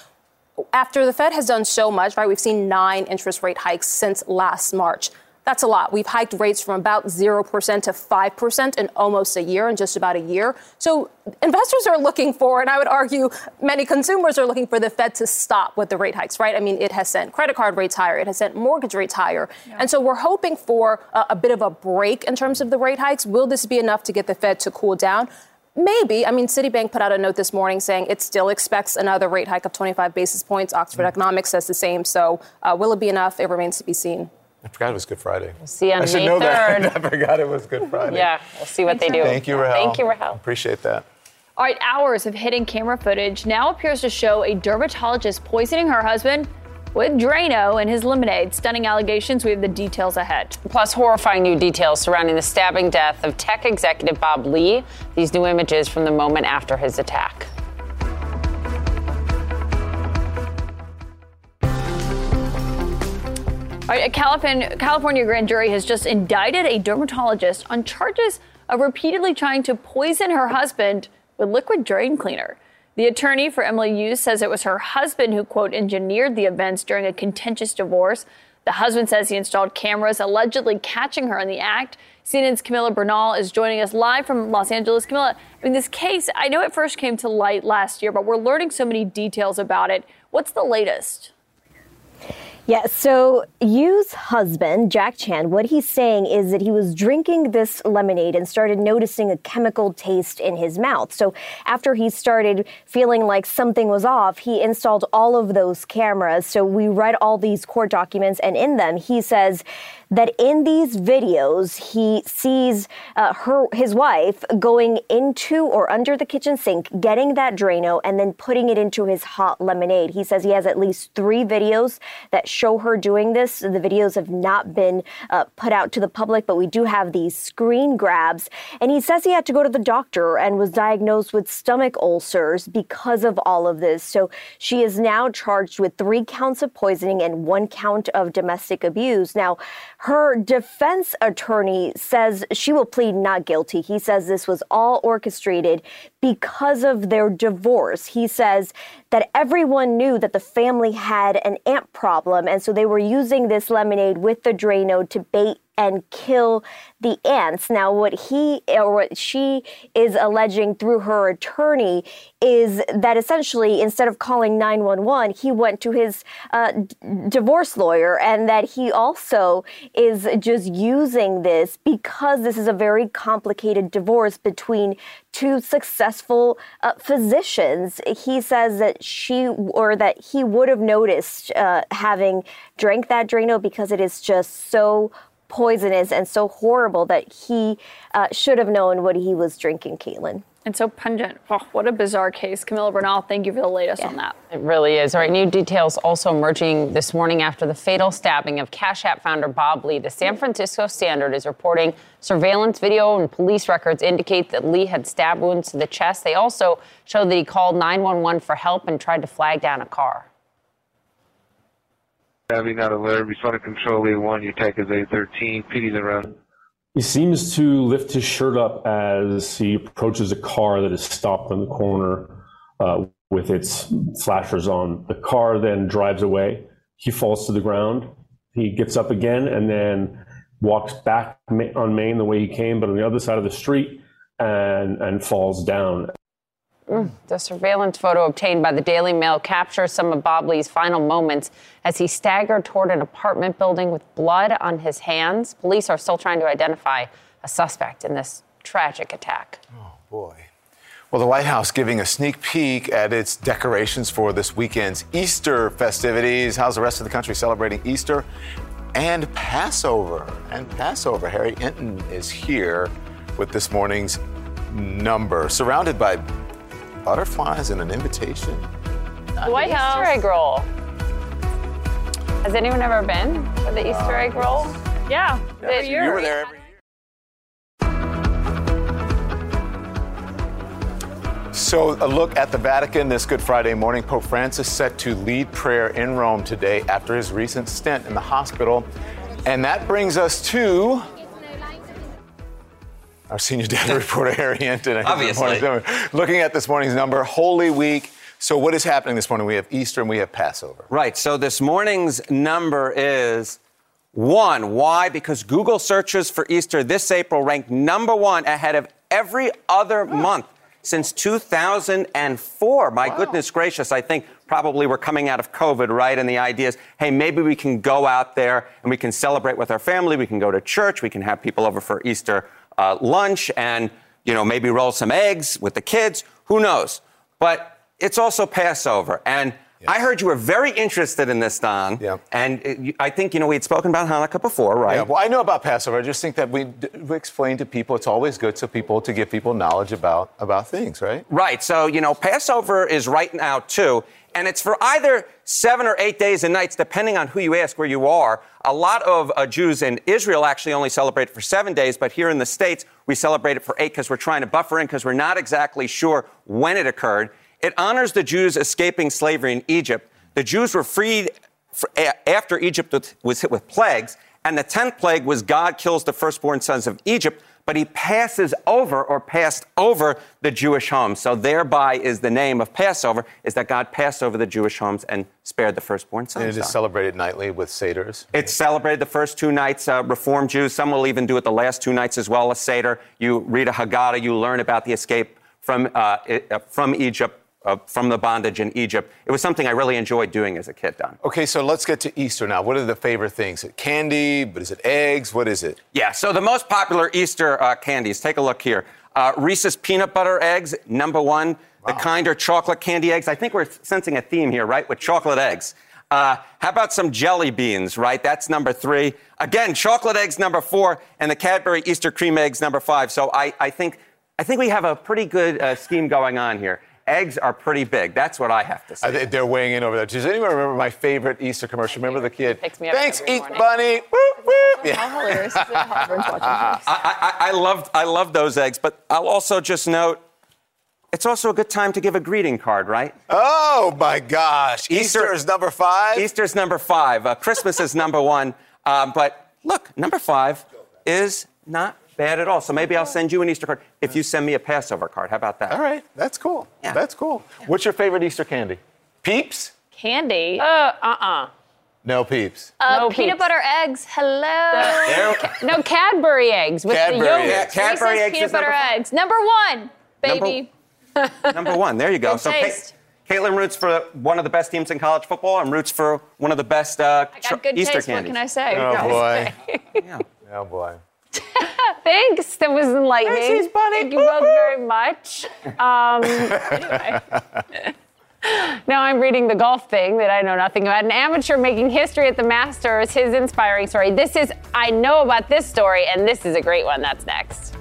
After the Fed has done so much, right, we've seen nine interest rate hikes since last March. That's a lot. We've hiked rates from about 0% to 5% in almost a year, in just about a year. So investors are looking for, and I would argue many consumers are looking for the Fed to stop with the rate hikes, right? I mean, it has sent credit card rates higher, it has sent mortgage rates higher. And so we're hoping for a, a bit of a break in terms of the rate hikes. Will this be enough to get the Fed to cool down? Maybe. I mean, Citibank put out a note this morning saying it still expects another rate hike of 25 basis points. Oxford Economics says the same. So, uh, will it be enough? It remains to be seen. I forgot it was Good Friday. We'll see you on I should May know that. 3rd. I forgot it was Good Friday. Yeah, we'll see what they do. Thank you, Rahel. Thank you, Rahel. Appreciate that. All right, hours of hidden camera footage now appears to show a dermatologist poisoning her husband with Drano and his lemonade. Stunning allegations. We have the details ahead. Plus, horrifying new details surrounding the stabbing death of tech executive Bob Lee. These new images from the moment after his attack. Right, a California, grand jury has just indicted a dermatologist on charges of repeatedly trying to poison her husband with liquid drain cleaner. The attorney for Emily Hughes says it was her husband who, quote, engineered the events during a contentious divorce. The husband says he installed cameras allegedly catching her in the act. CNN's Camila Bernal is joining us live from Los Angeles. Camila, I mean, this case, I know it first came to light last year, but we're learning so many details about it. What's the latest? Yeah, so Yu's husband, Jack Chan, what he's saying is that he was drinking this lemonade and started noticing a chemical taste in his mouth. So after he started feeling like something was off, he installed all of those cameras. So we read all these court documents, and in them, he says that in these videos he sees uh, her his wife going into or under the kitchen sink getting that drano and then putting it into his hot lemonade. He says he has at least three videos that show her doing this. The videos have not been uh, put out to the public but we do have these screen grabs. And he says he had to go to the doctor and was diagnosed with stomach ulcers because of all of this. So she is now charged with three counts of poisoning and one count of domestic abuse. Now her defense attorney says she will plead not guilty. He says this was all orchestrated because of their divorce. He says that everyone knew that the family had an ant problem, and so they were using this lemonade with the Drano to bait and kill the ants. Now, what he or what she is alleging through her attorney is that essentially, instead of calling 911, he went to his uh, d- divorce lawyer, and that he also is just using this because this is a very complicated divorce between two successful uh, physicians. He says that she or that he would have noticed uh, having drank that Drano because it is just so poisonous and so horrible that he uh, should have known what he was drinking, Kaitlan. And so pungent. Oh, what a bizarre case. Camila Bernal, thank you for the latest yeah. on that. It really is. All right, new details also emerging this morning after the fatal stabbing of Cash App founder Bob Lee. The San Francisco Standard is reporting surveillance video and police records indicate that Lee had stab wounds to the chest. They also show that he called 911 for help and tried to flag down a car. Having out alert, respond to control A1, your tech is A13, PD's around. He seems to lift his shirt up as he approaches a car that is stopped on the corner uh, with its flashers on. The car then drives away. He falls to the ground. He gets up again and then walks back on Main the way he came, but on the other side of the street and, and falls down. The surveillance photo obtained by the Daily Mail captures some of Bob Lee's final moments as he staggered toward an apartment building with blood on his hands. Police are still trying to identify a suspect in this tragic attack. Oh, boy. Well, the White House giving a sneak peek at its decorations for this weekend's Easter festivities. How's the rest of the country celebrating Easter and Passover? And Passover. Harry Enten is here with this morning's number, surrounded by butterflies and an invitation. The White House. Easter egg roll. Has anyone ever been to the Easter egg uh, roll? Yeah, yeah you were there every year. So, a look at the Vatican this Good Friday morning. Pope Francis set to lead prayer in Rome today after his recent stint in the hospital. And that brings us to our senior data reporter, Harry Enten. Obviously. Looking at this morning's number, Holy Week. So, what is happening this morning? We have Easter and we have Passover. Right. So, this morning's number is one. Why? Because Google searches for Easter this April ranked number one ahead of every other month since 2004. My wow. goodness gracious, I think probably we're coming out of COVID, right? And the idea is, hey, maybe we can go out there and we can celebrate with our family. We can go to church. We can have people over for Easter uh, lunch and, you know, maybe roll some eggs with the kids. Who knows? But it's also Passover. And. I heard you were very interested in this, Don. Yeah. And it, I think, you know, we had spoken about Hanukkah before, right? Yeah, well, I know about Passover. I just think that we, we explain to people, it's always good to people to give people knowledge about, about things, right? Right. So, you know, Passover is right now, too. And it's for either seven or eight days and nights, depending on who you ask where you are. A lot of uh, Jews in Israel actually only celebrate it for seven days, but here in the States, we celebrate it for eight because we're trying to buffer in because we're not exactly sure when it occurred. It honors the Jews escaping slavery in Egypt. The Jews were freed after Egypt was hit with plagues. And the 10th plague was God kills the firstborn sons of Egypt, but he passes over or passed over the Jewish homes. So thereby is the name of Passover, is that God passed over the Jewish homes and spared the firstborn sons. And it is celebrated nightly with Seder's. It's celebrated the first two nights, uh, Reform Jews. Some will even do it the last two nights as well, a Seder. You read a Haggadah, you learn about the escape from, uh, uh from Egypt uh, from the bondage in Egypt. It was something I really enjoyed doing as a kid, Don. Okay, so let's get to Easter now. What are the favorite things? Candy, but is it eggs? What is it? Yeah, so the most popular Easter uh, candies, take a look here. Uh, Reese's peanut butter eggs, number one. Wow. The kinder chocolate candy eggs. I think we're sensing a theme here, right, with chocolate eggs. Uh, how about some jelly beans, right? That's number three. Again, chocolate eggs, number four, and the Cadbury Easter cream eggs, number five. So I, I think, I think we have a pretty good uh, scheme going on here eggs are pretty big. That's what I have to say. they're weighing in over there. Does anyone remember my favorite Easter commercial? Remember the kid? Picks me up Thanks, eat morning. bunny. Whoop, whoop. Yeah. How hilarious is it? I, I, I love I love those eggs, but I'll also just note it's also a good time to give a greeting card, right? Oh my gosh! Easter, Easter is number five. Easter's number five. Uh, Christmas is number one. Um, but look, number five is not bad at all. So maybe I'll send you an Easter card if you send me a Passover card. How about that? All right, that's cool. Yeah. That's cool. What's your favorite Easter candy? Peeps? Candy? Uh, uh-uh. No peeps. Uh, No peanut peeps. butter eggs. Hello. No, Cadbury eggs with Cadbury the yogurt. eggs. Cadbury Reese's eggs peanut butter number eggs. Number one, baby. Number one. There you go. Good so Ka- taste. Kaitlan roots for one of the best teams in college football and roots for one of the best uh, I got good Easter taste. candies. What can I say? Oh boy. Yeah. Oh boy. Thanks. That was enlightening. Thanks, bunny. Thank you both very much. Um, anyway. Now I'm reading the golf thing that I know nothing about. An amateur making history at the Masters, his inspiring story. This is, I know about this story, and this is a great one. That's next.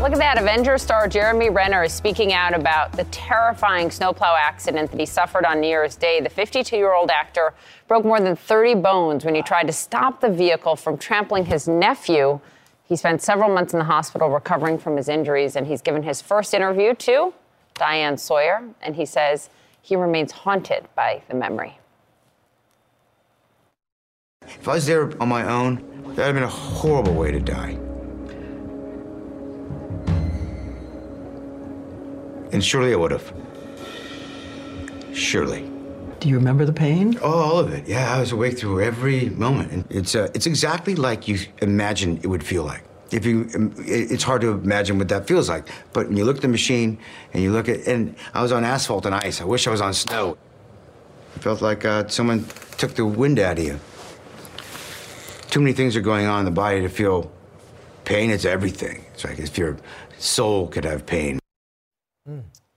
Look at that. Avenger star Jeremy Renner is speaking out about the terrifying snowplow accident that he suffered on New Year's Day. The 52 year old actor broke more than 30 bones when he tried to stop the vehicle from trampling his nephew. He spent several months in the hospital recovering from his injuries, and he's given his first interview to Diane Sawyer, and he says he remains haunted by the memory. If I was there on my own, that would have been a horrible way to die. And surely I would have. Surely. Do you remember the pain? Oh, all of it. Yeah, I was awake through every moment. And it's, uh, it's exactly like you imagine it would feel like. If you, um, it's hard to imagine what that feels like. But when you look at the machine and you look at, and I was on asphalt and ice. I wish I was on snow. It felt like uh, someone took the wind out of you. Too many things are going on in the body to feel pain. It's everything. It's like if your soul could have pain.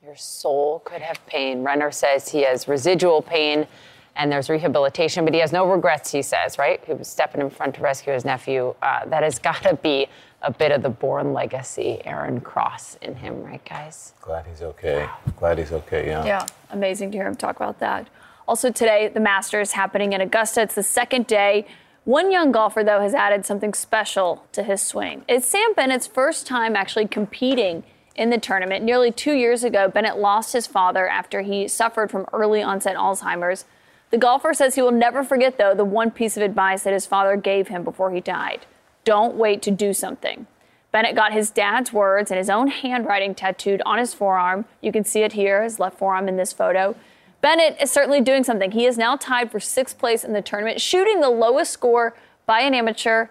Your soul could have pain. Renner says he has residual pain and there's rehabilitation, but he has no regrets, he says, right? He was stepping in front to rescue his nephew. Uh, that has got to be a bit of the Bourne legacy, Aaron Cross, in him, right, guys? Glad he's okay. Glad he's okay. Yeah. Yeah, amazing to hear him talk about that. Also, today, the Masters happening in Augusta. It's the second day. One young golfer, though, has added something special to his swing. It's Sam Bennett's first time actually competing in the tournament. Nearly two years ago, Bennett lost his father after he suffered from early onset Alzheimer's. The golfer says he will never forget, though, the one piece of advice that his father gave him before he died don't wait to do something. Bennett got his dad's words and his own handwriting tattooed on his forearm. You can see it here, his left forearm in this photo. Bennett is certainly doing something. He is now tied for sixth place in the tournament, shooting the lowest score by an amateur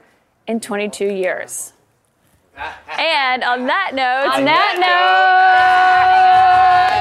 in 22 years. And on that note, On that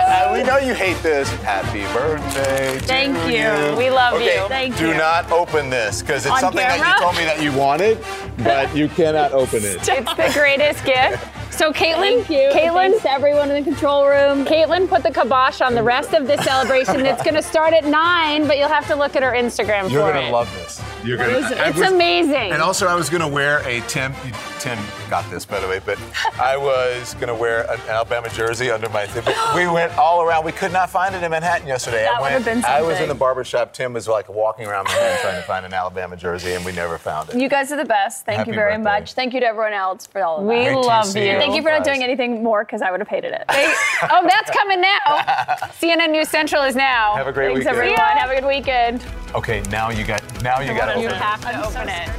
Uh, we know you hate this. Happy birthday. to Thank you. We love okay, you. Thank do you. not open this because it's On something that you told me that you wanted, but you cannot open it. It's the greatest gift. So, Kaitlan, Thank you. Kaitlan, Thanks to everyone in the control room. Kaitlan put the kibosh on the rest of this celebration. It's going to start at nine, but you'll have to look at her Instagram You're for gonna love this. You're gonna. it? I It's was- amazing. And also, I was gonna wear a Tim. Tim got this, by the way, but I was going to wear an Alabama jersey under my thing. We went all around. We could not find it in Manhattan yesterday. That I would have been I was in the barber shop. Tim was like walking around Manhattan trying to find an Alabama jersey, and we never found it. You guys are the best. Thank Happy you very birthday. much. Thank you to everyone else for all of that. We Great love see you. You. Thank you for not doing anything more because I would have hated it. oh, that's coming now. CNN News Central is now. Have a great Thanks, weekend. everyone. Have a good weekend. Okay, now you got now you got to You open it. You have to open it.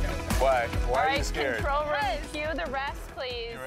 Why? Why All are you scared? control room, cue the rest, please. You ready?